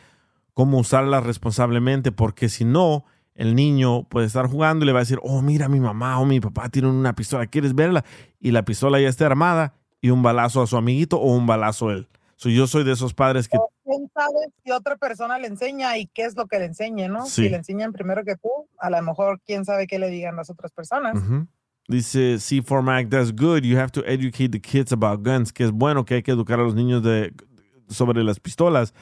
cómo usarla responsablemente, porque si no, el niño puede estar jugando y le va a decir, oh, mira, mi mamá o mi papá tienen una pistola, ¿quieres verla? Y la pistola ya está armada y un balazo a su amiguito o un balazo a él. So, yo soy de esos padres que ¿Quién sabe si otra persona le enseña y qué es lo que le enseñe, no? Sí. Si le enseñan primero que tú, a lo mejor quién sabe qué le digan las otras personas. Ujú. Dice C4 Mac, that's good. You have to educate the kids about guns. Que es bueno que hay que educar a los niños de, sobre las pistolas.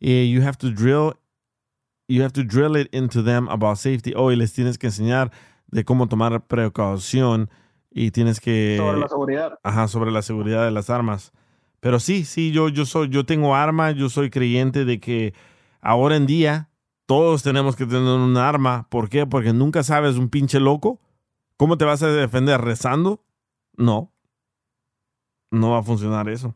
Y you have to drill, you have to drill it into them about safety. Oh, y les tienes que enseñar de cómo tomar precaución y tienes que Sobre la seguridad. Ajá, sobre la seguridad de las armas. Pero sí, sí, yo, yo soy, yo tengo arma, yo soy creyente de que ahora en día todos tenemos que tener un arma. ¿Por qué? Porque nunca sabes un pinche loco. ¿Cómo te vas a defender? ¿Rezando? No. No va a funcionar eso.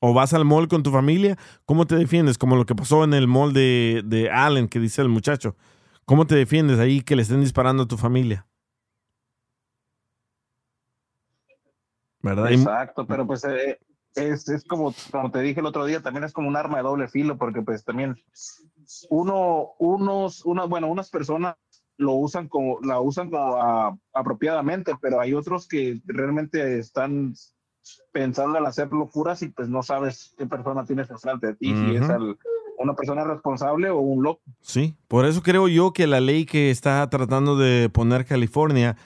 O vas al mall con tu familia, ¿cómo te defiendes? Como lo que pasó en el mall de, de Allen, que dice el muchacho. ¿Cómo te defiendes ahí que le estén disparando a tu familia? ¿Verdad? Exacto, pero pues eh, es, es como, como te dije el otro día, también es como un arma de doble filo, porque pues también uno, unos, una, bueno, unas personas lo usan como, la usan como ah, apropiadamente, pero hay otros que realmente están pensando en hacer locuras y pues no sabes qué persona tienes enfrente de ti, si es una persona responsable o un loco. Sí, por eso creo yo que la ley que está tratando de poner California,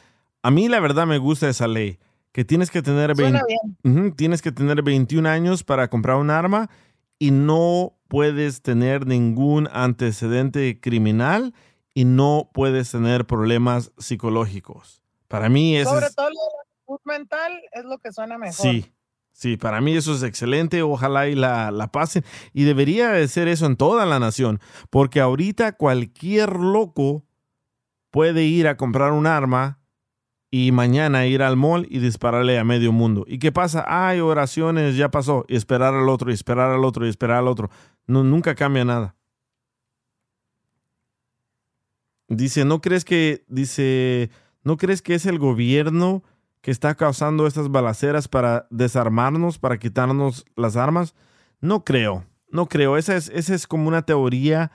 a mí la verdad me gusta esa ley, que tienes que tener, Suena 20 Ujú, tienes que tener 21 años para comprar un arma y no puedes tener ningún antecedente criminal y no puedes tener problemas psicológicos. Para mí eso Sobre es... todo lo mental es lo que suena mejor. Sí, sí, para mí eso es excelente. Ojalá y la, la pasen. Y debería de ser eso en toda la nación, porque ahorita cualquier loco puede ir a comprar un arma y mañana ir al mall y dispararle a medio mundo. ¿Y qué pasa? Hay oraciones, ya pasó. Y esperar al otro, y esperar al otro, y esperar al otro. No, nunca cambia nada. Dice, ¿no crees que, dice, ¿no crees que es el gobierno que está causando estas balaceras para desarmarnos, para quitarnos las armas? No creo, no creo. Esa es, esa es como una teoría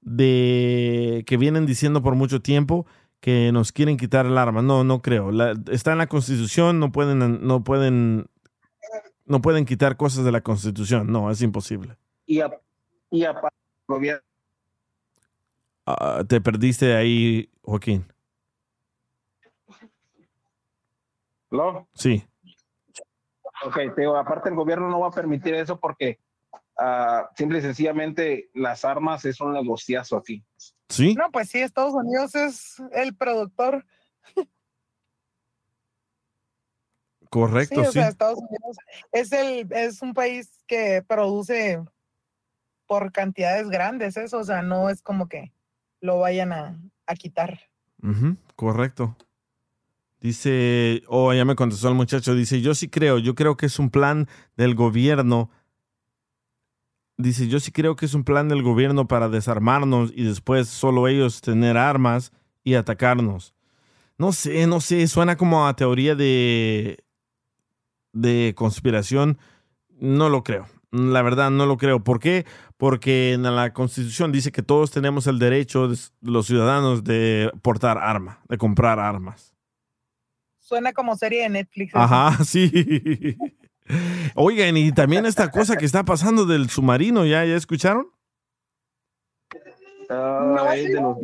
de que vienen diciendo por mucho tiempo que nos quieren quitar el arma. No, no creo. Está en la Constitución, no pueden, no pueden, no pueden quitar cosas de la Constitución. No, es imposible. Y, y el gobierno Ah, te perdiste ahí, Joaquín. ¿Lo? Sí. Ok, te digo, aparte el gobierno no va a permitir eso porque ah, simple y sencillamente las armas es un negociazo aquí. ¿Sí? No, pues sí, Estados Unidos es el productor. Correcto, sí, sí. o sea, Estados Unidos es el es un país que produce por cantidades grandes eso, o sea, no es como que lo vayan a, a quitar. Correcto. Dice, oh, ya me contestó el muchacho, dice, yo sí creo, yo creo que es un plan del gobierno. Dice, yo sí creo que es un plan del gobierno para desarmarnos y después solo ellos tener armas y atacarnos. No sé, no sé, suena como a teoría de, de conspiración. No lo creo. La verdad, no lo creo. ¿Por qué? Porque en la Constitución dice que todos tenemos el derecho, de- los ciudadanos, de portar arma, de comprar armas. Suena como serie de Netflix. eso. Ajá, sí. Oigan, y también esta cosa que está pasando del submarino, ¿ya, ya escucharon? Ah, es de los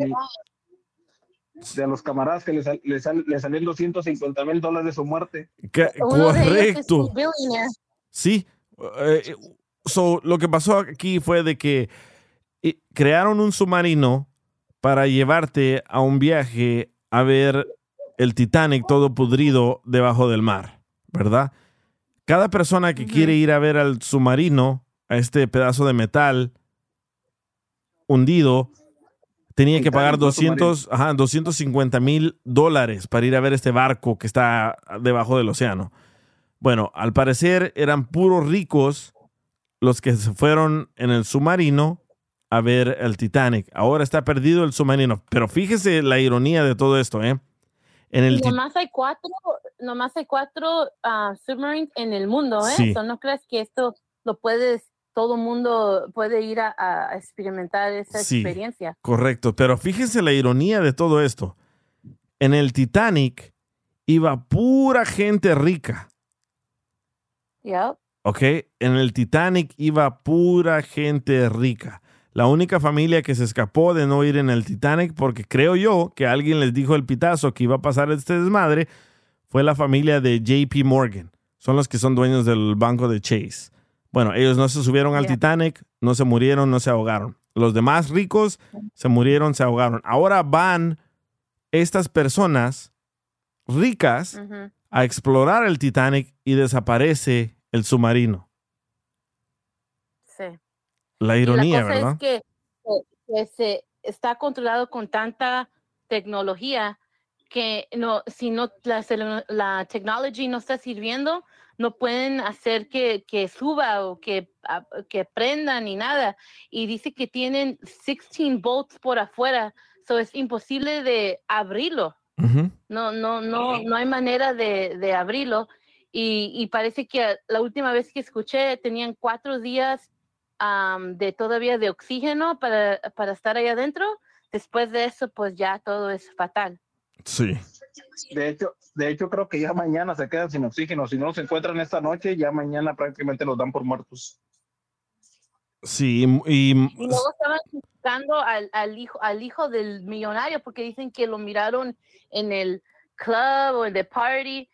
de los camaradas que le, sal- le, sal- le salieron 250 mil dólares de su muerte. Que- correcto. Sí. eh, so, lo que pasó aquí fue de que eh, crearon un submarino para llevarte a un viaje a ver el Titanic todo pudrido debajo del mar, ¿verdad? Cada persona que quiere ir a ver al submarino, a este pedazo de metal hundido, tenía que pagar no 200, ajá, 250 mil dólares para ir a ver este barco que está debajo del océano. Bueno, al parecer eran puros ricos los que se fueron en el submarino a ver el Titanic. Ahora está perdido el submarino. Pero fíjese la ironía de todo esto, ¿eh? En el nomás hay cuatro, nomás hay cuatro ah, submarines en el mundo, ¿eh? Sí. So, no crees que esto lo puedes, todo mundo puede ir a, a experimentar esa Sí. experiencia. Correcto, pero fíjense la ironía de todo esto. En el Titanic iba pura gente rica, Yep. ¿Ok? En el Titanic iba pura gente rica. La única familia que se escapó de no ir en el Titanic, porque creo yo que alguien les dijo el pitazo que iba a pasar este desmadre, fue la familia de JP Morgan. Son los que son dueños del banco de Chase. Bueno, ellos no se subieron al Yeah. Titanic, no se murieron, no se ahogaron. Los demás ricos se murieron, se ahogaron. Ahora van estas personas ricas a explorar el Titanic y desaparece el submarino. Sí. La Y ironía, la cosa ¿verdad? es que, que- se está controlado con tanta tecnología que no, si no la, la technology no está sirviendo, no pueden hacer que, que suba o que, a- que prenda ni nada. Y dice que tienen 16 volts por afuera, so es imposible de abrirlo. Ujú. No, no, no, no hay manera de, de abrirlo. Y, y parece que la última vez que escuché tenían cuatro días am, de todavía de oxígeno para, para estar ahí adentro. Después de eso, pues ya todo es fatal. Sí. De hecho, de hecho, creo que ya mañana se quedan sin oxígeno. Si no se encuentran esta noche, ya mañana prácticamente los dan por muertos. Sí, y, Y luego estaban buscando al, al hijo, al hijo del millonario porque dicen que lo miraron en el club o en the party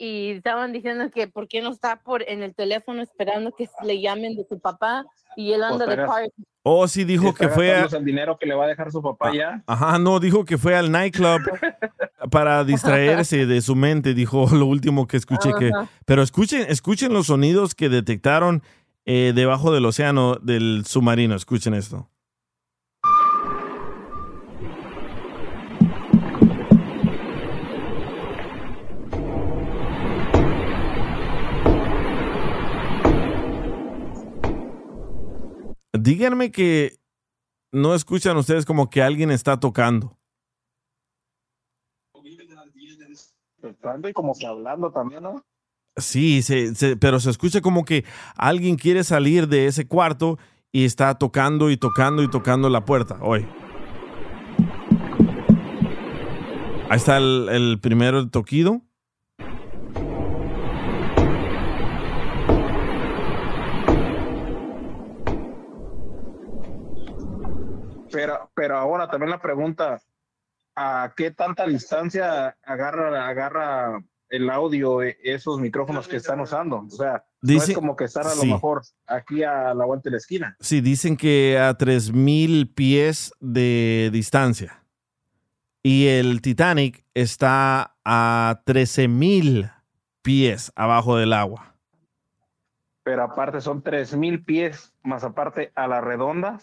y, estaban diciendo que por qué no está por en el teléfono esperando que le llamen de su papá y él anda de party. oh, sí dijo que fue a- el dinero que le va a dejar su papá ya. Ajá, no, dijo que fue al nightclub para distraerse de su mente, dijo lo último que escuché que... Pero escuchen, escuchen los sonidos que detectaron eh, debajo del océano del submarino, escuchen esto. Díganme que no escuchan ustedes como que alguien está tocando. Tocando y como que hablando también, ¿no? Sí, se- se- pero se escucha como que alguien quiere salir de ese cuarto y está tocando y tocando y tocando la puerta. Hoy. Ahí está el, el primero toquido. Pero, ahora también la pregunta, ¿a qué tanta distancia agarra, agarra el audio eh, esos micrófonos que están usando? O sea, no es como que estar a lo sí. mejor aquí a la vuelta de la esquina. Sí, dicen que a 3.000 pies de distancia. Y el Titanic está a 13.000 pies abajo del agua. Pero aparte son 3.000 pies, más aparte a la redonda.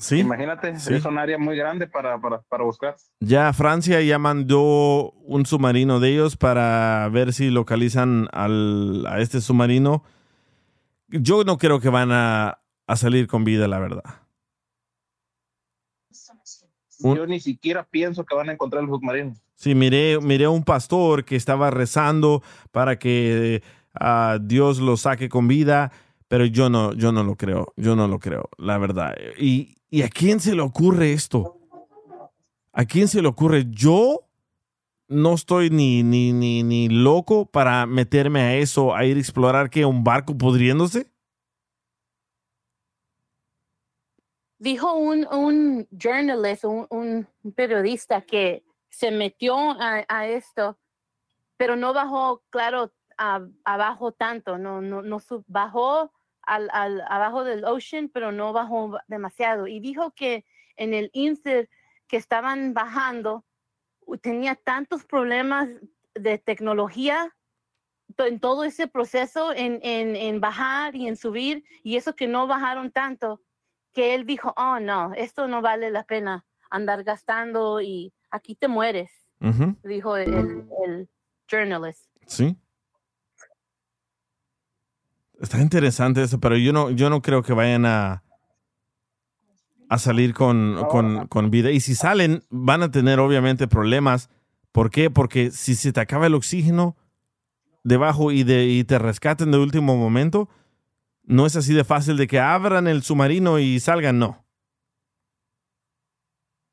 Sí. Imagínate, Sí. es un área muy grande para, para, para buscar. Ya Francia ya mandó un submarino de ellos para ver si localizan al- a este submarino. Yo no creo que van a, a salir con vida, la verdad. Un- Yo ni siquiera pienso que van a encontrar el submarino. Sí, miré, miré a un pastor que estaba rezando para que ah, Dios lo saque con vida, pero yo no, yo no lo creo, yo no lo creo, la verdad. ¿Y, y a quién se le ocurre esto? ¿A quién se le ocurre? Yo no estoy ni, ni, ni, ni loco para meterme a eso, a ir a explorar que un barco pudriéndose. dijo un, un journalist, un, un periodista que se metió a, a esto, pero no bajó, claro, a- abajo tanto, no, no, no sub- bajó al, al- abajo del ocean, pero no bajó ba- demasiado. Y dijo que en el insert que estaban bajando, tenía tantos problemas de tecnología en todo ese proceso, en, en, en bajar y en subir, y eso que no bajaron tanto, que él dijo, oh no, esto no vale la pena andar gastando y aquí te mueres, Ujú, dijo el, el, el journalist. Sí. Está interesante eso, pero yo no, yo no creo que vayan a, a salir con, con, con vida. Y si salen, van a tener obviamente problemas. ¿Por qué? Porque si se te acaba el oxígeno debajo y, de, y te rescaten de último momento, no es así de fácil de que abran el submarino y salgan, no.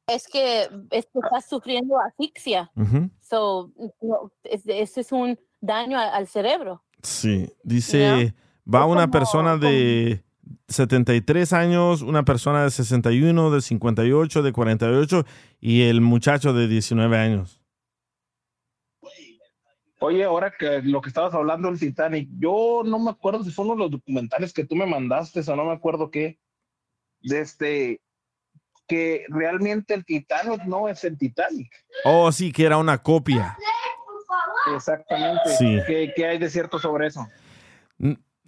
Es que, es que estás sufriendo asfixia. Ujú. So, no, ese es un daño al cerebro. Sí, dice, va una persona de 73 años, una persona de 61, de 58, de 48 y el muchacho de 19 años. Oye, ahora que lo que estabas hablando del Titanic, yo no me acuerdo si fue uno de los documentales que tú me mandaste o no me acuerdo qué, de este, que realmente el Titanic no es el Titanic. Oh, sí, que era una copia. Exactamente. Sí. ¿Qué, qué hay de cierto sobre eso?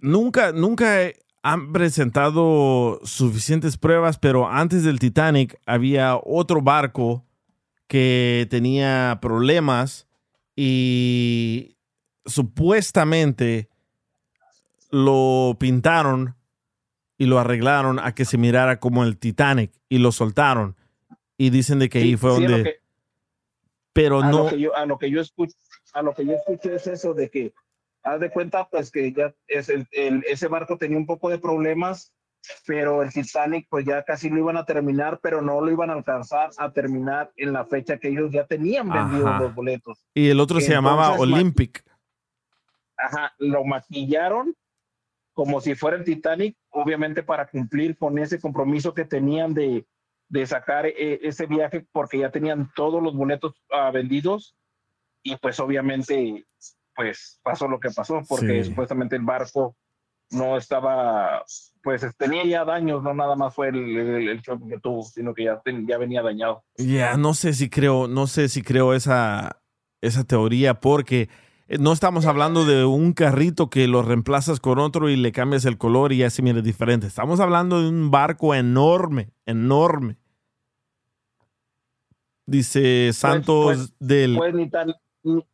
Nunca, nunca han presentado suficientes pruebas, pero antes del Titanic había otro barco que tenía problemas y supuestamente lo pintaron y lo arreglaron a que se mirara como el Titanic y lo soltaron. Y dicen de que ahí fue sí, donde que- pero a no lo que yo a lo que yo escucho a lo que yo escucho es eso de que haz de cuenta pues que ya es el, el- ese barco tenía un poco de problemas pero el Titanic pues ya casi lo iban a terminar pero no lo iban a alcanzar a terminar en la fecha que ellos ya tenían vendidos los boletos. Y el otro se llamaba Olympic. ajá, lo maquillaron como si fuera el Titanic, obviamente para cumplir con ese compromiso que tenían de, de sacar eh, ese viaje porque ya tenían todos los boletos ah, vendidos. Y pues obviamente pues pasó lo que pasó porque Sí. supuestamente el barco no estaba, pues tenía ya daños, no nada más fue el, el, el choque que tuvo, sino que ya, ten- ya venía dañado. Ya, no sé si creo, no sé si creo esa, esa teoría, porque eh, no estamos hablando de un carrito que lo reemplazas con otro y le cambias el color y ya se mira diferente. Estamos hablando de un barco enorme, enorme. Dice Santos pues, del. Pues ni tan, ni,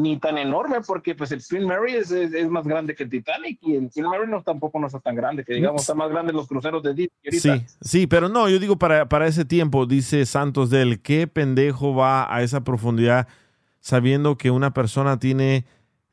ni tan enorme, porque pues el Queen Mary es, es, es más grande que el Titanic y el Queen Mary no, tampoco no está tan grande, que digamos, está más grande los cruceros de Disney ahorita. Sí, sí, pero no, yo digo para, para ese tiempo, dice Santos del, ¿qué pendejo va a esa profundidad sabiendo que una persona tiene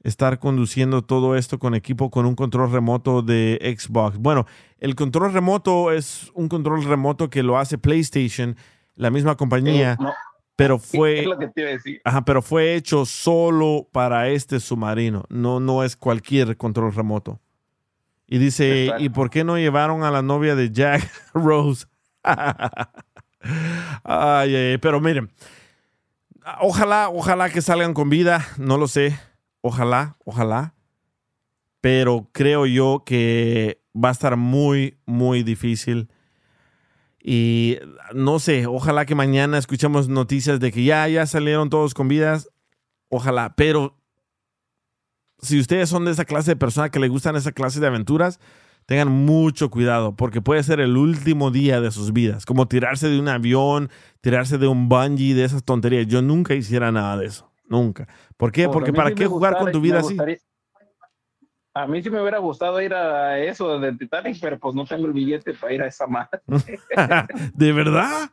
estar conduciendo todo esto con equipo con un control remoto de Xbox? Bueno, el control remoto es un control remoto que lo hace PlayStation, la misma compañía, Eh, no. Pero fue... Lo que te iba a decir. Ajá, pero fue hecho solo para este submarino. No, no es cualquier control remoto. Y dice, Exacto. ¿y por qué no llevaron a la novia de Jack Rose? ay, ay, pero miren, ojalá, ojalá que salgan con vida, no lo sé, ojalá, ojalá, pero creo yo que va a estar muy, muy difícil. Y no sé, ojalá que mañana escuchemos noticias de que ya, ya salieron todos con vidas. Ojalá, pero si ustedes son de esa clase de persona que le gustan esa clase de aventuras, tengan mucho cuidado porque puede ser el último día de sus vidas, como tirarse de un avión, tirarse de un bungee, de esas tonterías. Yo nunca hiciera nada de eso, nunca. ¿Por qué? Pues, porque ¿para qué jugar con tu vida así? A mí sí me hubiera gustado ir a eso del Titanic, pero pues no tengo el billete para ir a esa madre. ¿De verdad?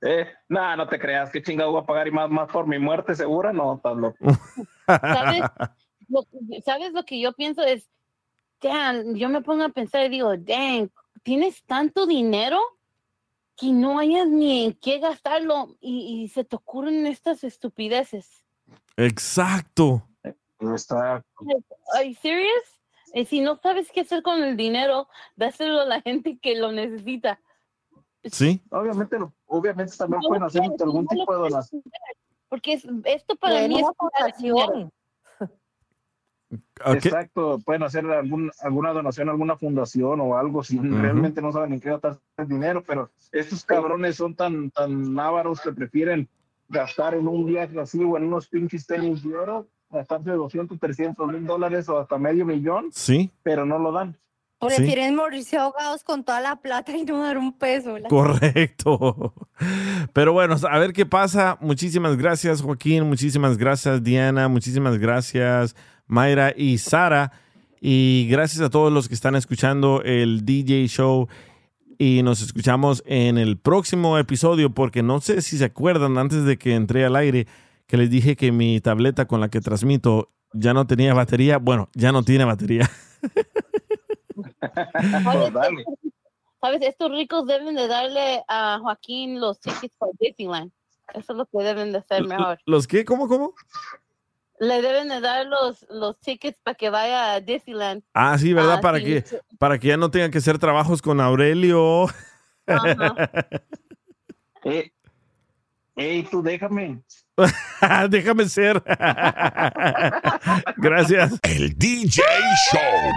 Eh, no, no te creas, qué chingado voy a pagar y más, más por mi muerte segura, no, estás loco. ¿Sabes? Lo, ¿Sabes lo que yo pienso? Es, damn, yo me pongo a pensar y digo, dang, tienes tanto dinero que no hayas ni en qué gastarlo y, y se te ocurren estas estupideces. Exacto. Está, Are you serious? Y si no sabes qué hacer con el dinero, dáselo a la gente que lo necesita. Sí. Obviamente, obviamente también No pueden hacer quieres, algún no tipo de donación. Porque es- esto para Bueno, mí es fundación. Exacto, pueden hacer algún, alguna donación a alguna fundación o algo si realmente no saben en qué gastar el dinero, pero estos cabrones son tan, tan ávaros que prefieren gastar en un viaje así o en unos pinches tenis de oro, gastarse 200, 300 mil dólares o hasta medio millón, Sí, pero no lo dan. Prefieren morirse ahogados con toda la plata y no dar un peso. La- correcto. Pero bueno, a ver qué pasa. Muchísimas gracias, Joaquín. Muchísimas gracias, Diana. Muchísimas gracias, Mayra y Sara. Y gracias a todos los que están escuchando el DJ Show. Y nos escuchamos en el próximo episodio, porque no sé si se acuerdan antes de que entré al aire que les dije que mi tableta con la que transmito ya no tenía batería. Bueno, ya no tiene batería. ¿Sabes? Dale. ¿Sabes? Estos ricos deben de darle a Joaquín los tickets para Disneyland. Eso es lo que deben de hacer mejor. ¿Los qué? ¿Cómo, cómo? Le deben de dar los, los tickets para que vaya a Disneyland. Ah, sí, ¿verdad? Ah, para, sí, que, para que ya no tengan que hacer trabajos con Aurelio. Eh, ey, tú déjame. Déjame ser. Gracias. El DJ Show.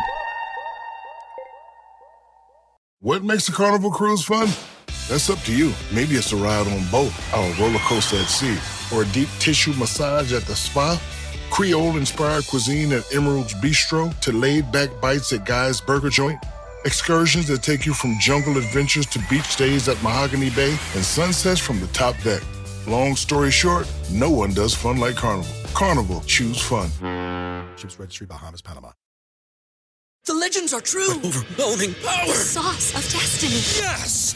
What makes a carnival cruise fun? That's up to you. Maybe it's a ride on boat, or a roller coaster at sea, or a deep tissue massage at the spa. Creole inspired cuisine at Emerald's Bistro to laid back bites at Guy's Burger Joint. Excursions that take you from jungle adventures to beach stays at Mahogany Bay and sunsets from the top deck. Long story short, no one does fun like Carnival. Carnival, choose fun. Ships Registry, Bahamas, Panama. The legends are true. overwhelming power! The sauce of destiny. Yes!